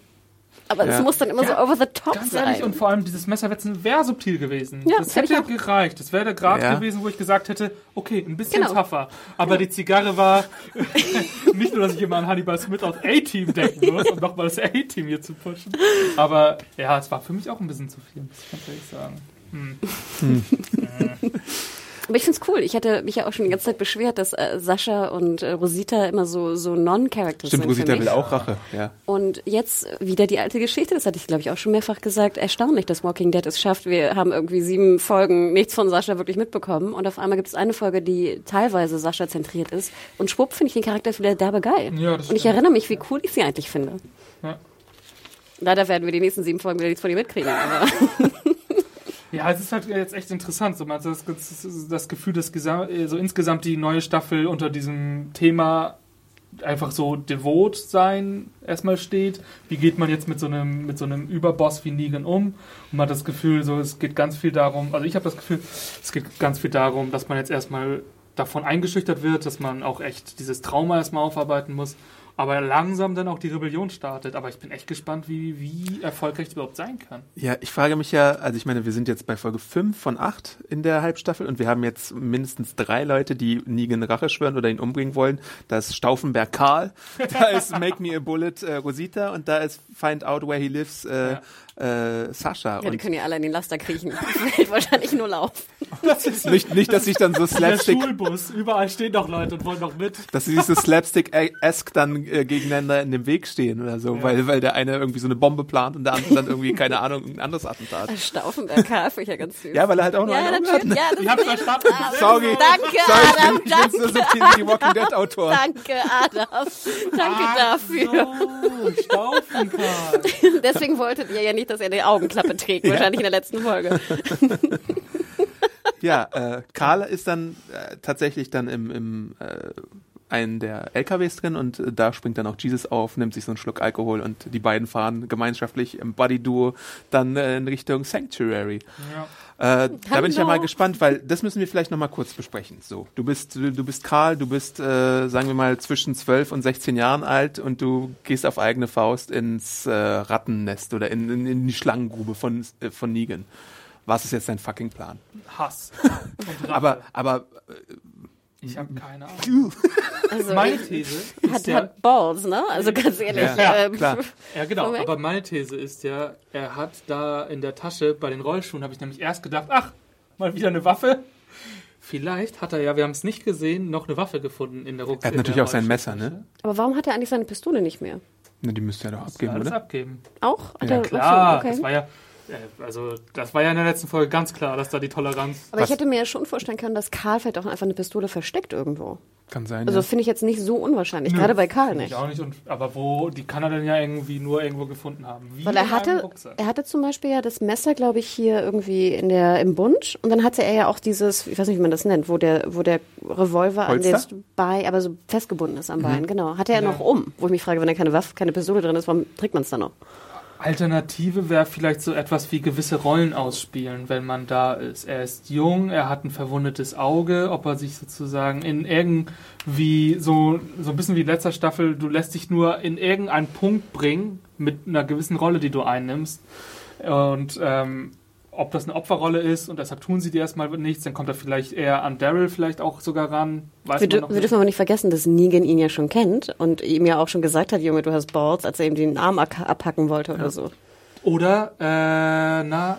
Aber es Ja. muss dann immer Ja, so over the top Ganz sein. ehrlich, und vor allem dieses Messerwetzen wäre subtil gewesen. Ja, das hätte gereicht. Das wäre der Grad Ja. gewesen, wo ich gesagt hätte, okay, ein bisschen Genau. tougher. Aber die Zigarre war nicht nur, dass ich immer an Hannibal Smith aus A-Team denken muss, um nochmal das A-Team hier zu pushen. Aber ja, es war für mich auch ein bisschen zu viel, muss ich ganz ehrlich sagen. Aber ich find's cool. Ich hatte mich ja auch schon die ganze Zeit beschwert, dass äh, Sascha und äh, Rosita immer so, so Non-Characters Stimmt, sind für Rosita will auch Rache. Ja. Und jetzt wieder die alte Geschichte, das hatte ich glaube ich auch schon mehrfach gesagt, erstaunlich, dass Walking Dead es schafft. Wir haben irgendwie sieben Folgen nichts von Sascha wirklich mitbekommen und auf einmal gibt es eine Folge, die teilweise Sascha zentriert ist und schwupp finde ich den Charakter wieder derbe geil. Ja, das und ich stimmt. erinnere mich, wie cool ich sie eigentlich finde. Ja. Leider werden wir die nächsten sieben Folgen wieder nichts von ihr mitkriegen, aber Ja, es ist halt jetzt echt interessant. So, man hat das, das Gefühl, dass so insgesamt die neue Staffel unter diesem Thema einfach so devot sein erstmal steht. Wie geht man jetzt mit so einem mit so einem Überboss wie Negan um? Und man hat das Gefühl, so es geht ganz viel darum. Also ich habe das Gefühl, es geht ganz viel darum, dass man jetzt erstmal davon eingeschüchtert wird, dass man auch echt dieses Trauma erstmal aufarbeiten muss. Aber langsam dann auch die Rebellion startet. Aber ich bin echt gespannt, wie, wie erfolgreich das überhaupt sein kann. Ja, ich frage mich ja, also ich meine, wir sind jetzt bei Folge 5 von 8 in der Halbstaffel und wir haben jetzt mindestens drei Leute, die Negan Rache schwören oder ihn umbringen wollen. Da ist Stauffenberg Karl, da ist Make Me a Bullet äh, Rosita und da ist Find Out Where He Lives äh, äh, Sascha. ja, die und können ja alle in den Laster kriechen. Das fällt wahrscheinlich nur auf. Das ist Nicht, nicht, dass sich dann so der Slapstick, Schulbus. Überall stehen doch Leute und wollen doch mit. dass sie sich so Slapstick-esque dann äh, gegeneinander in dem Weg stehen oder so, weil, weil der eine irgendwie so eine Bombe plant und der andere dann irgendwie, keine Ahnung, ein anderes Attentat. Stauffenberg Karl finde ich ja ganz süß. Ja, weil er halt auch nur ja, ein Auge hat. natürlich. Ja, das Ich hab's verstanden. Sorry. Danke, Sorry, ich Adam, ich bin so danke. subtil wie die Walking Dead Autoren. Danke, Adam. Danke dafür. Oh, Staufenkarl. Deswegen wolltet ihr ja nicht, dass er eine Augenklappe trägt, wahrscheinlich in der letzten Folge. Ja, äh, Karl ist dann äh, tatsächlich dann im, im äh, einen der LKWs drin und äh, da springt dann auch Jesus auf, nimmt sich so einen Schluck Alkohol und die beiden fahren gemeinschaftlich im Buddy-Duo dann äh, in Richtung Sanctuary. Äh, da bin ich ja mal gespannt, weil das müssen wir vielleicht noch mal kurz besprechen. So, du bist du, du bist Karl, du bist äh, sagen wir mal zwischen 12 und 16 Jahren alt und du gehst auf eigene Faust ins äh, Rattennest oder in, in, in die Schlangengrube von äh, von Negan. Was ist jetzt dein fucking Plan? Hass. Aber aber ich habe keine Ahnung. Also, Meine These hat, ist ja, hat Balls, ne? Also ganz ehrlich. Ja, ähm, klar. ja genau, Moment. aber meine These ist ja, er hat da in der Tasche bei den Rollschuhen, habe ich nämlich erst gedacht, ach, mal wieder eine Waffe. Vielleicht hat er ja, wir haben es nicht gesehen, noch eine Waffe gefunden in der Rucksack. Er hat natürlich auch sein Messer, ne? Aber warum hat er eigentlich seine Pistole nicht mehr? Na, die müsste er doch abgeben, Alles oder? abgeben. Auch? Hat Ja, er- Klar, okay. das war ja, äh, also das war ja in der letzten Folge ganz klar, dass da die Toleranz. Aber Was- ich hätte mir ja schon vorstellen können, dass Karl vielleicht auch einfach eine Pistole versteckt irgendwo. Kann sein. Also ja. finde ich jetzt nicht so unwahrscheinlich, gerade bei Karl Finde nicht. Ich auch nicht. Und, aber wo, die kann er dann ja irgendwie nur irgendwo gefunden haben. Wie Weil er hatte, er hatte zum Beispiel ja das Messer, glaube ich, hier irgendwie in der, im Bund. Und dann hatte er ja auch dieses, ich weiß nicht, wie man das nennt, wo der, wo der Revolver an Holster? das Bein, aber so festgebunden ist am Bein, genau. Hatte er Ja. noch um. Wo ich mich frage, wenn da keine Waffe, keine Pistole drin ist, warum trägt man es dann noch? Alternative wäre vielleicht so etwas wie gewisse Rollen ausspielen, wenn man da ist. Er ist jung, er hat ein verwundetes Auge, ob er sich sozusagen in irgendwie so, so ein bisschen wie letzter Staffel, du lässt dich nur in irgendeinen Punkt bringen mit einer gewissen Rolle, die du einnimmst. Und ähm, ob das eine Opferrolle ist und deshalb tun sie dir erstmal nichts, dann kommt er vielleicht eher an Daryl vielleicht auch sogar ran. Weiß Wir, dür wir dürfen aber nicht vergessen, dass Negan ihn ja schon kennt und ihm ja auch schon gesagt hat, Junge, du hast Balls, als er ihm den Arm abhacken wollte oder so. Oder, äh, na,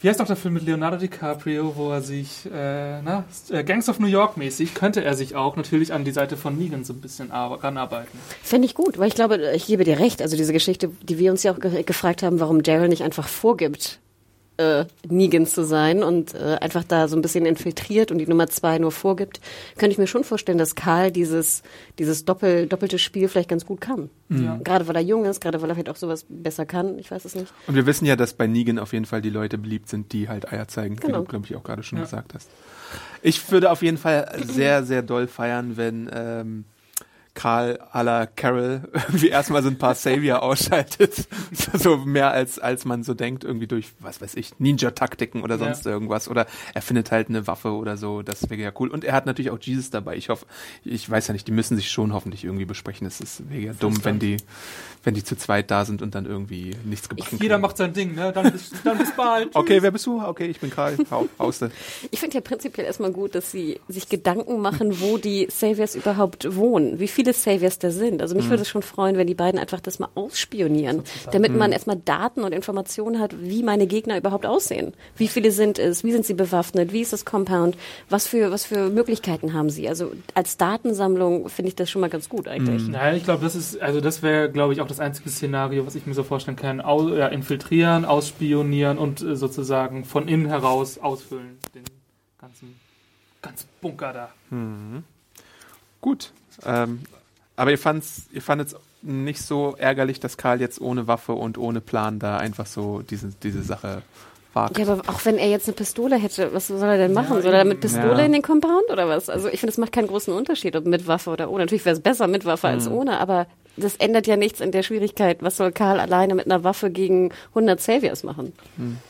wie heißt noch der Film mit Leonardo DiCaprio, wo er sich, äh, na, äh, Gangs of New York mäßig, könnte er sich auch natürlich an die Seite von Negan so ein bisschen ar- ranarbeiten. Fände ich gut, weil ich glaube, ich gebe dir recht. Also diese Geschichte, die wir uns ja auch ge gefragt haben, warum Daryl nicht einfach vorgibt, äh, Negan zu sein und äh, einfach da so ein bisschen infiltriert und die Nummer zwei nur vorgibt, könnte ich mir schon vorstellen, dass Karl dieses, dieses Doppel, doppelte Spiel vielleicht ganz gut kann. Ja. Gerade weil er jung ist, gerade weil er vielleicht auch sowas besser kann, ich weiß es nicht. Und wir wissen ja, dass bei Negan auf jeden Fall die Leute beliebt sind, die halt Eier zeigen, wie Genau. du, glaube ich, auch gerade schon Ja. gesagt hast. Ich würde auf jeden Fall sehr, sehr doll feiern, wenn ähm, Karl à la Carol irgendwie erstmal so ein paar Savior ausschaltet. so mehr als, als man so denkt, irgendwie durch, was weiß ich, Ninja-Taktiken oder Ja. sonst irgendwas. Oder er findet halt eine Waffe oder so. Das wäre ja cool. Und er hat natürlich auch Jesus dabei. Ich hoffe, ich weiß ja nicht, die müssen sich schon hoffentlich irgendwie besprechen. Es ist wäre ja dumm, wenn die, wenn die zu zweit da sind und dann irgendwie nichts gebacken Jeder kriegen. macht sein Ding, ne? Dann bis, dann bis bald. Okay, wer bist du? Okay, ich bin Karl. Hau, hauste. Ich finde ja prinzipiell erstmal gut, dass sie sich Gedanken machen, wo die Saviors überhaupt wohnen, wie viele Saviors da sind. Also mich würde es schon freuen, wenn die beiden einfach das mal ausspionieren, damit man erstmal Daten und Informationen hat, wie meine Gegner überhaupt aussehen. Wie viele sind es? Wie sind sie bewaffnet? Wie ist das Compound? Was für, was für Möglichkeiten haben sie? Also als Datensammlung finde ich das schon mal ganz gut eigentlich. Nein, ich glaube, das ist, also das wäre, glaube ich, auch das einzige Szenario, was ich mir so vorstellen kann. Au, ja, infiltrieren, ausspionieren und äh, sozusagen von innen heraus ausfüllen. Den ganzen, ganzen Bunker da. Gut. Ähm, aber ihr fand's, ihr fandet es nicht so ärgerlich, dass Karl jetzt ohne Waffe und ohne Plan da einfach so diese, diese Sache wagt. Ja, aber auch wenn er jetzt eine Pistole hätte, was soll er denn machen? soll er mit Pistole Ja. in den Compound oder was? Also ich finde, es macht keinen großen Unterschied, ob mit Waffe oder ohne. Natürlich wäre es besser mit Waffe als Mhm. ohne, aber das ändert ja nichts in der Schwierigkeit. Was soll Karl alleine mit einer Waffe gegen 100 Saviors machen?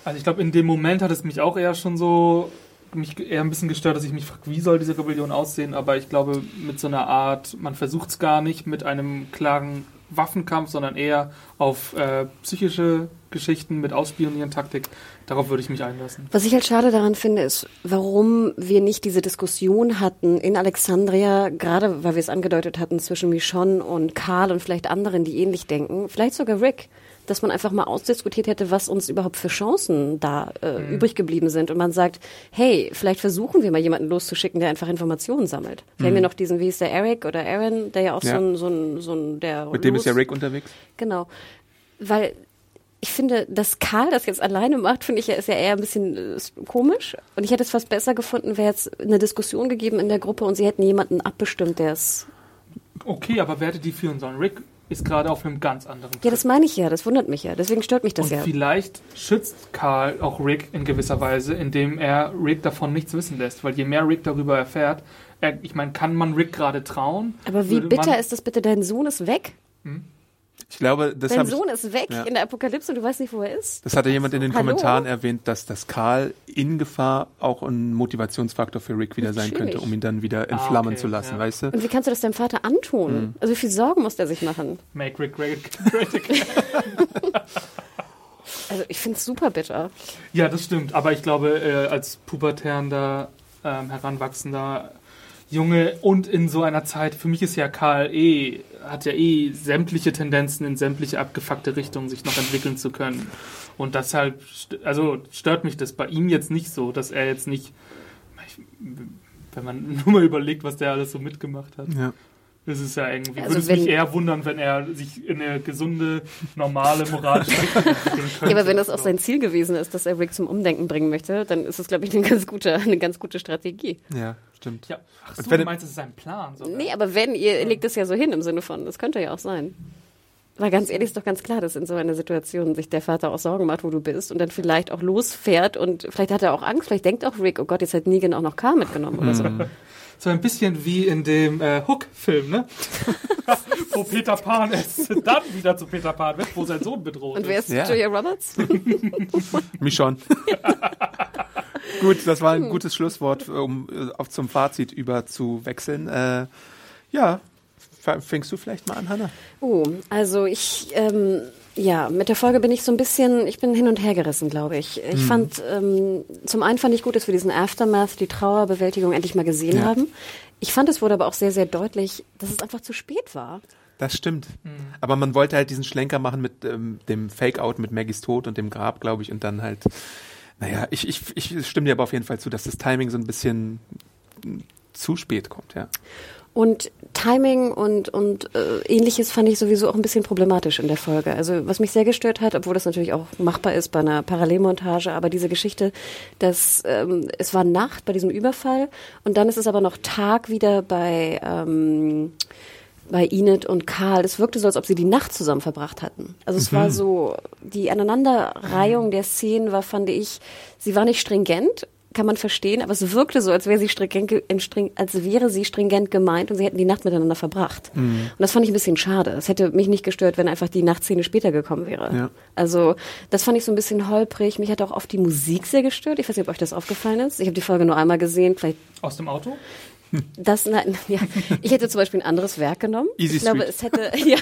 Also ich glaube, in dem Moment hat es mich auch eher schon so mich eher ein bisschen gestört, dass ich mich frage, wie soll diese Rebellion aussehen, aber ich glaube, mit so einer Art, man versucht es gar nicht mit einem klaren Waffenkampf, sondern eher auf äh, psychische Geschichten mit Ausspionieren, Taktik. Darauf würde ich mich einlassen. Was ich halt schade daran finde, ist, warum wir nicht diese Diskussion hatten in Alexandria, gerade weil wir es angedeutet hatten zwischen Michonne und Karl und vielleicht anderen, die ähnlich denken, vielleicht sogar Rick, dass man einfach mal ausdiskutiert hätte, was uns überhaupt für Chancen da äh, mhm. übrig geblieben sind. Und man sagt, hey, vielleicht versuchen wir mal jemanden loszuschicken, der einfach Informationen sammelt. Wir haben ja noch diesen, wie ist der Eric oder Aaron, der ja auch ja. so ein, so ein, so ein der. Mit dem ist ja Rick unterwegs. Genau. Weil ich finde, dass Karl das jetzt alleine macht, finde ich ja, ist ja eher ein bisschen äh, komisch. Und ich hätte es fast besser gefunden, wäre jetzt eine Diskussion gegeben in der Gruppe und sie hätten jemanden abbestimmt, der es. Okay, aber wer hätte die führen sollen? Rick ist gerade auf einem ganz anderen. Trip. Ja, das meine ich ja. Das wundert mich ja. Deswegen stört mich das und ja. Vielleicht schützt Karl auch Rick in gewisser Weise, indem er Rick davon nichts wissen lässt. Weil je mehr Rick darüber erfährt, er, ich meine, kann man Rick gerade trauen? Aber wie bitter ist das bitte? Dein Sohn ist weg. Hm? Ich glaube, das Dein Sohn ist weg ja. in der Apokalypse und du weißt nicht, wo er ist. Das hatte jemand in den Hallo? Kommentaren erwähnt, dass das Karl in Gefahr auch ein Motivationsfaktor für Rick wieder sein könnte, um ihn dann wieder entflammen ah, okay, zu lassen, ja. weißt du? Und wie kannst du das deinem Vater antun? Mhm. Also wie viel Sorgen muss der sich machen? Make Rick great, great again. also ich finde es super bitter. Ja, das stimmt. Aber ich glaube, äh, als pubertärender, ähm, heranwachsender Junge und in so einer Zeit, für mich ist ja Karl eh, hat ja eh sämtliche Tendenzen in sämtliche abgefuckte Richtungen sich noch entwickeln zu können. Und deshalb, also stört mich das bei ihm jetzt nicht so, dass er jetzt nicht, wenn man nur mal überlegt, was der alles so mitgemacht hat. Ja. Das ist ja irgendwie, also würde es mich eher wundern, wenn er sich in eine gesunde, normale, moralische Richtung entwickeln könnte. Ja, aber wenn das auch sein Ziel gewesen ist, dass er Rick zum Umdenken bringen möchte, dann ist das, glaube ich, eine ganz gute, eine ganz gute Strategie. Ja, stimmt. Ja. Ach so, du meinst, es ist sein Plan? Sogar. Nee, aber wenn, ihr legt es ja so hin im Sinne von, das könnte ja auch sein. Weil ganz ehrlich ist doch ganz klar, dass in so einer Situation sich der Vater auch Sorgen macht, wo du bist und dann vielleicht auch losfährt und vielleicht hat er auch Angst, vielleicht denkt auch Rick, oh Gott, jetzt hat Negan auch noch K mitgenommen oder so. Mhm so ein bisschen wie in dem äh, Hook-Film, ne? wo Peter Pan es dann wieder zu Peter Pan wird, wo sein Sohn bedroht Und wer ist ja. Julia Roberts? Mich schon. Gut, das war ein gutes Schlusswort, um äh, auf zum Fazit über zu wechseln. Äh, ja, fängst du vielleicht mal an, Hanna? Oh, also ich ähm, ja, mit der Folge bin ich so ein bisschen, ich bin hin und her gerissen, glaube ich. Ich mhm. fand, ähm, zum einen fand ich gut, dass wir diesen Aftermath, die Trauerbewältigung endlich mal gesehen ja. haben. Ich fand, es wurde aber auch sehr, sehr deutlich, dass es einfach zu spät war. Das stimmt. Mhm. Aber man wollte halt diesen Schlenker machen mit ähm, dem Fake-Out mit Maggies Tod und dem Grab, glaube ich, und dann halt, naja, ich, ich, ich stimme dir aber auf jeden Fall zu, dass das Timing so ein bisschen zu spät kommt, ja. Und Timing und, und äh, ähnliches fand ich sowieso auch ein bisschen problematisch in der Folge. Also was mich sehr gestört hat, obwohl das natürlich auch machbar ist bei einer Parallelmontage, aber diese Geschichte, dass ähm, es war Nacht bei diesem Überfall und dann ist es aber noch Tag wieder bei ähm, bei Enid und Karl. Es wirkte so, als ob sie die Nacht zusammen verbracht hatten. Also es mhm. war so, die Aneinanderreihung der Szenen war, fand ich, sie war nicht stringent, kann man verstehen, aber es wirkte so, als wäre sie stringent, als wäre sie stringent gemeint und sie hätten die Nacht miteinander verbracht. Mhm. Und das fand ich ein bisschen schade. Es hätte mich nicht gestört, wenn einfach die Nachtszene später gekommen wäre. Ja. Also das fand ich so ein bisschen holprig. Mich hat auch oft die Musik sehr gestört. Ich weiß nicht, ob euch das aufgefallen ist. Ich habe die Folge nur einmal gesehen. Vielleicht aus dem Auto? Das, nein, ja. Ich hätte zum Beispiel ein anderes Werk genommen. Easy ich glaube, es hätte, ja,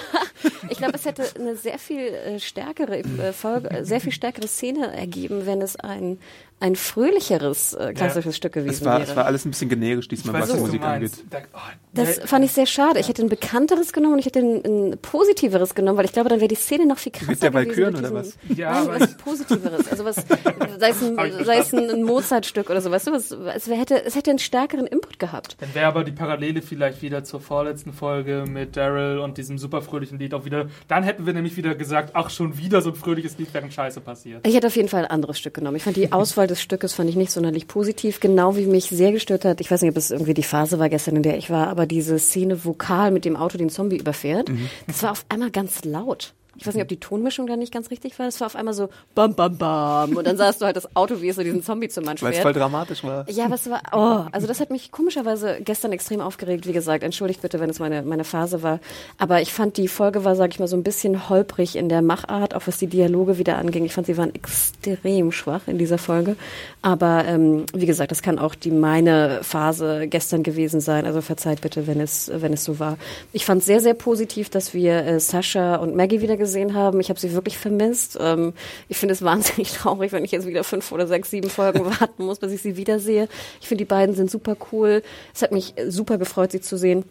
ich glaube, es hätte eine sehr viel äh, stärkere äh, Folge, äh, sehr viel stärkere Szene ergeben, wenn es ein ein fröhlicheres äh, klassisches ja. Stück gewesen es war, wäre. Es war alles ein bisschen generisch diesmal, was die Musik angeht. Da, oh, das fand ich sehr schade. Ich hätte ein bekannteres genommen und ich hätte ein, ein positiveres genommen, weil ich glaube, dann wäre die Szene noch viel krasser Mit der Valkyren oder was? Ja, nein, was positiveres. Also was, sei es ein, sei es ein Mozart-Stück oder so, weißt du, was, es hätte, es hätte einen stärkeren Input gehabt. Dann wäre aber die Parallele vielleicht wieder zur vorletzten Folge mit Daryl und diesem super fröhlichen Lied auch wieder, dann hätten wir nämlich wieder gesagt, ach, schon wieder so ein fröhliches Lied, während Scheiße passiert. Ich hätte auf jeden Fall ein anderes Stück genommen. Ich fand die Auswahl des Stückes fand ich nicht sonderlich positiv, genau wie mich sehr gestört hat. Ich weiß nicht, ob es irgendwie die Phase war gestern, in der ich war, aber diese Szene, wo Karl mit dem Auto den Zombie überfährt, mhm. das war auf einmal ganz laut. Ich weiß nicht, ob die Tonmischung da nicht ganz richtig war. Es war auf einmal so bam, bam, bam. Und dann sahst du halt das Auto, wie es so diesen Zombie zum Mann. Weil es voll dramatisch war. Ja, aber es war, oh, also das hat mich komischerweise gestern extrem aufgeregt. Wie gesagt, entschuldigt bitte, wenn es meine, meine Phase war. Aber ich fand, die Folge war, sag ich mal, so ein bisschen holprig in der Machart, auch was die Dialoge wieder anging. Ich fand, sie waren extrem schwach in dieser Folge. Aber ähm, wie gesagt, das kann auch die meine Phase gestern gewesen sein. Also verzeiht bitte, wenn es, wenn es so war. Ich fand sehr, sehr positiv, dass wir äh, Sascha und Maggie wieder gesehen haben. Ich habe sie wirklich vermisst. Ähm, ich finde es wahnsinnig traurig, wenn ich jetzt wieder fünf oder sechs, sieben Folgen warten muss, bis ich sie wiedersehe. Ich finde, die beiden sind super cool. Es hat mich super gefreut, sie zu sehen.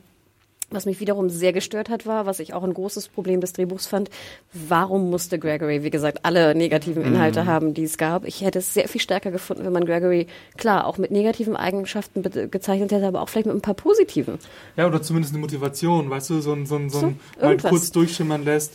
Was mich wiederum sehr gestört hat, war, was ich auch ein großes Problem des Drehbuchs fand, warum musste Gregory, wie gesagt, alle negativen Inhalte haben, die es gab. Ich hätte es sehr viel stärker gefunden, wenn man Gregory, klar, auch mit negativen Eigenschaften gezeichnet hätte, aber auch vielleicht mit ein paar positiven. Ja, oder zumindest eine Motivation, weißt du, so ein, so ein, so So, ein mal irgendwas. kurz durchschimmern lässt.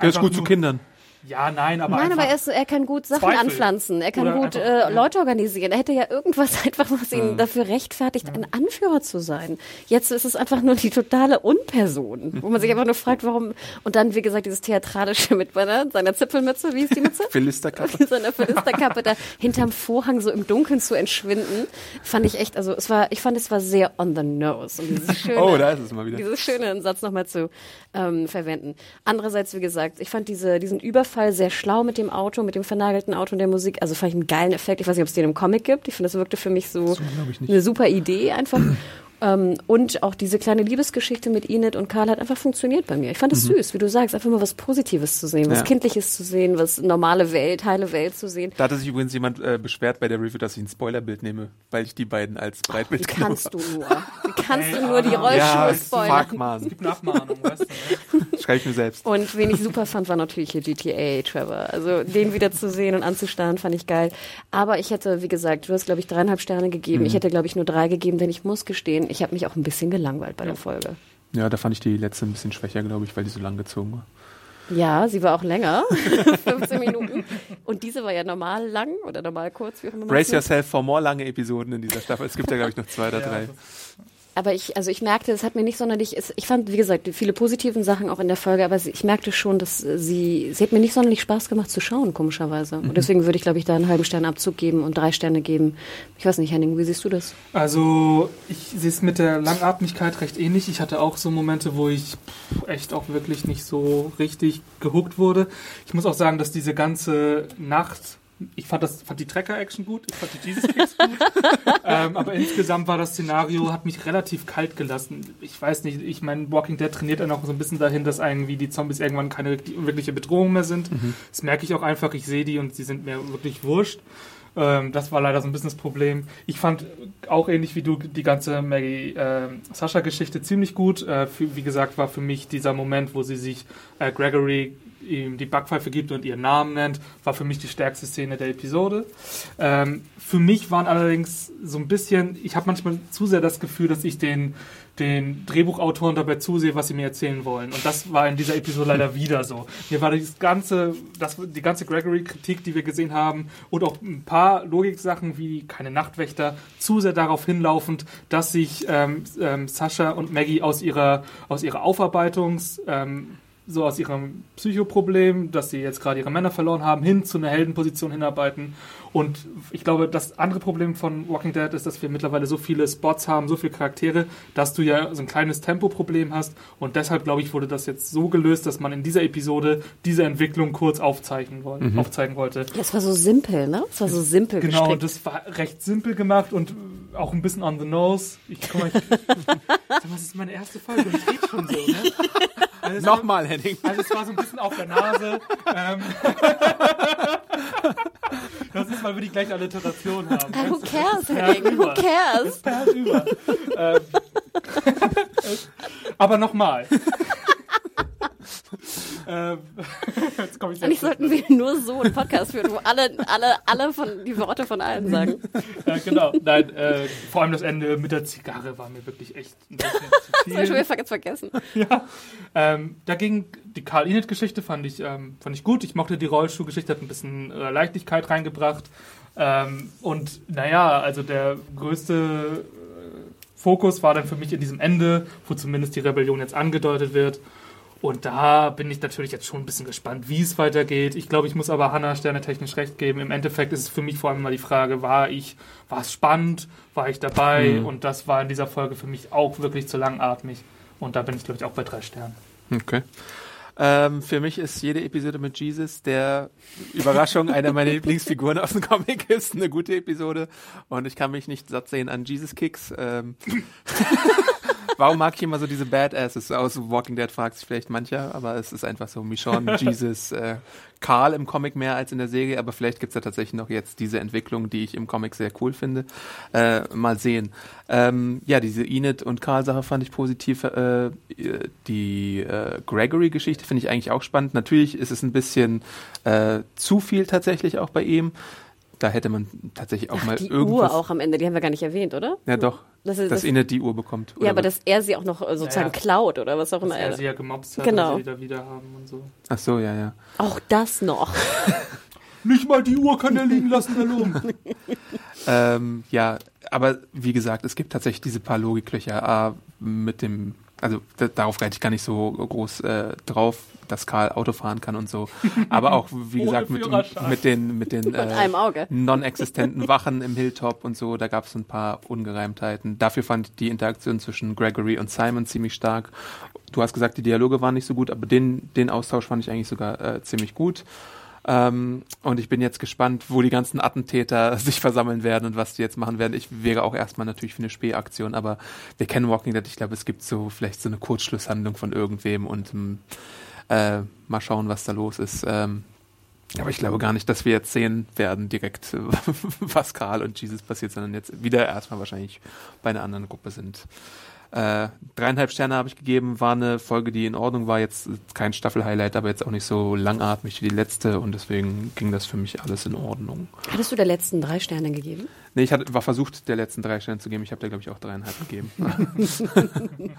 Der ist gut zu nur- Kindern. Ja, nein, aber Nein, aber er, ist, er kann gut Sachen Zweifel. anpflanzen. Er kann Oder gut einfach, äh, ja. Leute organisieren. Er hätte ja irgendwas einfach, was ihn dafür rechtfertigt, ein Anführer zu sein. Jetzt ist es einfach nur die totale Unperson, wo man sich einfach nur fragt, warum. Und dann, wie gesagt, dieses theatralische mit seiner, Zipfelmütze, wie ist die Mütze? Philisterkappe. seiner Philisterkappe da hinterm Vorhang so im Dunkeln zu entschwinden, fand ich echt, also es war, ich fand es war sehr on the nose. Und dieses schöne, Oh, da ist es mal wieder. dieses schöne Satz nochmal zu ähm, verwenden. Andererseits, wie gesagt, ich fand diese, diesen Überfall sehr schlau mit dem Auto, mit dem vernagelten Auto und der Musik. Also fand ich einen geilen Effekt. Ich weiß nicht, ob es den im Comic gibt. Ich finde, das wirkte für mich so eine super Idee einfach. Ähm, und auch diese kleine Liebesgeschichte mit Enid und Karl hat einfach funktioniert bei mir. Ich fand es süß, wie du sagst, einfach mal was Positives zu sehen, was Ja. Kindliches zu sehen, was normale Welt, heile Welt zu sehen. Da hatte sich übrigens jemand äh, beschwert bei der Review, dass ich ein Spoilerbild nehme, weil ich die beiden als Wie Breitbild genommen kannst du nur? Wie kannst du nur die. Ja, Rollschuhe spoilern? fuck, man. gibt eine Abmahnung, weißt du. Ne? Schreibe ich mir selbst. Und wen ich super fand, war natürlich hier GTA Trevor. Also den wieder zu sehen und anzustarren, fand ich geil. Aber ich hätte, wie gesagt, du hast, glaube ich, dreieinhalb Sterne gegeben. Ich hätte, glaube ich, nur drei gegeben, denn ich muss gestehen, ich habe mich auch ein bisschen gelangweilt bei der Folge. Ja, da fand ich die letzte ein bisschen schwächer, glaube ich, weil die so lang gezogen war. Ja, sie war auch länger, 15 Minuten. Und diese war ja normal lang oder normal kurz, wie auch immer Brace yourself for more lange Episoden in dieser Staffel. Es gibt ja, glaube ich, noch zwei oder drei. Aber ich, also ich merkte, es hat mir nicht sonderlich, es, ich fand, wie gesagt, viele positiven Sachen auch in der Folge, aber ich merkte schon, dass äh, sie, sie hat mir nicht sonderlich Spaß gemacht zu schauen, komischerweise. Und deswegen würde ich, glaube ich, da einen halben Stern Abzug geben und drei Sterne geben. Ich weiß nicht, Henning, wie siehst du das? Also, ich sehe es mit der Langatmigkeit recht ähnlich. Ich hatte auch so Momente, wo ich echt auch wirklich nicht so richtig gehuckt wurde. Ich muss auch sagen, dass diese ganze Nacht, ich fand, das, fand die Tracker-Action gut, ich fand die Jesus-Kicks gut, ähm, aber insgesamt war das Szenario, hat mich relativ kalt gelassen. Ich weiß nicht, ich meine, Walking Dead trainiert ja noch so ein bisschen dahin, dass irgendwie die Zombies irgendwann keine wirkliche Bedrohung mehr sind. Das merke ich auch einfach, ich sehe die und sie sind mir wirklich wurscht. Ähm, das war leider so ein bisschen das Problem. Ich fand auch ähnlich wie du die ganze Maggie äh, Sascha Geschichte ziemlich gut. Äh, für, wie gesagt, war für mich dieser Moment, wo sie sich äh, Gregory ihm die Backpfeife gibt und ihren Namen nennt, war für mich die stärkste Szene der Episode. Ähm, für mich waren allerdings so ein bisschen, ich habe manchmal zu sehr das Gefühl, dass ich den den Drehbuchautoren dabei zusehe, was sie mir erzählen wollen. Und das war in dieser Episode leider wieder so. Mir war das ganze, das, die ganze Gregory-Kritik, die wir gesehen haben, und auch ein paar Logiksachen wie keine Nachtwächter, zu sehr darauf hinlaufend, dass sich ähm, ähm, Sascha und Maggie aus ihrer, aus ihrer Aufarbeitungs, ähm, so aus ihrem Psychoproblem, dass sie jetzt gerade ihre Männer verloren haben, hin zu einer Heldenposition hinarbeiten. Und ich glaube, das andere Problem von Walking Dead ist, dass wir mittlerweile so viele Spots haben, so viele Charaktere, dass du ja so ein kleines Tempoproblem hast. Und deshalb, glaube ich, wurde das jetzt so gelöst, dass man in dieser Episode diese Entwicklung kurz aufzeichnen wollen, aufzeigen wollte. Das war so simpel, ne? Das war so simpel Genau, gestrickt. das war recht simpel gemacht und auch ein bisschen on the nose. Ich mal, ich, das ist meine erste Folge und es geht schon so, ne? Also es war- Nochmal, Henning. Also es war so ein bisschen auf der Nase. Ähm, das ist, weil wir die gleiche Alliteration haben. Ah, who cares, Henning? Who cares? Das über. ähm, aber nochmal. Ähm, jetzt komme ich Eigentlich sollten wir nur so einen Podcast führen, wo alle, alle, alle von, die Worte von allen sagen. Ja, genau. Nein, äh, vor allem das Ende mit der Zigarre war mir wirklich echt ein bisschen zu Das habe ich schon viel. wieder vergessen. Ja. Ähm, dagegen die Karl Enid Geschichte fand ich ähm, fand ich gut. Ich mochte die Rollschuhgeschichte, hat ein bisschen äh, Leichtigkeit reingebracht. Ähm, und naja, also der größte äh, Fokus war dann für mich in diesem Ende, wo zumindest die Rebellion jetzt angedeutet wird. Und da bin ich natürlich jetzt schon ein bisschen gespannt, wie es weitergeht. Ich glaube, ich muss aber Hannah sternetechnisch recht geben. Im Endeffekt ist es für mich vor allem mal die Frage, war ich, war es spannend, war ich dabei? Und das war in dieser Folge für mich auch wirklich zu langatmig. Und da bin ich, glaube ich, auch bei drei Sternen. Okay. Ähm, für mich ist jede Episode mit Jesus, der Überraschung einer meiner Lieblingsfiguren aus dem Comic ist, eine gute Episode. Und ich kann mich nicht satt sehen an Jesus-Kicks. Ähm, Warum mag ich immer so diese Badasses aus Walking Dead, fragt sich vielleicht mancher, aber es ist einfach so Michonne, Jesus, äh, Karl im Comic mehr als in der Serie, aber vielleicht gibt's ja tatsächlich noch jetzt diese Entwicklung, die ich im Comic sehr cool finde. Äh, mal sehen. Ähm, ja, diese Enid und Karl-Sache fand ich positiv. Äh, die äh, Gregory-Geschichte finde ich eigentlich auch spannend. Natürlich ist es ein bisschen äh, zu viel tatsächlich auch bei ihm. Da hätte man tatsächlich auch Ach, mal die irgendwas. Uhr auch am Ende, die haben wir gar nicht erwähnt, oder? Ja, doch. Das ist- dass das- die Uhr bekommt. Ja, aber was? dass er sie auch noch äh, sozusagen Ja, ja. klaut oder was auch Dass immer. er sie ja gemobst hat Genau. und sie da wieder haben und so. Ach so, ja, ja. Auch das noch. Nicht mal die Uhr kann er liegen lassen, der Lump. Ähm, ja, aber wie gesagt, es gibt tatsächlich diese paar Logiklöcher ah, mit dem, also da, darauf reite ich gar nicht so groß äh, drauf, dass Karl Auto fahren kann und so. Aber auch, wie gesagt, mit, mit den, mit den äh, non-existenten Wachen im Hilltop und so, da gab es ein paar Ungereimtheiten. Dafür fand ich die Interaktion zwischen Gregory und Simon ziemlich stark. Du hast gesagt, die Dialoge waren nicht so gut, aber den, den Austausch fand ich eigentlich sogar äh, ziemlich gut. Ähm, und ich bin jetzt gespannt, wo die ganzen Attentäter sich versammeln werden und was die jetzt machen werden. Ich wäre auch erstmal natürlich für eine Spähaktion, aber wir kennen Walking Dead. Ich glaube, es gibt so vielleicht so eine Kurzschlusshandlung von irgendwem und ähm, äh, mal schauen, was da los ist. Ähm, aber ich glaube gar nicht, dass wir jetzt sehen werden direkt, was Karl und Jesus passiert, sondern jetzt wieder erstmal wahrscheinlich bei einer anderen Gruppe sind. Äh, dreieinhalb Sterne habe ich gegeben, war eine Folge, die in Ordnung war, jetzt kein Staffel-Highlight, aber jetzt auch nicht so langatmig wie die letzte und deswegen ging das für mich alles in Ordnung. Hattest du der letzten drei Sterne gegeben? Nee, ich hatte, war versucht, der letzten drei Sterne zu geben. Ich habe da, glaube ich, auch dreieinhalb gegeben.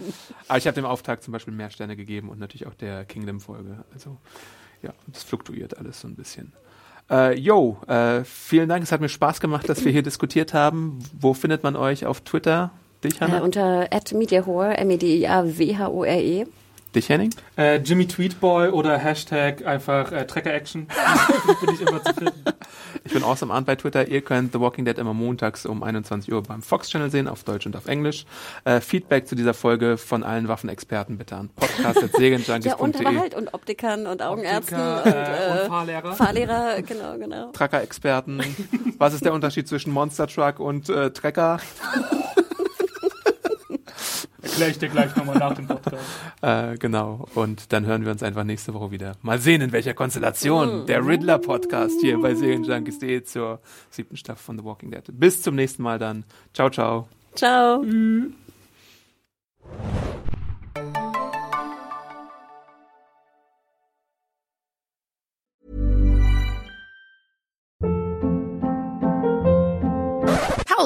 Aber ich habe dem Auftakt zum Beispiel mehr Sterne gegeben und natürlich auch der Kingdom-Folge. Also, ja, das fluktuiert alles so ein bisschen. Äh, yo, äh, vielen Dank. Es hat mir Spaß gemacht, dass wir hier diskutiert haben. Wo findet man euch auf Twitter? Dich, Hanna? Äh, unter @mediahore, M-E-D-I-A-W-H-O-R-E. Dich, Henning? Äh, Jimmy Tweetboy oder Hashtag einfach äh, Tracker Action. bin ich immer zu finden. Ich bin awesome Arndt bei Twitter. Ihr könnt The Walking Dead immer montags um 21 Uhr beim Fox Channel sehen, auf Deutsch und auf Englisch. Äh, Feedback zu dieser Folge von allen Waffenexperten bitte an Ja, und podcast.segenjunkies.de. halt und Optikern und Augenärzten Optiker, und, äh, äh, und Fahrlehrer. Fahrlehrer, genau, genau. Trucker-Experten. Was ist der Unterschied zwischen Monster Truck und äh, Trecker? Erkläre ich dir gleich nochmal nach dem Podcast. Äh, genau. Und dann hören wir uns einfach nächste Woche wieder. Mal sehen, in welcher Konstellation der Riddler-Podcast hier bei Serienjunkies.de zur siebten Staffel von The Walking Dead. Bis zum nächsten Mal dann. Ciao, ciao. Ciao.